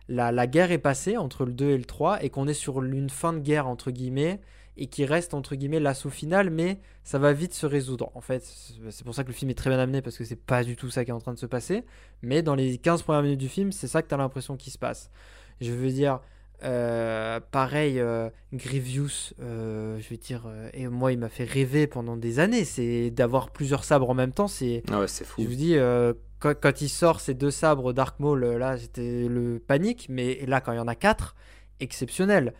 la, la, guerre est passée entre le 2 et le 3 et qu'on est sur une fin de guerre, entre guillemets, et qui reste, entre guillemets, l'assaut final, mais ça va vite se résoudre. En fait, c'est pour ça que le film est très bien amené parce que c'est pas du tout ça qui est en train de se passer. Mais dans les 15 premières minutes du film, c'est ça que tu as l'impression qui se passe. Je veux dire, euh, pareil, euh, Grievous, euh, je vais dire, et moi, il m'a fait rêver pendant des années. C'est d'avoir plusieurs sabres en même temps. C'est, ah ouais, c'est fou. Je vous dis, quand, quand, il sort ces deux sabres Dark Maul, là, c'était le panique. Mais là, quand il y en a quatre, exceptionnel.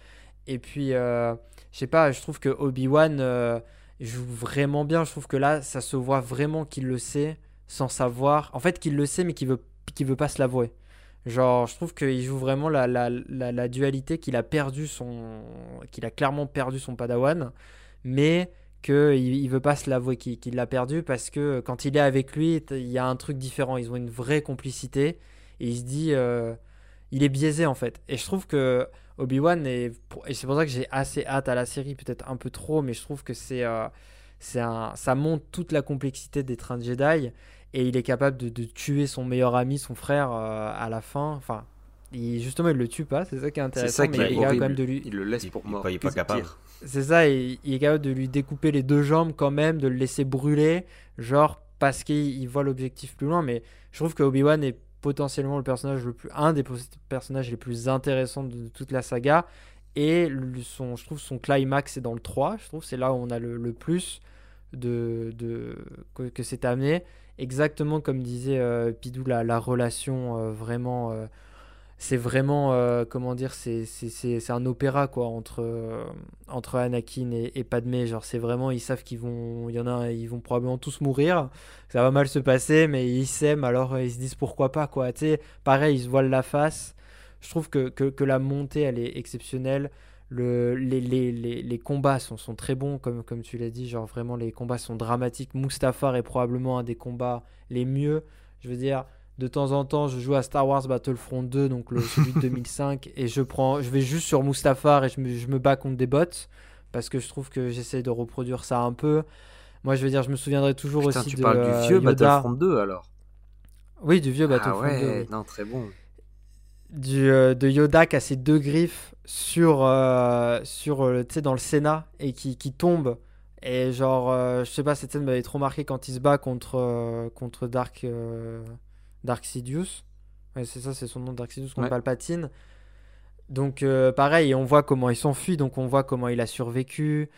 Et puis, je sais pas, je trouve que Obi Wan joue vraiment bien. Je trouve que là, ça se voit vraiment qu'il le sait sans savoir. En fait, qu'il le sait, mais qu'il veut, qu'il veut pas se l'avouer. Genre, je trouve qu'il joue vraiment la, la, la, dualité qu'il a perdu son. qu'il a clairement perdu son padawan, mais qu'il il veut pas se l'avouer qu'il l'a perdu parce que quand il est avec lui, il y a un truc différent. Ils ont une vraie complicité et il se dit. Euh, il est biaisé en fait. Et je trouve que Obi-Wan, et c'est pour ça que j'ai assez hâte à la série, peut-être un peu trop, mais je trouve que c'est. Euh, ça montre toute la complexité des trains de Jedi et il est capable de, tuer son meilleur ami, son frère euh, à la fin. Enfin, justement, il le tue pas, c'est ça qui est intéressant. mais il, est quand même de lui. Il le laisse pour mort. Il, est pas capable. C'est ça, il, est capable de lui découper les deux jambes quand même, de le laisser brûler, genre parce qu'il voit l'objectif plus loin. Mais je trouve que Obi-Wan est potentiellement le personnage le plus, un des personnages les plus intéressants de, toute la saga. Et son, je trouve son climax est dans le 3. Je trouve c'est là où on a le, plus de, de que, c'est amené. Exactement comme disait euh, Pidou, la, la relation euh, vraiment euh, c'est vraiment comment dire c'est un opéra quoi entre entre Anakin et, Padmé. Genre c'est vraiment ils savent qu'ils vont il y en a ils vont probablement tous mourir. Ça va mal se passer mais ils s'aiment alors ils se disent pourquoi pas quoi. Tu sais pareil ils se voilent la face. Je trouve que, que, que la montée elle est exceptionnelle le, les, les, les, les combats sont, sont, très bons, comme, comme tu l'as dit. Genre, vraiment, les combats sont dramatiques. Mustafar est probablement un des combats les mieux. Je veux dire, de temps en temps, je joue à Star Wars Battlefront 2, donc le, celui de 2005, et je, prends, je vais juste sur Mustafar et je me, je me bats contre des bots, parce que je trouve que j'essaie de reproduire ça un peu. Moi, je veux dire, je me souviendrai toujours Putain, aussi tu de. parles du vieux Yoda. Battlefront 2 alors Oui, du vieux Ah Battlefront 2. ouais, oui. non, très bon. Du, euh, de Yoda qui a ses deux griffes sur, euh, sur euh, dans le Sénat et qui, qui tombe. Et genre, euh, je sais pas, cette scène m'avait trop marqué quand il se bat contre, euh, contre Dark, Dark Sidious. Ouais, c'est ça, c'est son nom, Dark Sidious contre Ouais. Palpatine. Donc, pareil, on voit comment il s'enfuit, donc on voit comment il a survécu.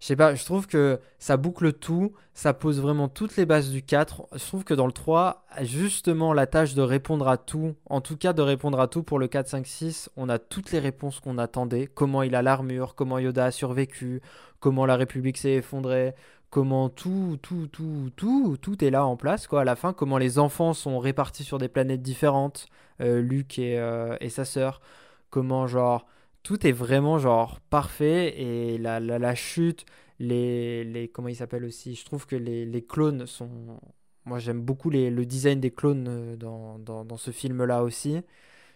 Je sais pas, je trouve que ça boucle tout, ça pose vraiment toutes les bases du 4. Je trouve que dans le 3, justement, la tâche de répondre à tout, en tout cas de répondre à tout pour le 4, 5, 6, on a toutes les réponses qu'on attendait. Comment il a l'armure, comment Yoda a survécu, comment la République s'est effondrée, comment tout, tout, tout, tout, tout est là en place, quoi, à la fin. Comment les enfants sont répartis sur des planètes différentes, euh, Luke et, euh, et sa sœur. Comment, genre, tout est vraiment, genre, parfait. Et la, la, la chute, les, les. Comment il s'appelle aussi Je trouve que les, les clones sont. Moi, j'aime beaucoup les, le design des clones euh, dans, dans, dans ce film-là aussi.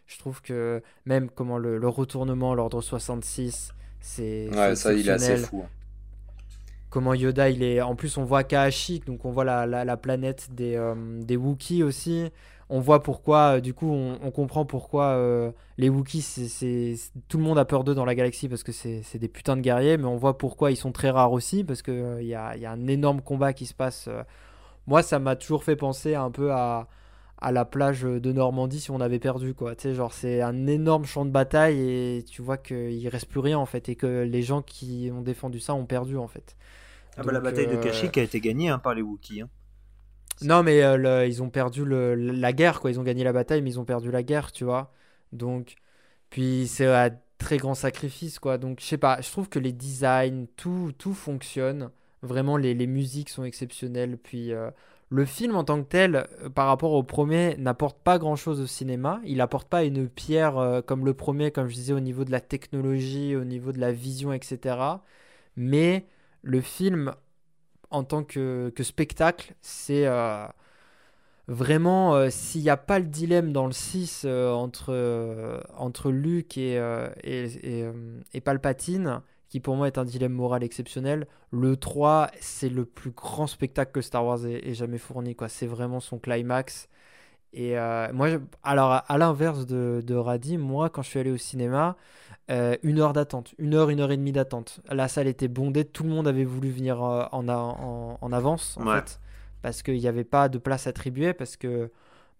Je trouve que même comment le, le retournement, l'ordre 66, c'est Ouais, ça, il est assez fou. hein. Comment Yoda, il est. En plus, on voit Kashyyyk, donc on voit la, la, la planète des, euh, des Wookiees aussi. On voit pourquoi, euh, du coup, on, on comprend pourquoi euh, les Wookiees, c'est, tout le monde a peur d'eux dans la galaxie parce que c'est, des putains de guerriers, mais on voit pourquoi ils sont très rares aussi parce qu'il il y a, y a un énorme combat qui se passe. euh. Moi, ça m'a toujours fait penser un peu à, à la plage de Normandie si on avait perdu, quoi. Tu sais, genre, c'est un énorme champ de bataille et tu vois qu'il reste plus rien en fait et que les gens qui ont défendu ça ont perdu en fait. Ah bah, la bataille de euh, Kashyyyk a été gagnée hein, par les Wookiees. hein. Non, mais euh, ils ont perdu la guerre, quoi. Ils ont gagné la bataille, mais ils ont perdu la guerre, tu vois. Donc, puis c'est à très grand sacrifice, quoi. Donc, je sais pas, je trouve que les designs, tout, tout fonctionne. Vraiment, les, les musiques sont exceptionnelles. Puis, euh, le film en tant que tel, euh, par rapport au premier, n'apporte pas grand-chose au cinéma. Il apporte pas une pierre comme le premier, comme je disais, au niveau de la technologie, au niveau de la vision, etc. Mais le film, en tant que, spectacle, c'est euh, vraiment, euh, s'il n'y a pas le dilemme dans le 6 euh, entre, entre Luke et, et, et, Palpatine, qui pour moi est un dilemme moral exceptionnel, le 3, c'est le plus grand spectacle que Star Wars ait, jamais fourni. quoi. C'est vraiment son climax. Et moi, alors à l'inverse de, de Radi, moi quand je suis allé au cinéma, euh, une heure d'attente, une heure, une heure et demie d'attente. La salle était bondée, tout le monde avait voulu venir euh, en, en, en avance en Ouais. fait, parce qu'il n'y avait pas de place attribuée, parce que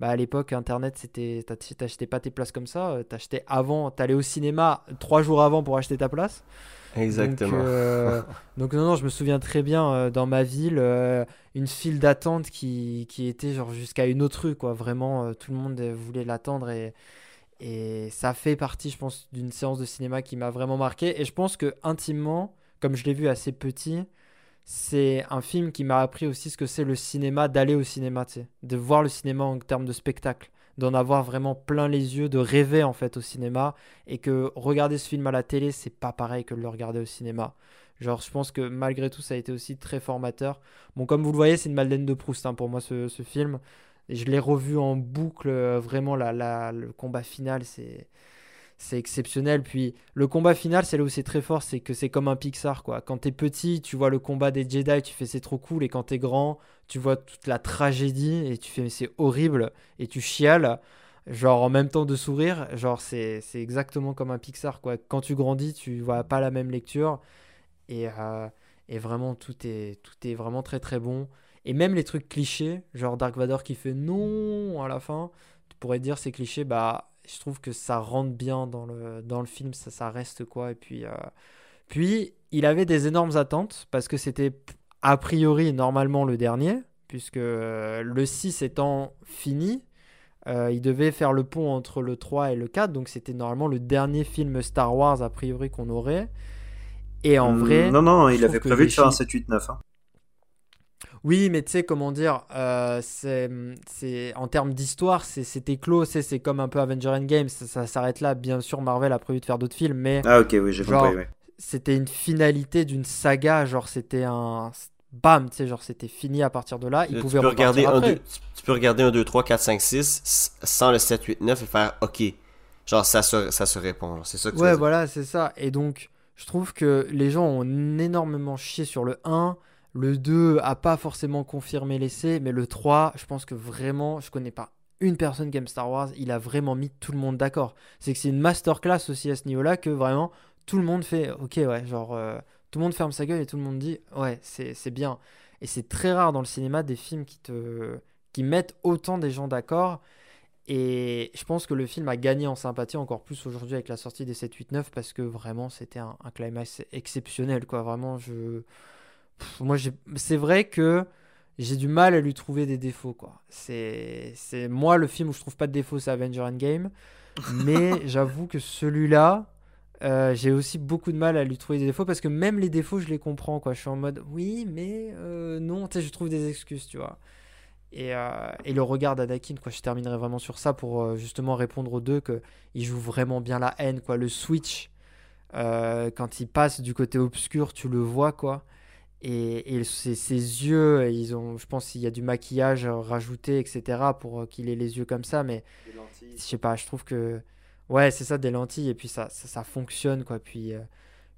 bah, à l'époque Internet c'était, t'ach- t'achetais pas tes places comme ça, euh, t'achetais avant, t'allais au cinéma trois jours avant pour acheter ta place. Exactement. Donc, euh, donc non, non, je me souviens très bien euh, dans ma ville, euh, une file d'attente qui, qui était genre jusqu'à une autre rue, quoi. Vraiment, tout le monde voulait l'attendre et, et ça fait partie, je pense, d'une séance de cinéma qui m'a vraiment marqué. Et je pense que intimement, comme je l'ai vu assez petit, c'est un film qui m'a appris aussi ce que c'est le cinéma, d'aller au cinéma, de voir le cinéma en termes de spectacle, d'en avoir vraiment plein les yeux, de rêver en fait au cinéma et que regarder ce film à la télé, c'est pas pareil que le regarder au cinéma. Genre, je pense que malgré tout, ça a été aussi très formateur. Bon, comme vous le voyez, c'est une Madeleine de Proust hein, pour moi, ce film. Je l'ai revu en boucle, euh, vraiment, la, le combat final, c'est. C'est exceptionnel. Puis le combat final, c'est là où c'est très fort, c'est que c'est comme un Pixar, quoi. Quand t'es petit, tu vois le combat des Jedi, tu fais c'est trop cool. Et quand t'es grand, tu vois toute la tragédie et tu fais c'est horrible. Et tu chiales genre en même temps de sourire, genre c'est c'est exactement comme un Pixar quoi. Quand tu grandis, tu vois pas la même lecture et, euh, et vraiment tout est tout est vraiment très très bon. Et même les trucs clichés, genre Dark Vador qui fait non à la fin, tu pourrais dire c'est cliché, bah je trouve que ça rentre bien dans le, dans le film, ça, ça reste quoi. Et puis, euh, puis, il avait des énormes attentes parce que c'était a priori normalement le dernier, puisque euh, le 6 étant fini, euh, il devait faire le pont entre le 3 et le 4, donc c'était normalement le dernier film Star Wars a priori qu'on aurait. Et en vrai. Non, non, il avait prévu de faire un 7, 8, 9. Oui, mais tu sais, comment dire, euh, c'est en termes d'histoire, c'était clos, c'est comme un peu Avenger Endgame, ça, ça s'arrête là. Bien sûr, Marvel a prévu de faire d'autres films, mais. Ah, ok, oui, j'ai compris, C'était une finalité d'une saga, genre c'était un. Bam, tu sais, genre c'était fini à partir de là. Il pouvait tu peux regarder un, tu peux regarder 1, 2, 3, 4, 5, 6 sans le 7, 8, 9 et faire OK. Genre ça se, ça se répond. C'est ça que Ouais, voilà, c'est ça. Et donc, je trouve que les gens ont énormément chié sur le 1. Le 2 a pas forcément confirmé l'essai, mais le 3, je pense que vraiment, je connais pas une personne qui aime Star Wars, il a vraiment mis tout le monde d'accord. C'est que c'est une masterclass aussi à ce niveau-là que vraiment tout le monde fait ok ouais, genre euh, tout le monde ferme sa gueule et tout le monde dit ouais c'est bien. Et c'est très rare dans le cinéma des films qui te qui mettent autant des gens d'accord. Et je pense que le film a gagné en sympathie encore plus aujourd'hui avec la sortie des 7, 8, 9 parce que vraiment c'était un, un climax exceptionnel quoi. Vraiment je moi, c'est vrai que j'ai du mal à lui trouver des défauts. quoi. C'est moi le film où je trouve pas de défauts, c'est Avenger Endgame. Mais j'avoue que celui-là, euh, j'ai aussi beaucoup de mal à lui trouver des défauts parce que même les défauts, je les comprends. quoi. Je suis en mode oui, mais euh, non, tu sais, je trouve des excuses, tu vois. Et, euh, et, le regard d'Adakin, quoi, je terminerai vraiment sur ça pour justement répondre aux deux que il joue vraiment bien la haine, quoi. Le switch, quand il passe du côté obscur, tu le vois, quoi. Et, ses, yeux, ils ont, je pense qu'il y a du maquillage rajouté, etc., pour qu'il ait les yeux comme ça. Mais je sais pas, je trouve que. Ouais, c'est ça, des lentilles. Et puis ça, ça, fonctionne, quoi. Puis, euh,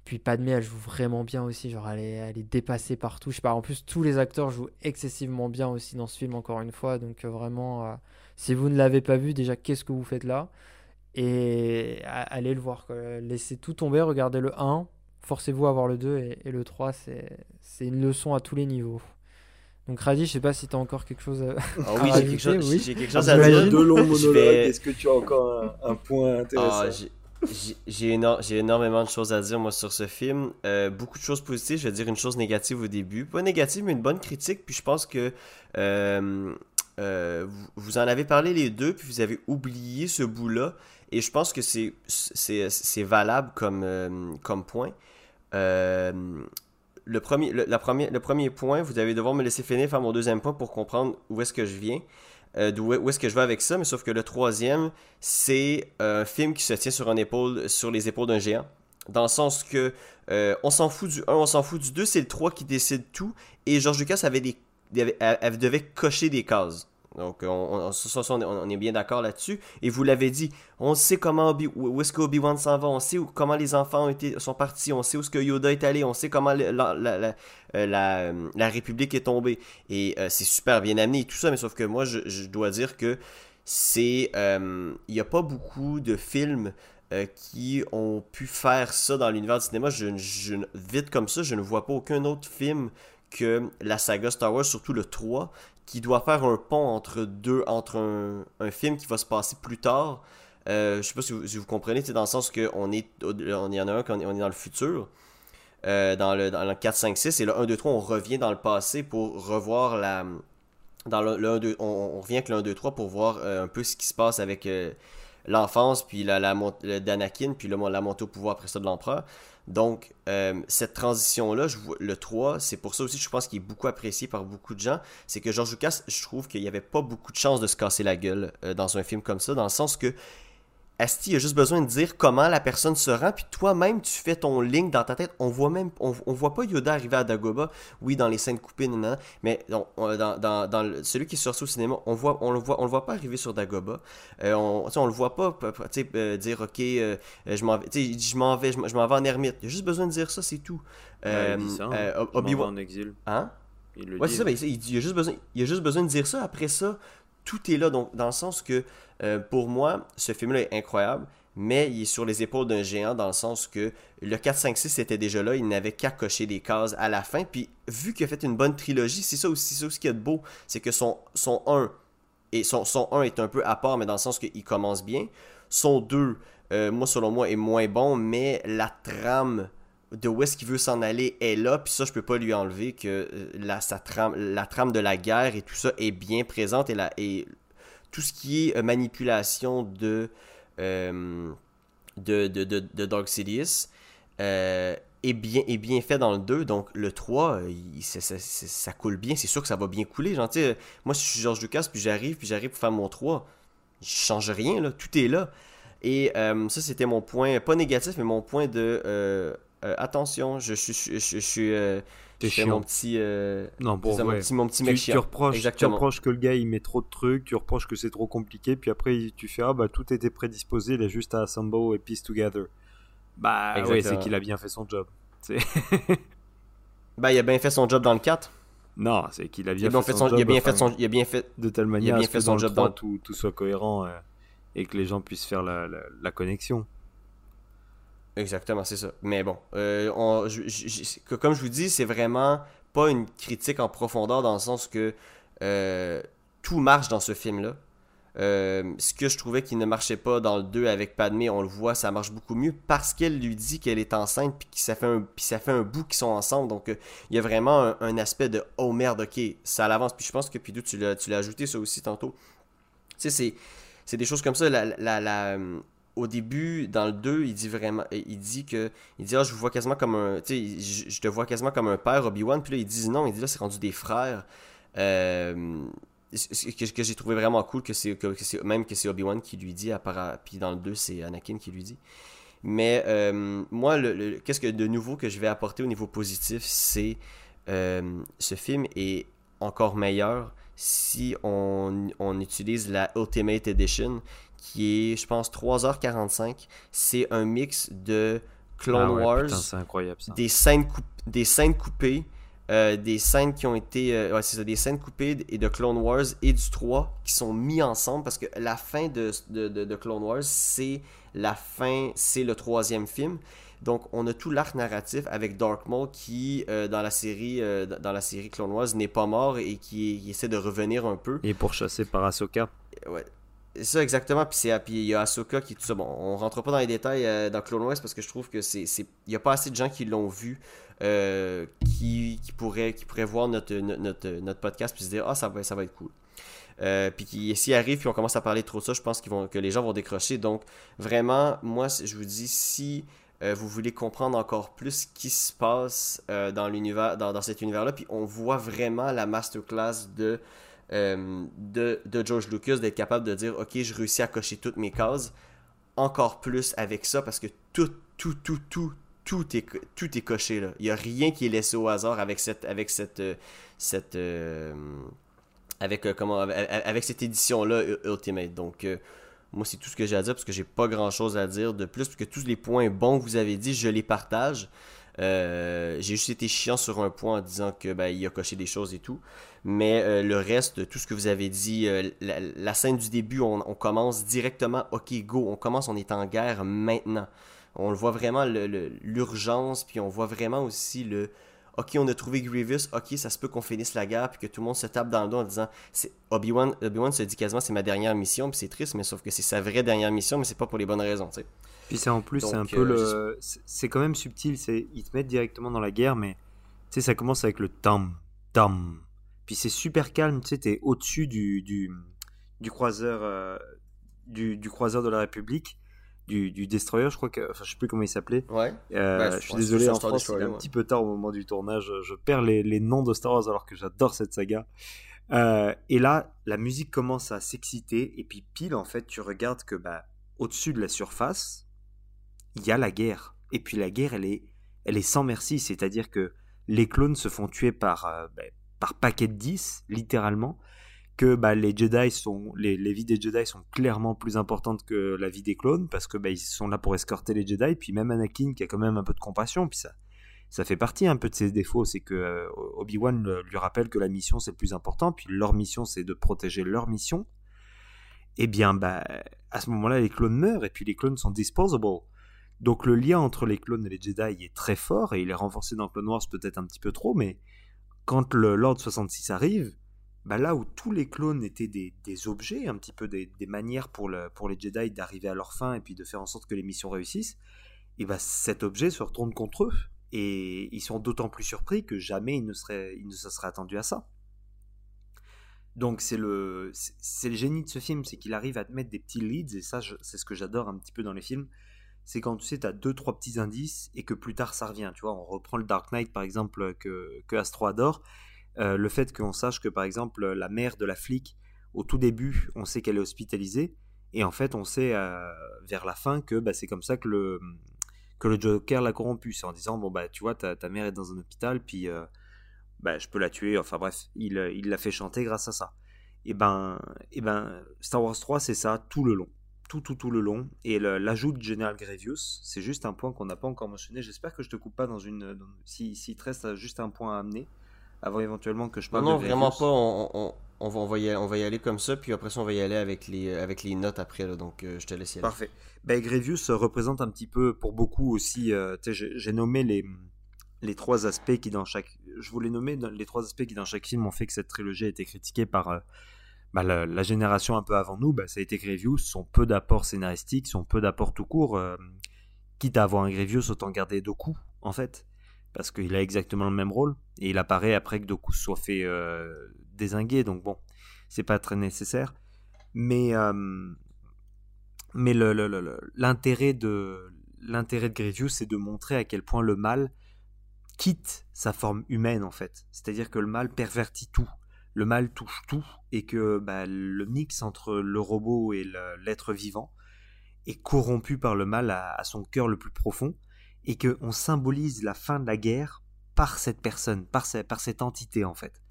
puis Padmé, elle joue vraiment bien aussi. Genre, elle est, elle est dépassée partout. Je sais pas, en plus, tous les acteurs jouent excessivement bien aussi dans ce film, encore une fois. Donc, euh, vraiment, euh, si vous ne l'avez pas vu, déjà, qu'est-ce que vous faites là? Et allez le voir, quoi. Laissez tout tomber, regardez le 1 forcez-vous à voir le 2 et, le 3, c'est une leçon à tous les niveaux. Donc Radi, je sais pas si tu as encore quelque chose à, ah oui, j'ai quelque, chose, oui. quelque chose à dire. Deux longs monologues, est-ce que tu as encore un, point intéressant ah, J'ai énormément de choses à dire moi sur ce film. Euh, beaucoup de choses positives. Je vais dire une chose négative au début. Pas négative, mais une bonne critique. Puis je pense que euh, euh, vous, vous, en avez parlé les deux, puis vous avez oublié ce bout-là. Et je pense que c'est valable comme, comme point. Euh, le, premier, point, vous allez devoir me laisser finir faire mon deuxième point pour comprendre où est-ce que je viens. Euh, d'où où est-ce que je vais avec ça, mais sauf que le troisième, c'est un film qui se tient sur, un épaule, sur les épaules d'un géant. Dans le sens que euh, on s'en fout du 1, on s'en fout du 2, c'est le 3 qui décide tout. Et George Lucas avait des, devait cocher des cases. Donc, on, on, est bien d'accord là-dessus. Et vous l'avez dit, on sait comment Obi, où est-ce que Obi-Wan s'en va, on sait comment les enfants ont été, sont partis, on sait où est-ce que Yoda est allé, on sait comment la, la, la, euh, République est tombée. Et euh, c'est super bien amené et tout ça, mais sauf que moi, je, dois dire que c'est... Euh, il n'y a pas beaucoup de films qui ont pu faire ça dans l'univers du cinéma. Vite comme ça, je ne vois pas aucun autre film que la saga Star Wars, surtout le 3, qui doit faire un pont entre deux, entre un, film qui va se passer plus tard. Euh, je sais pas si vous, comprenez, c'est dans le sens qu'on est, on y en a un qu'on on est dans le futur, euh, dans, le, dans le 4, 5, 6, et le 1, 2, 3, on revient dans le passé pour revoir la. Dans le, 1, 2, on, revient avec le 1, 2, 3 pour voir euh, un peu ce qui se passe avec l'enfance, puis la, la, d'Anakin, puis le, la montée au pouvoir après ça de l'empereur. Donc, euh, cette transition-là, le 3, c'est pour ça aussi, je pense qu'il est beaucoup apprécié par beaucoup de gens. C'est que George Lucas, je trouve qu'il n'y avait pas beaucoup de chance de se casser la gueule euh, dans un film comme ça, dans le sens que Asti a juste besoin de dire comment la personne se rend, puis toi-même, tu fais ton link dans ta tête. On voit même, on, voit pas Yoda arriver à Dagoba, oui, dans les scènes coupées, mais dans, dans, celui qui est sorti au cinéma, on voit, on le voit, on le voit pas arriver sur Dagoba. Euh, on, on le voit pas, euh, dire, ok, euh, je m'en vais, je m'en vais, je m'en vais en ermite. Il a juste besoin de dire ça, c'est tout. Il hein. Obi-Wan en exil. Hein? Il ouais, c'est ça, mais il, a juste besoin, il a juste besoin de dire ça. Après ça, tout est là, donc dans le sens que euh, pour moi, ce film-là est incroyable, mais il est sur les épaules d'un géant dans le sens que le 4, 5, 6 était déjà là, il n'avait qu'à cocher des cases à la fin. Puis vu qu'il a fait une bonne trilogie, c'est ça aussi, ça aussi qui est beau, c'est que son, son 1 et son, son 1 est un peu à part, mais dans le sens qu'il commence bien. Son 2, euh, moi selon moi, est moins bon, mais la trame de où est-ce qu'il veut s'en aller est là, puis ça, je peux pas lui enlever que euh, la, trame, de la guerre et tout ça est bien présente, et, la, et tout ce qui est euh, manipulation de, euh, de, Dark Sidious est, bien, est bien fait dans le 2, donc le 3, il, ça, coule bien, c'est sûr que ça va bien couler. Genre, moi, si je suis George Lucas, puis j'arrive, puis j'arrive pour faire mon 3, je change rien, là, tout est là. Et ça, c'était mon point, pas négatif, mais mon point de attention, je, suis, je, je, suis, euh, mon petit, euh, non, bon, mon petit, mon petit mec tu, tu, reproches, tu reproches que le gars il met trop de trucs, tu reproches que c'est trop compliqué, puis après tu fais ah bah tout était prédisposé, il a juste à assemble et piece together. Bah ouais, c'est qu'il a bien fait son job. bah il a bien fait son job dans le 4. Non, c'est qu'il a bien, fait, son, job. Il a bien fait son, il a bien fait de telle manière il a fait son job dans tout, tout soit cohérent et que les gens puissent faire la, la, la connexion. Exactement, c'est ça. Mais bon, euh, comme je vous dis, c'est vraiment pas une critique en profondeur dans le sens que euh, tout marche dans ce film-là. Euh, ce que je trouvais qui ne marchait pas dans le 2 avec Padmé, on le voit, ça marche beaucoup mieux parce qu'elle lui dit qu'elle est enceinte puis que ça fait un, puis ça fait un bout qu'ils sont ensemble. Donc il y a vraiment un, aspect de oh merde, ok, ça l'avance. Puis je pense que Pidou, tu l'as, ajouté ça aussi tantôt. Tu sais, c'est, des choses comme ça. La, la, la, au début, dans le 2, il dit vraiment, il dit que, il dit, ah, je vous vois quasiment comme un, tu sais, je, te vois quasiment comme un père, Obi-Wan, puis là, il dit non, il dit là, c'est rendu des frères, euh, que, j'ai trouvé vraiment cool, que c'est, même que c'est Obi-Wan qui lui dit, puis dans le 2, c'est Anakin qui lui dit. Mais euh, moi, qu'est-ce que de nouveau que je vais apporter au niveau positif, c'est euh, ce film est encore meilleur si on, on utilise la Ultimate Edition qui est, je pense, 3h45. C'est un mix de Clone ah Wars, Des, scènes des scènes coupées, euh, des scènes qui ont été. Euh, c'est ça, des scènes coupées et de Clone Wars et du 3 qui sont mis ensemble parce que la fin de, de, de, Clone Wars, c'est la fin, c'est le troisième film. Donc, on a tout l'arc narratif avec Dark Maul qui, euh, dans, la série, dans la série Clone Wars, n'est pas mort et qui, qui, essaie de revenir un peu. Et pourchassé par Ahsoka. Ouais, ça, exactement. Puis il y a Ahsoka qui tout ça. Bon, on rentre pas dans les détails euh, dans Clone Wars parce que je trouve que c'est. Il n'y a pas assez de gens qui l'ont vu euh, qui, qui, pourraient, qui voir notre, notre, notre, podcast puis se dire Ah, ça va, ça va être cool. Euh, puis s'ils arrivent puis on commence à parler trop de ça, je pense que les gens vont décrocher. Donc, vraiment, moi, je vous dis, si vous voulez comprendre encore plus ce qui se passe dans l'univers, dans, dans, cet univers-là, puis on voit vraiment la masterclass de euh, de, George Lucas d'être capable de dire ok je réussis à cocher toutes mes cases encore plus avec ça parce que tout tout tout tout tout est tout est coché là. Il y a rien qui est laissé au hasard avec cette avec cette euh, cette euh, avec comment avec cette édition là Ultimate. Donc moi c'est tout ce que j'ai à dire parce que j'ai pas grand chose à dire de plus parce que tous les points bons que vous avez dit je les partage. J'ai juste été chiant sur un point en disant que ben, il a coché des choses et tout mais euh, le reste, tout ce que vous avez dit, euh, la, scène du début, on, commence directement, ok, go, on commence, on est en guerre maintenant. On le voit vraiment l'urgence, puis on voit vraiment aussi le, ok, on a trouvé Grievous, ok, ça se peut qu'on finisse la guerre, puis que tout le monde se tape dans le dos en disant, Obi-Wan Obi se dit quasiment c'est ma dernière mission, puis c'est triste, mais sauf que c'est sa vraie dernière mission, mais c'est pas pour les bonnes raisons, tu sais. Puis c'est en plus, c'est un peu euh, le, c'est quand même subtil, ils te mettent directement dans la guerre, mais tu sais, ça commence avec le tam, tam, puis c'est super calme, tu sais, t'es au-dessus du, du, du croiseur, euh, du, du, croiseur de la République, du, du destroyer, je crois que, enfin, je sais plus comment il s'appelait. Ouais. Euh, bah, je suis désolé, en France, c'est un petit peu tard au moment du tournage. Je perds les, les noms de Star Wars alors que j'adore cette saga. Euh, et là, la musique commence à s'exciter et puis pile, en fait, tu regardes que bah, au-dessus de la surface, il y a la guerre. Et puis la guerre, elle est, elle est sans merci, c'est-à-dire que les clones se font tuer par, euh, bah, par paquet de 10, littéralement, que bah, les Jedi sont, les, vies des Jedi sont clairement plus importantes que la vie des clones, parce que bah, ils sont là pour escorter les Jedi, puis même Anakin qui a quand même un peu de compassion, puis ça, ça fait partie un peu de ses défauts, c'est que euh, Obi-Wan lui rappelle que la mission c'est le plus important, puis leur mission c'est de protéger leur mission. eh bien, bah, à ce moment-là, les clones meurent et puis les clones sont disposable. Donc le lien entre les clones et les Jedi est très fort et il est renforcé dans Clone Wars peut-être un petit peu trop, mais quand le Lord 66 arrive, bah là où tous les clones étaient des, objets, un petit peu des, manières pour, le, pour les Jedi d'arriver à leur fin et puis de faire en sorte que les missions réussissent, et bah cet objet se retourne contre eux. Et ils sont d'autant plus surpris que jamais ils ne, seraient, ils ne se seraient attendus à ça. Donc c'est le, c'est le génie de ce film, c'est qu'il arrive à te mettre des petits leads, et ça c'est ce que j'adore un petit peu dans les films, c'est quand tu sais, tu as deux, trois petits indices et que plus tard ça revient. Tu vois, on reprend le Dark Knight par exemple que, que Astro adore. Euh, le fait qu'on sache que par exemple la mère de la flic, au tout début, on sait qu'elle est hospitalisée. Et en fait, on sait euh, vers la fin que bah, c'est comme ça que le, que le Joker l'a corrompu. C'est en disant, bon, bah, tu vois, ta, ta mère est dans un hôpital, puis euh, bah, je peux la tuer. Enfin bref, il, l'a fait chanter grâce à ça. Et ben, et ben Star Wars 3, c'est ça tout le long tout, tout, tout le long. Et l'ajout de General Grievous, c'est juste un point qu'on n'a pas encore mentionné. J'espère que je te coupe pas dans une. si, si te reste juste un point à amener, avant éventuellement que je parle non, non, vraiment pas. On, on, on, va, on, va y aller, on va y aller comme ça, puis après ça, on va y aller avec les, avec les notes après. donc, euh, je te laisse y aller. Parfait. Ben, Grievous représente un petit peu, pour beaucoup aussi. Euh, j'ai nommé les, les trois aspects qui, dans chaque. Je voulais nommer les trois aspects qui, dans chaque film, ont fait que cette trilogie a été critiquée par. Euh, bah, la, génération un peu avant nous, bah, ça a été Grievous, son peu d'apports scénaristiques, son peu d'apports tout court. Euh, quitte à avoir un Grievous, autant garder Doku, en fait. Parce qu'il a exactement le même rôle. Et il apparaît après que Doku soit fait euh, désinguer. Donc bon, c'est pas très nécessaire. Mais, euh, mais l'intérêt de, l'intérêt de c'est de montrer à quel point le mal quitte sa forme humaine, en fait. C'est-à-dire que le mal pervertit tout le mal touche tout et que bah, le mix entre le robot et l'être vivant est corrompu par le mal à, son cœur le plus profond et qu'on symbolise la fin de la guerre par cette personne, par, cette entité en fait.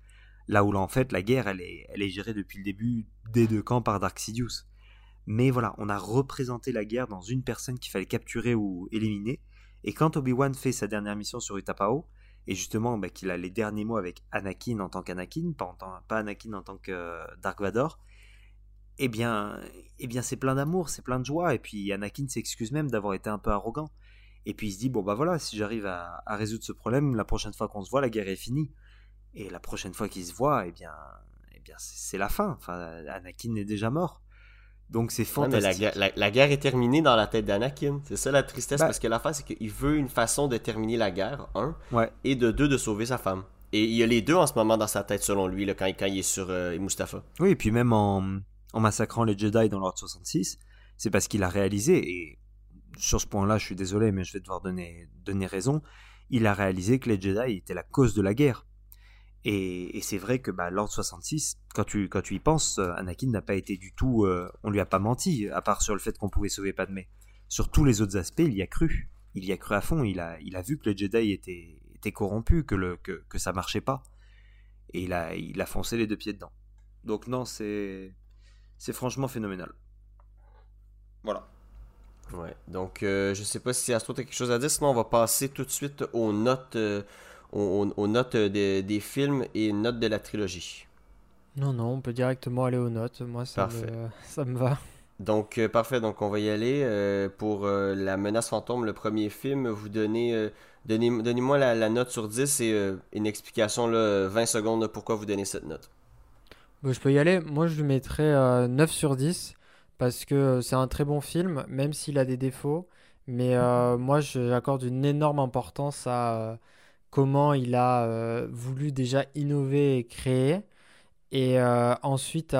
Là où en fait la guerre elle est, elle est gérée depuis le début des deux camps par Dark Sidious. Mais voilà, on a représenté la guerre dans une personne qu'il fallait capturer ou éliminer. Et quand Obi-Wan fait sa dernière mission sur Utapao, et justement bah, qu'il a les derniers mots avec Anakin en tant qu'Anakin, pas, pas Anakin en tant que euh, Dark Vador, eh bien, eh bien c'est plein d'amour, c'est plein de joie, et puis Anakin s'excuse même d'avoir été un peu arrogant. Et puis il se dit, bon bah voilà, si j'arrive à, résoudre ce problème, la prochaine fois qu'on se voit, la guerre est finie. Et la prochaine fois qu'il se voit, eh bien, eh bien c'est la fin. Enfin, Anakin est déjà mort. Donc c'est fantastique. la, guerre est terminée dans la tête d'Anakin. C'est ça la tristesse, bah parce que la fin, c'est qu'il veut une façon de terminer la guerre, un, et de deux, de sauver sa femme. Et il y a les deux en ce moment dans sa tête, selon lui, là, quand, quand, il est sur euh, Mustapha. Oui, et puis même en, massacrant les Jedi dans l'ordre 66, c'est parce qu'il a réalisé, et sur ce point-là, je suis désolé, mais je vais devoir donner, donner raison, il a réalisé que les Jedi étaient la cause de la guerre. Et, c'est vrai que bah, l'ordre 66, quand tu, quand tu y penses, euh, Anakin n'a pas été du tout. Euh, on lui a pas menti, à part sur le fait qu'on pouvait sauver Padmé. Sur tous les autres aspects, il y a cru. Il y a cru à fond. Il a, il a vu que les Jedi étaient, corrompus, que, le, que, que ça marchait pas. Et il a, il a foncé les deux pieds dedans. Donc, non, c'est. C'est franchement phénoménal. Voilà. Ouais, donc euh, je sais pas si Astro a quelque chose à dire, sinon on va passer tout de suite aux notes aux, notes des, films et notes de la trilogie. Non, non, on peut directement aller aux notes. Moi, ça, me, ça me va. Donc, euh, parfait. Donc, on va y aller. Euh, pour euh, La menace fantôme, le premier film, vous donnez. donnez, moi la, note sur 10 et une explication, là, 20 secondes, pourquoi vous donnez cette note. je peux y aller. Moi, je lui mettrais 9 sur 10 parce que c'est un très bon film, même s'il a des défauts. Mais moi, j'accorde une énorme importance à comment il a euh, voulu déjà innover et créer. Et euh, ensuite,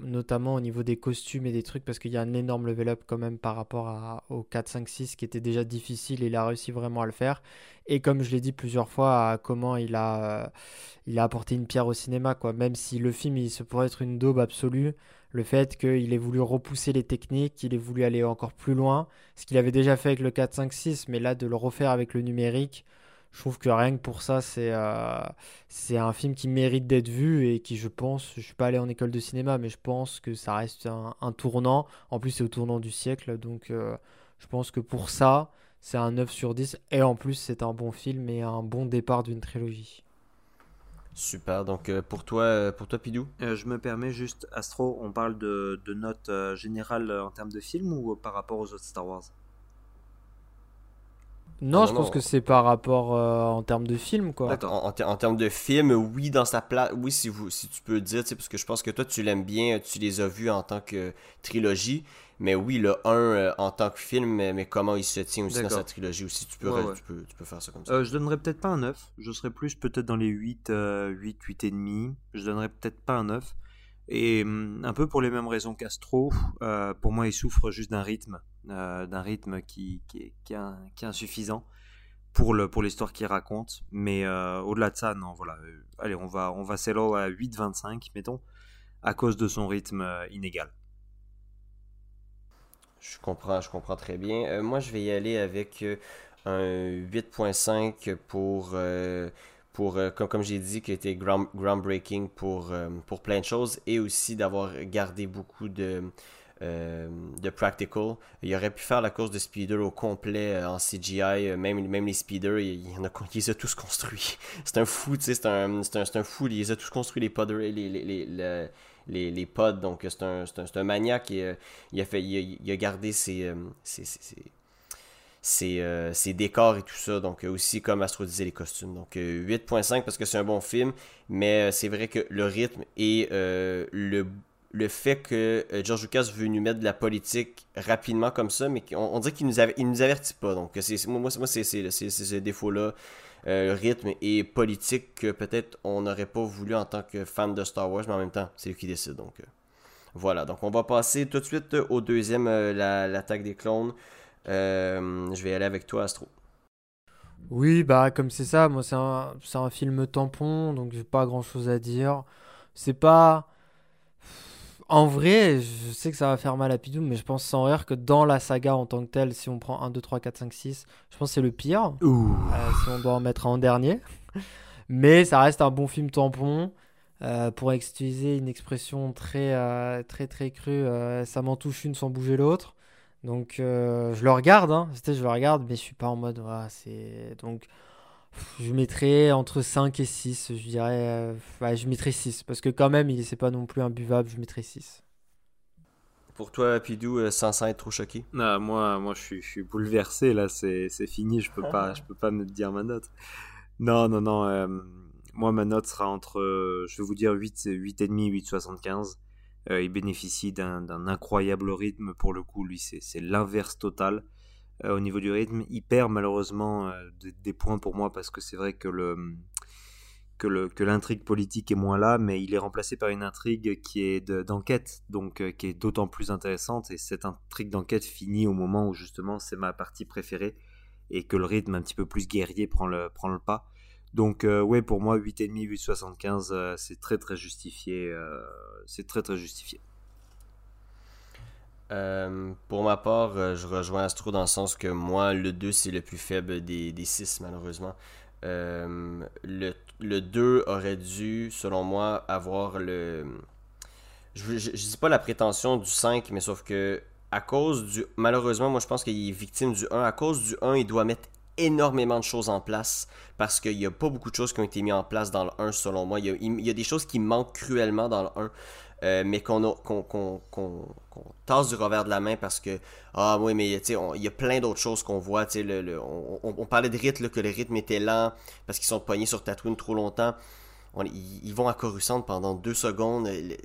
notamment au niveau des costumes et des trucs, parce qu'il y a un énorme level up quand même par rapport à, au 4, 5, 6 qui était déjà difficile, il a réussi vraiment à le faire. Et comme je l'ai dit plusieurs fois, comment il a, euh, il a apporté une pierre au cinéma, quoi. Même si le film, il se pourrait être une daube absolue, le fait qu'il ait voulu repousser les techniques, qu'il ait voulu aller encore plus loin, ce qu'il avait déjà fait avec le 4, 5, 6, mais là, de le refaire avec le numérique, je trouve que rien que pour ça, c'est euh, c'est un film qui mérite d'être vu et qui, je pense, je suis pas allé en école de cinéma, mais je pense que ça reste un, tournant. En plus, c'est au tournant du siècle, donc euh, je pense que pour ça, c'est un 9 sur 10. Et en plus, c'est un bon film et un bon départ d'une trilogie. Super. Donc pour toi, pour toi, Pidou? je me permets juste, Astro, on parle de, de notes générales en termes de film ou par rapport aux autres Star Wars? Non, je pense que c'est par rapport euh, en termes de film, quoi. En, en, termes de film, oui, dans sa place, oui, si, vous, si tu peux dire, parce que je pense que toi, tu l'aimes bien, tu les as vus en tant que trilogie, mais oui, le 1 euh, en tant que film, mais, comment il se tient aussi dans sa trilogie aussi, tu peux, Tu peux, tu peux faire ça comme ça. Euh, je donnerais peut-être pas un 9, je serais plus peut-être dans les 8, 8, 8 et demi, je donnerais peut-être pas un 9. Et hum, un peu pour les mêmes raisons qu'Astro, euh, pour moi, il souffre juste d'un rythme, euh, d'un rythme qui, est, insuffisant pour l'histoire qu'il raconte. Mais euh, au-delà de ça, non, voilà. allez, on va on va à 8,25, mettons, à cause de son rythme inégal. Je comprends, je comprends très bien. moi, je vais y aller avec un 8.5 pour euh, comme, j'ai dit, qui a été groundbreaking pour, euh, pour plein de choses et aussi d'avoir gardé beaucoup de, euh, de practical. Il aurait pu faire la course de speeder au complet en CGI, même, même les speeders, il, les a tous construits. c'est un fou, tu sais, c'est un, un, fou, il les a tous construits, les pods, les, les, les, les, les pods, donc c'est un, un, maniaque, il, a il, a, gardé ses, ses ses, euh, décors et tout ça. Donc, euh, aussi, comme Astro disait, les costumes. Donc, 8.5 euh, parce que c'est un bon film, mais c'est vrai que le rythme et le, le fait que George Lucas veut nous mettre de la politique rapidement comme ça, mais on, dirait qu'il nous, nous avertit pas. Donc, c'est, moi, c'est, ce défaut-là. rythme et politique que peut-être on n'aurait pas voulu en tant que fan de Star Wars, mais en même temps, c'est lui qui décide. Donc, voilà. Donc, on va passer tout de suite au deuxième, l'attaque des clones. Euh, je vais aller avec toi, Astro. Oui, bah comme c'est ça, moi c'est un, un, film tampon, donc j'ai pas grand chose à dire. C'est pas... En vrai, je sais que ça va faire mal à Pidou, mais je pense sans rire que dans la saga en tant que telle, si on prend 1, 2, 3, 4, 5, 6, je pense que c'est le pire. Euh, si on doit en mettre un en dernier. mais ça reste un bon film tampon. Euh, pour utiliser une expression très, très, très crue, ça m'en touche une sans bouger l'autre. Donc euh, je le regarde, hein. je le regarde, mais je suis pas en mode voilà, c'est donc je mettrais entre 5 et 6, je dirais euh, je mettrais 6 parce que quand même il c'est pas non plus imbuvable, je mettrais 6. Pour toi Pidou euh, sans, être trop choqué? Ah, moi moi je suis, je suis bouleversé là, c'est fini, je peux pas je peux pas me dire ma note. Non non non moi ma note sera entre je vais vous dire 8 8,5 8,75 euh, il bénéficie d'un incroyable rythme pour le coup. Lui, c'est l'inverse total euh, au niveau du rythme. Il perd malheureusement euh, des points pour moi parce que c'est vrai que l'intrigue politique est moins là, mais il est remplacé par une intrigue qui est d'enquête, donc qui est d'autant plus intéressante. Et cette intrigue d'enquête finit au moment où justement c'est ma partie préférée et que le rythme un petit peu plus guerrier prend le pas. Donc euh, ouais, pour moi 8,5, 8,75, euh, c'est très très justifié. Euh, c'est très très justifié. pour ma part, je rejoins Astro dans le sens que moi, le 2, c'est le plus faible des, des 6, malheureusement. le, le 2 aurait dû, selon moi, avoir le... Je, je, dis pas la prétention du 5, mais sauf que à cause du... Malheureusement, moi, je pense qu'il est victime du 1. À cause du 1, il doit mettre énormément de choses en place parce qu'il n'y a pas beaucoup de choses qui ont été mises en place dans le 1 selon moi. Il y a, des choses qui manquent cruellement dans le 1. Euh, mais qu'on qu'on tasse du revers de la main parce que ah oui mais il y a plein d'autres choses qu'on voit on, parlait de rythme que le rythme était lent parce qu'ils sont poignés sur Tatooine trop longtemps ils, vont à Coruscant pendant deux secondes il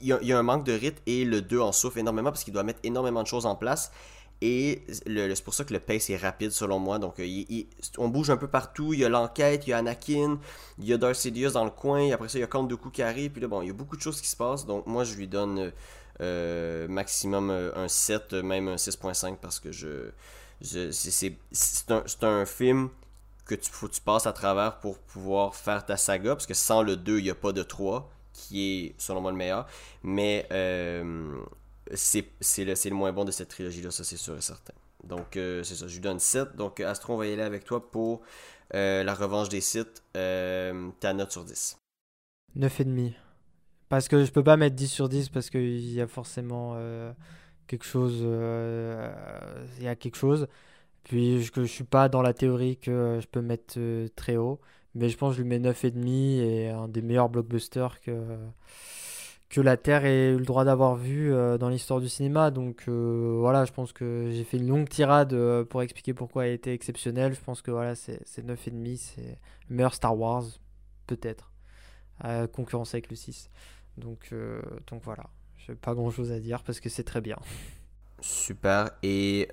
y, a, il y, a, un manque de rythme et le 2 en souffre énormément parce qu'il doit mettre énormément de choses en place et c'est pour ça que le pace est rapide selon moi. Donc euh, on bouge un peu partout. Il y a l'enquête, il y a Anakin, il y a Darth Sidious dans le coin. Après ça, il y a Count Dooku qui arrive. Puis là, bon, il y a beaucoup de choses qui se passent. Donc moi, je lui donne euh, maximum euh, un 7, même un 6.5 parce que je, c'est un, un, film que tu, faut tu passes à travers pour pouvoir faire ta saga. Parce que sans le 2, il n'y a pas de 3 qui est selon moi le meilleur. Mais c'est le, moins bon de cette trilogie-là, ça c'est sûr et certain. Donc euh, c'est ça, je lui donne 7. Donc Astro, on va y aller avec toi pour euh, la revanche des sites. Euh, ta note sur 10. 9,5. Parce que je peux pas mettre 10 sur 10 parce qu'il y a forcément quelque chose. Il y a quelque chose. Puis je, je suis pas dans la théorie que je peux mettre très haut. Mais je pense que je lui mets 9,5 et un des meilleurs blockbusters que, que la Terre ait eu le droit d'avoir vu euh, dans l'histoire du cinéma. Donc euh, voilà, je pense que j'ai fait une longue tirade euh, pour expliquer pourquoi elle était exceptionnelle. Je pense que voilà, c'est 9,5, c'est le meilleur Star Wars, peut-être, à concurrence avec le 6. Donc, donc voilà, j'ai pas grand chose à dire parce que c'est très bien. Super. Et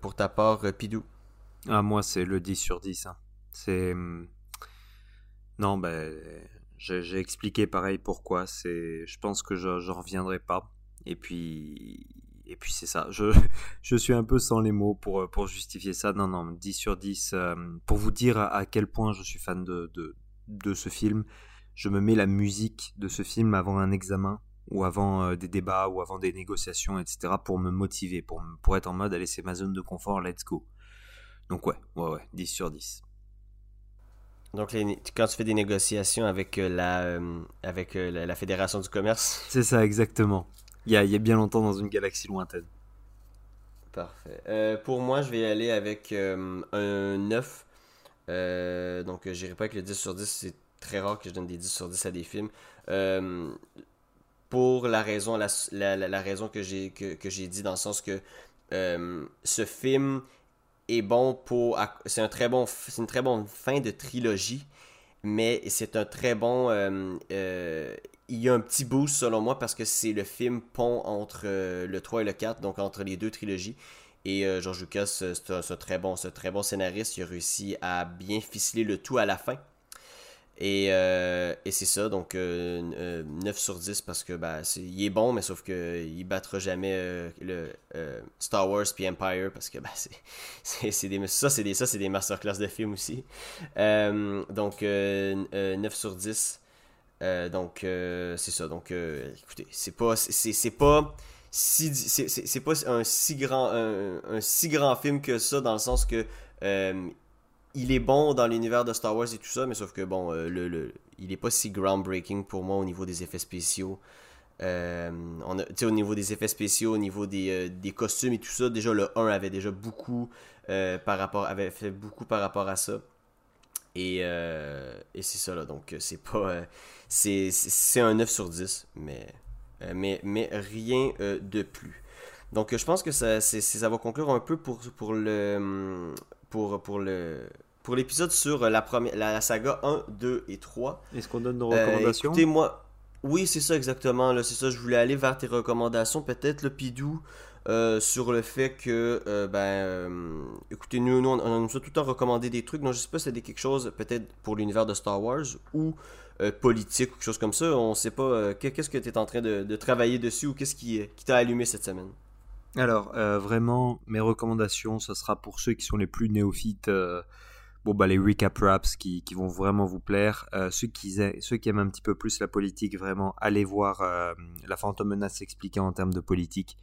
pour ta part, Pidou? Ah, moi, c'est le 10 sur 10. Hein. C'est. Hum, non, ben, j'ai expliqué pareil pourquoi. C'est, je pense que je, ne reviendrai pas. Et puis, et puis c'est ça. Je, je suis un peu sans les mots pour, pour justifier ça. Non, non, 10 sur 10. Euh, pour vous dire à, quel point je suis fan de, de, de, ce film, je me mets la musique de ce film avant un examen ou avant euh, des débats ou avant des négociations, etc. pour me motiver, pour, pour être en mode, allez, c'est ma zone de confort, let's go. Donc ouais, ouais, ouais, 10 sur 10. Donc, quand tu fais des négociations avec, euh, la, euh, avec euh, la, Fédération du commerce. C'est ça, exactement. Il y, a, il y a bien longtemps dans une galaxie lointaine. Parfait. pour moi, je vais aller avec un 9. donc, j'irai pas avec le 10 sur 10. C'est très rare que je donne des 10 sur 10 à des films. pour la raison, la, la, la raison que j'ai que, que dit, dans le sens que ce film est bon pour. C'est un très bon, une très bonne fin de trilogie, mais c'est un très bon. Euh, euh, il y a un petit boost selon moi parce que c'est le film pont entre euh, le 3 et le 4, donc entre les deux trilogies. Et George Lucas, c'est un, très bon, un très bon scénariste. Il a réussi à bien ficeler le tout à la fin. Et, euh, et c'est ça, donc 9 euh, euh, sur 10 parce que bah, il est bon, mais sauf qu'il ne battra jamais le Star Wars puis Empire parce que bah, c'est, des, ça, c'est des, ça, c'est des masterclass de films aussi. donc 9 sur 10. donc c'est ça. Donc écoutez, c'est pas. C'est, pas. Si, c'est, pas un si grand un, si grand film que ça dans le sens que il est bon dans l'univers de Star Wars et tout ça, mais sauf que bon, euh, le, il est pas si groundbreaking pour moi au niveau des effets spéciaux. Euh, on au niveau des effets spéciaux, au niveau euh, des, costumes et tout ça, déjà le 1 avait déjà beaucoup par rapport avait fait beaucoup par rapport à ça. Et, et c'est ça là, donc c'est pas c'est un 9 sur 10, mais mais, mais rien de plus. Donc je pense que ça, ça va conclure un peu pour, pour le pour, pour le pour l'épisode sur la, première, la, saga 1, 2 et 3. Est-ce qu'on donne nos recommandations euh, Écoutez, moi, oui, c'est ça exactement. C'est ça, je voulais aller vers tes recommandations. Peut-être le Pidou euh, sur le fait que, euh, ben, écoutez, nous, nous, on, nous a tout le temps recommandé des trucs. Non, je sais pas si c'était quelque chose peut-être pour l'univers de Star Wars ou politique ou quelque chose comme ça. On sait pas. qu'est-ce que tu es en train de, de, travailler dessus ou qu'est-ce qui, qui t'a allumé cette semaine? Alors, euh, vraiment, mes recommandations, ce sera pour ceux qui sont les plus néophytes. Euh, bon, bah, les recap raps qui, qui vont vraiment vous plaire. Euh, ceux, qui, ceux qui aiment un petit peu plus la politique, vraiment, allez voir La Fantôme Menace s'expliquer en termes de politique.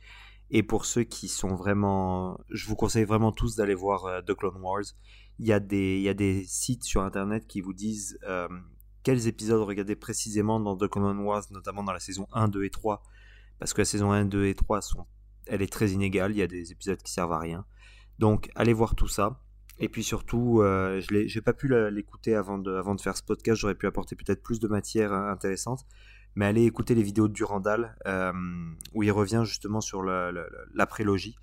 Et pour ceux qui sont vraiment. Je vous conseille vraiment tous d'aller voir The Clone Wars. Il y, a des, il y a des sites sur internet qui vous disent quels épisodes regarder précisément dans The Clone Wars, notamment dans la saison 1, 2 et 3. Parce que la saison 1, 2 et 3 sont elle est très inégale, il y a des épisodes qui servent à rien. Donc allez voir tout ça. Et puis surtout, euh, je n'ai pas pu l'écouter avant de, faire ce podcast, j'aurais pu apporter peut-être plus de matière euh, intéressante. Mais allez écouter les vidéos de Durandal, euh, où il revient justement sur la, prélogie.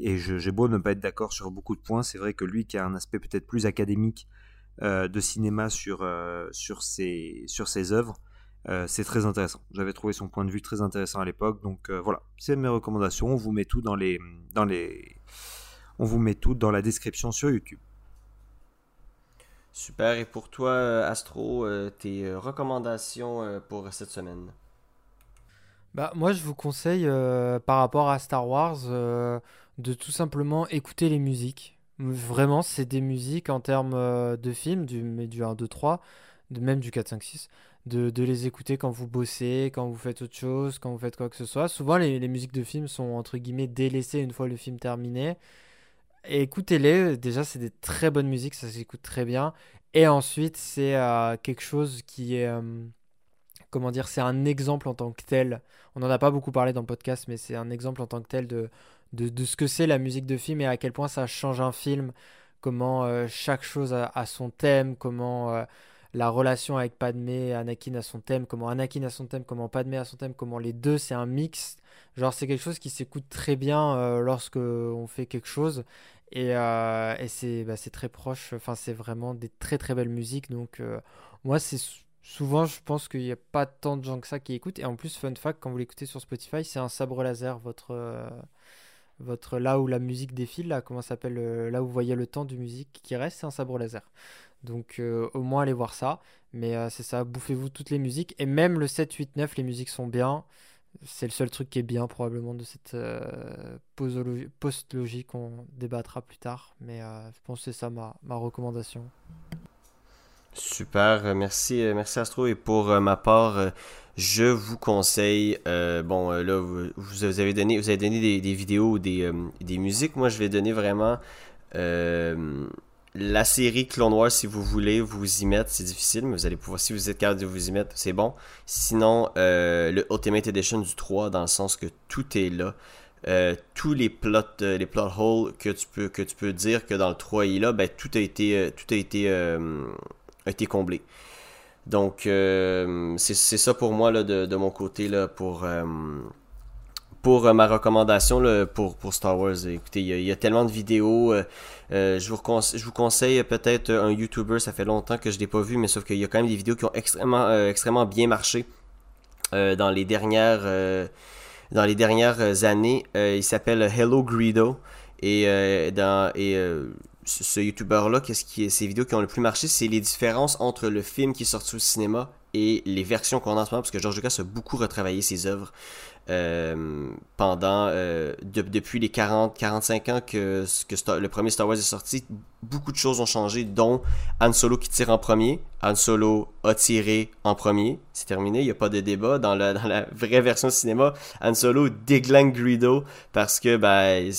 Et j'ai beau ne pas être d'accord sur beaucoup de points, c'est vrai que lui qui a un aspect peut-être plus académique de cinéma sur, ses, œuvres, c'est très intéressant. J'avais trouvé son point de vue très intéressant à l'époque, donc voilà, c'est mes recommandations. On vous met tout dans les, dans les, on vous met tout dans la description sur YouTube. Super. Et pour toi, euh, Astro, tes recommandations pour cette semaine? Bah moi, je vous conseille par rapport à Star Wars de tout simplement écouter les musiques. Vraiment, c'est des musiques en termes de films, du, du 1, 2, 3, de, même du 4, 5, 6 de, les écouter quand vous bossez, quand vous faites autre chose, quand vous faites quoi que ce soit. Souvent, les, musiques de films sont entre guillemets délaissées une fois le film terminé. Écoutez-les, déjà, c'est des très bonnes musiques, ça s'écoute très bien. Et ensuite, c'est euh, quelque chose qui est. Euh, comment dire C'est un exemple en tant que tel. On n'en a pas beaucoup parlé dans le podcast, mais c'est un exemple en tant que tel de, de, ce que c'est la musique de film et à quel point ça change un film. Comment euh, chaque chose a, son thème, comment la relation avec Padmé Anakin à son thème, comment Anakin a son thème, comment Padmé a son thème, comment les deux c'est un mix. Genre c'est quelque chose qui s'écoute très bien euh, lorsque on fait quelque chose et, euh, et c'est bah, c'est très proche. Enfin c'est vraiment des très très belles musiques. Donc euh, moi c'est souvent je pense qu'il n'y a pas tant de gens que ça qui écoutent et en plus fun fact quand vous l'écoutez sur Spotify c'est un sabre laser votre votre là où la musique défile là comment s'appelle là où vous voyez le temps du musique qui reste c'est un sabre laser. Donc euh, au moins allez voir ça. Mais euh, c'est ça, bouffez-vous toutes les musiques. Et même le 7, 8, 9, les musiques sont bien. C'est le seul truc qui est bien probablement de cette euh, post-logie qu'on débattra plus tard. Mais je pense que c'est ça ma, ma, recommandation. Super, merci, merci Astro. Et pour ma part, je vous conseille, bon là, vous, vous, avez donné, vous avez donné des, des vidéos, des, des musiques. Moi, je vais donner vraiment la série Clone Wars, si vous voulez vous y mettre, c'est difficile, mais vous allez pouvoir, si vous êtes capable de vous y mettre, c'est bon. Sinon, euh, le Ultimate Edition du 3, dans le sens que tout est là. Euh, tous les plots, euh, les plot holes que tu peux que tu peux dire que dans le 3 il est là, ben tout a été tout a été été comblé. Donc c'est ça pour moi là, de, de mon côté là pour pour euh, ma recommandation pour, pour Star Wars. Écoutez, il y, a, tellement de vidéos. Euh, euh, je, vous je vous conseille peut-être un YouTuber, ça fait longtemps que je l'ai pas vu, mais sauf qu'il y a quand même des vidéos qui ont extrêmement, extrêmement bien marché dans les dernières dans les dernières années. il s'appelle Hello Greedo. Et dans et ce YouTuber-là, qu'est-ce qui ces vidéos qui ont le plus marché, c'est les différences entre le film qui est sorti au cinéma et les versions qu'on a en ce moment, parce que George Lucas a beaucoup retravaillé ses œuvres. Euh, pendant euh, depuis les 40 45 ans que, le premier Star Wars est sorti beaucoup de choses ont changé dont Han Solo qui tire en premier Han Solo a tiré en premier c'est terminé il n'y a pas de débat dans la, vraie version cinéma Han Solo déglingue Greedo parce que ben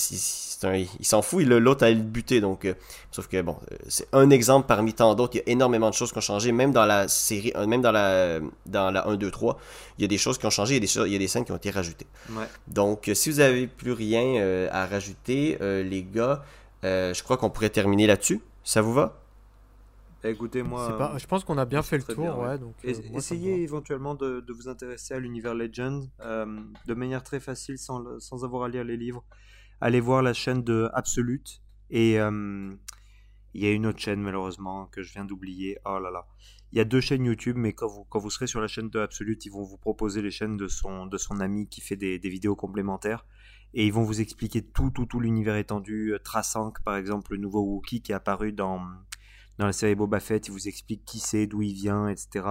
il s'en fout, l'autre a le buté. Donc, euh, sauf que bon, c'est un exemple parmi tant d'autres. Il y a énormément de choses qui ont changé, même dans la série, même dans la, dans la 1, 2, 3. Il y a des choses qui ont changé, il y a des, il y a des scènes qui ont été rajoutées. Donc, si vous avez plus rien à rajouter, les gars, je crois qu'on pourrait terminer là-dessus. Ça vous va? Écoutez, moi. je pense qu'on a bien fait le tour. Ouais. donc, essayez éventuellement de, de, vous intéresser à l'univers Legend de manière très facile sans, sans avoir à lire les livres allez voir la chaîne de Absolute. Et euh, il y a une autre chaîne, malheureusement, que je viens d'oublier. Oh là là. Il y a deux chaînes YouTube, mais quand vous, quand vous serez sur la chaîne de Absolute, ils vont vous proposer les chaînes de son, de son ami qui fait des, vidéos complémentaires. Et ils vont vous expliquer tout, tout, tout l'univers étendu. Trasank, par exemple, le nouveau Wookiee qui est apparu dans, dans la série Boba Fett. Il vous explique qui c'est, d'où il vient, etc.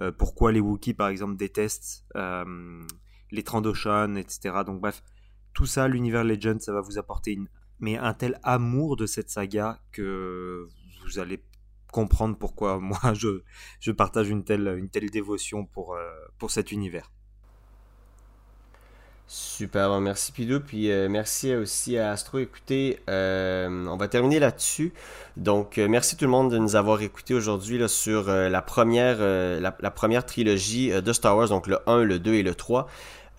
Euh, pourquoi les Wookiees, par exemple, détestent euh, les Trandoshan, etc. Donc, bref, tout ça, l'univers Legend, ça va vous apporter une, mais un tel amour de cette saga que vous allez comprendre pourquoi moi je, je partage une telle, une telle dévotion pour, euh, pour cet univers. Super, ben, merci Pidou, puis euh, merci aussi à Astro. Écoutez, euh, on va terminer là-dessus. Donc, merci tout le monde de nous avoir écoutés aujourd'hui sur la, première, la, la, première trilogie de Star Wars, donc le 1, le 2 et le 3.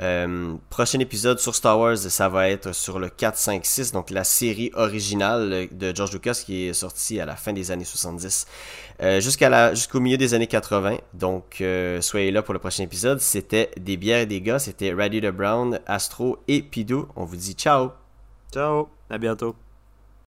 Euh, prochain épisode sur Star Wars, ça va être sur le 4, 5, 6, donc la série originale de George Lucas qui est sortie à la fin des années 70 euh, jusqu'au milieu des années 80. Donc euh, soyez là pour le prochain épisode. C'était des bières et des gars, c'était Raddy the Brown, Astro et Pidou. On vous dit ciao. Ciao, à bientôt.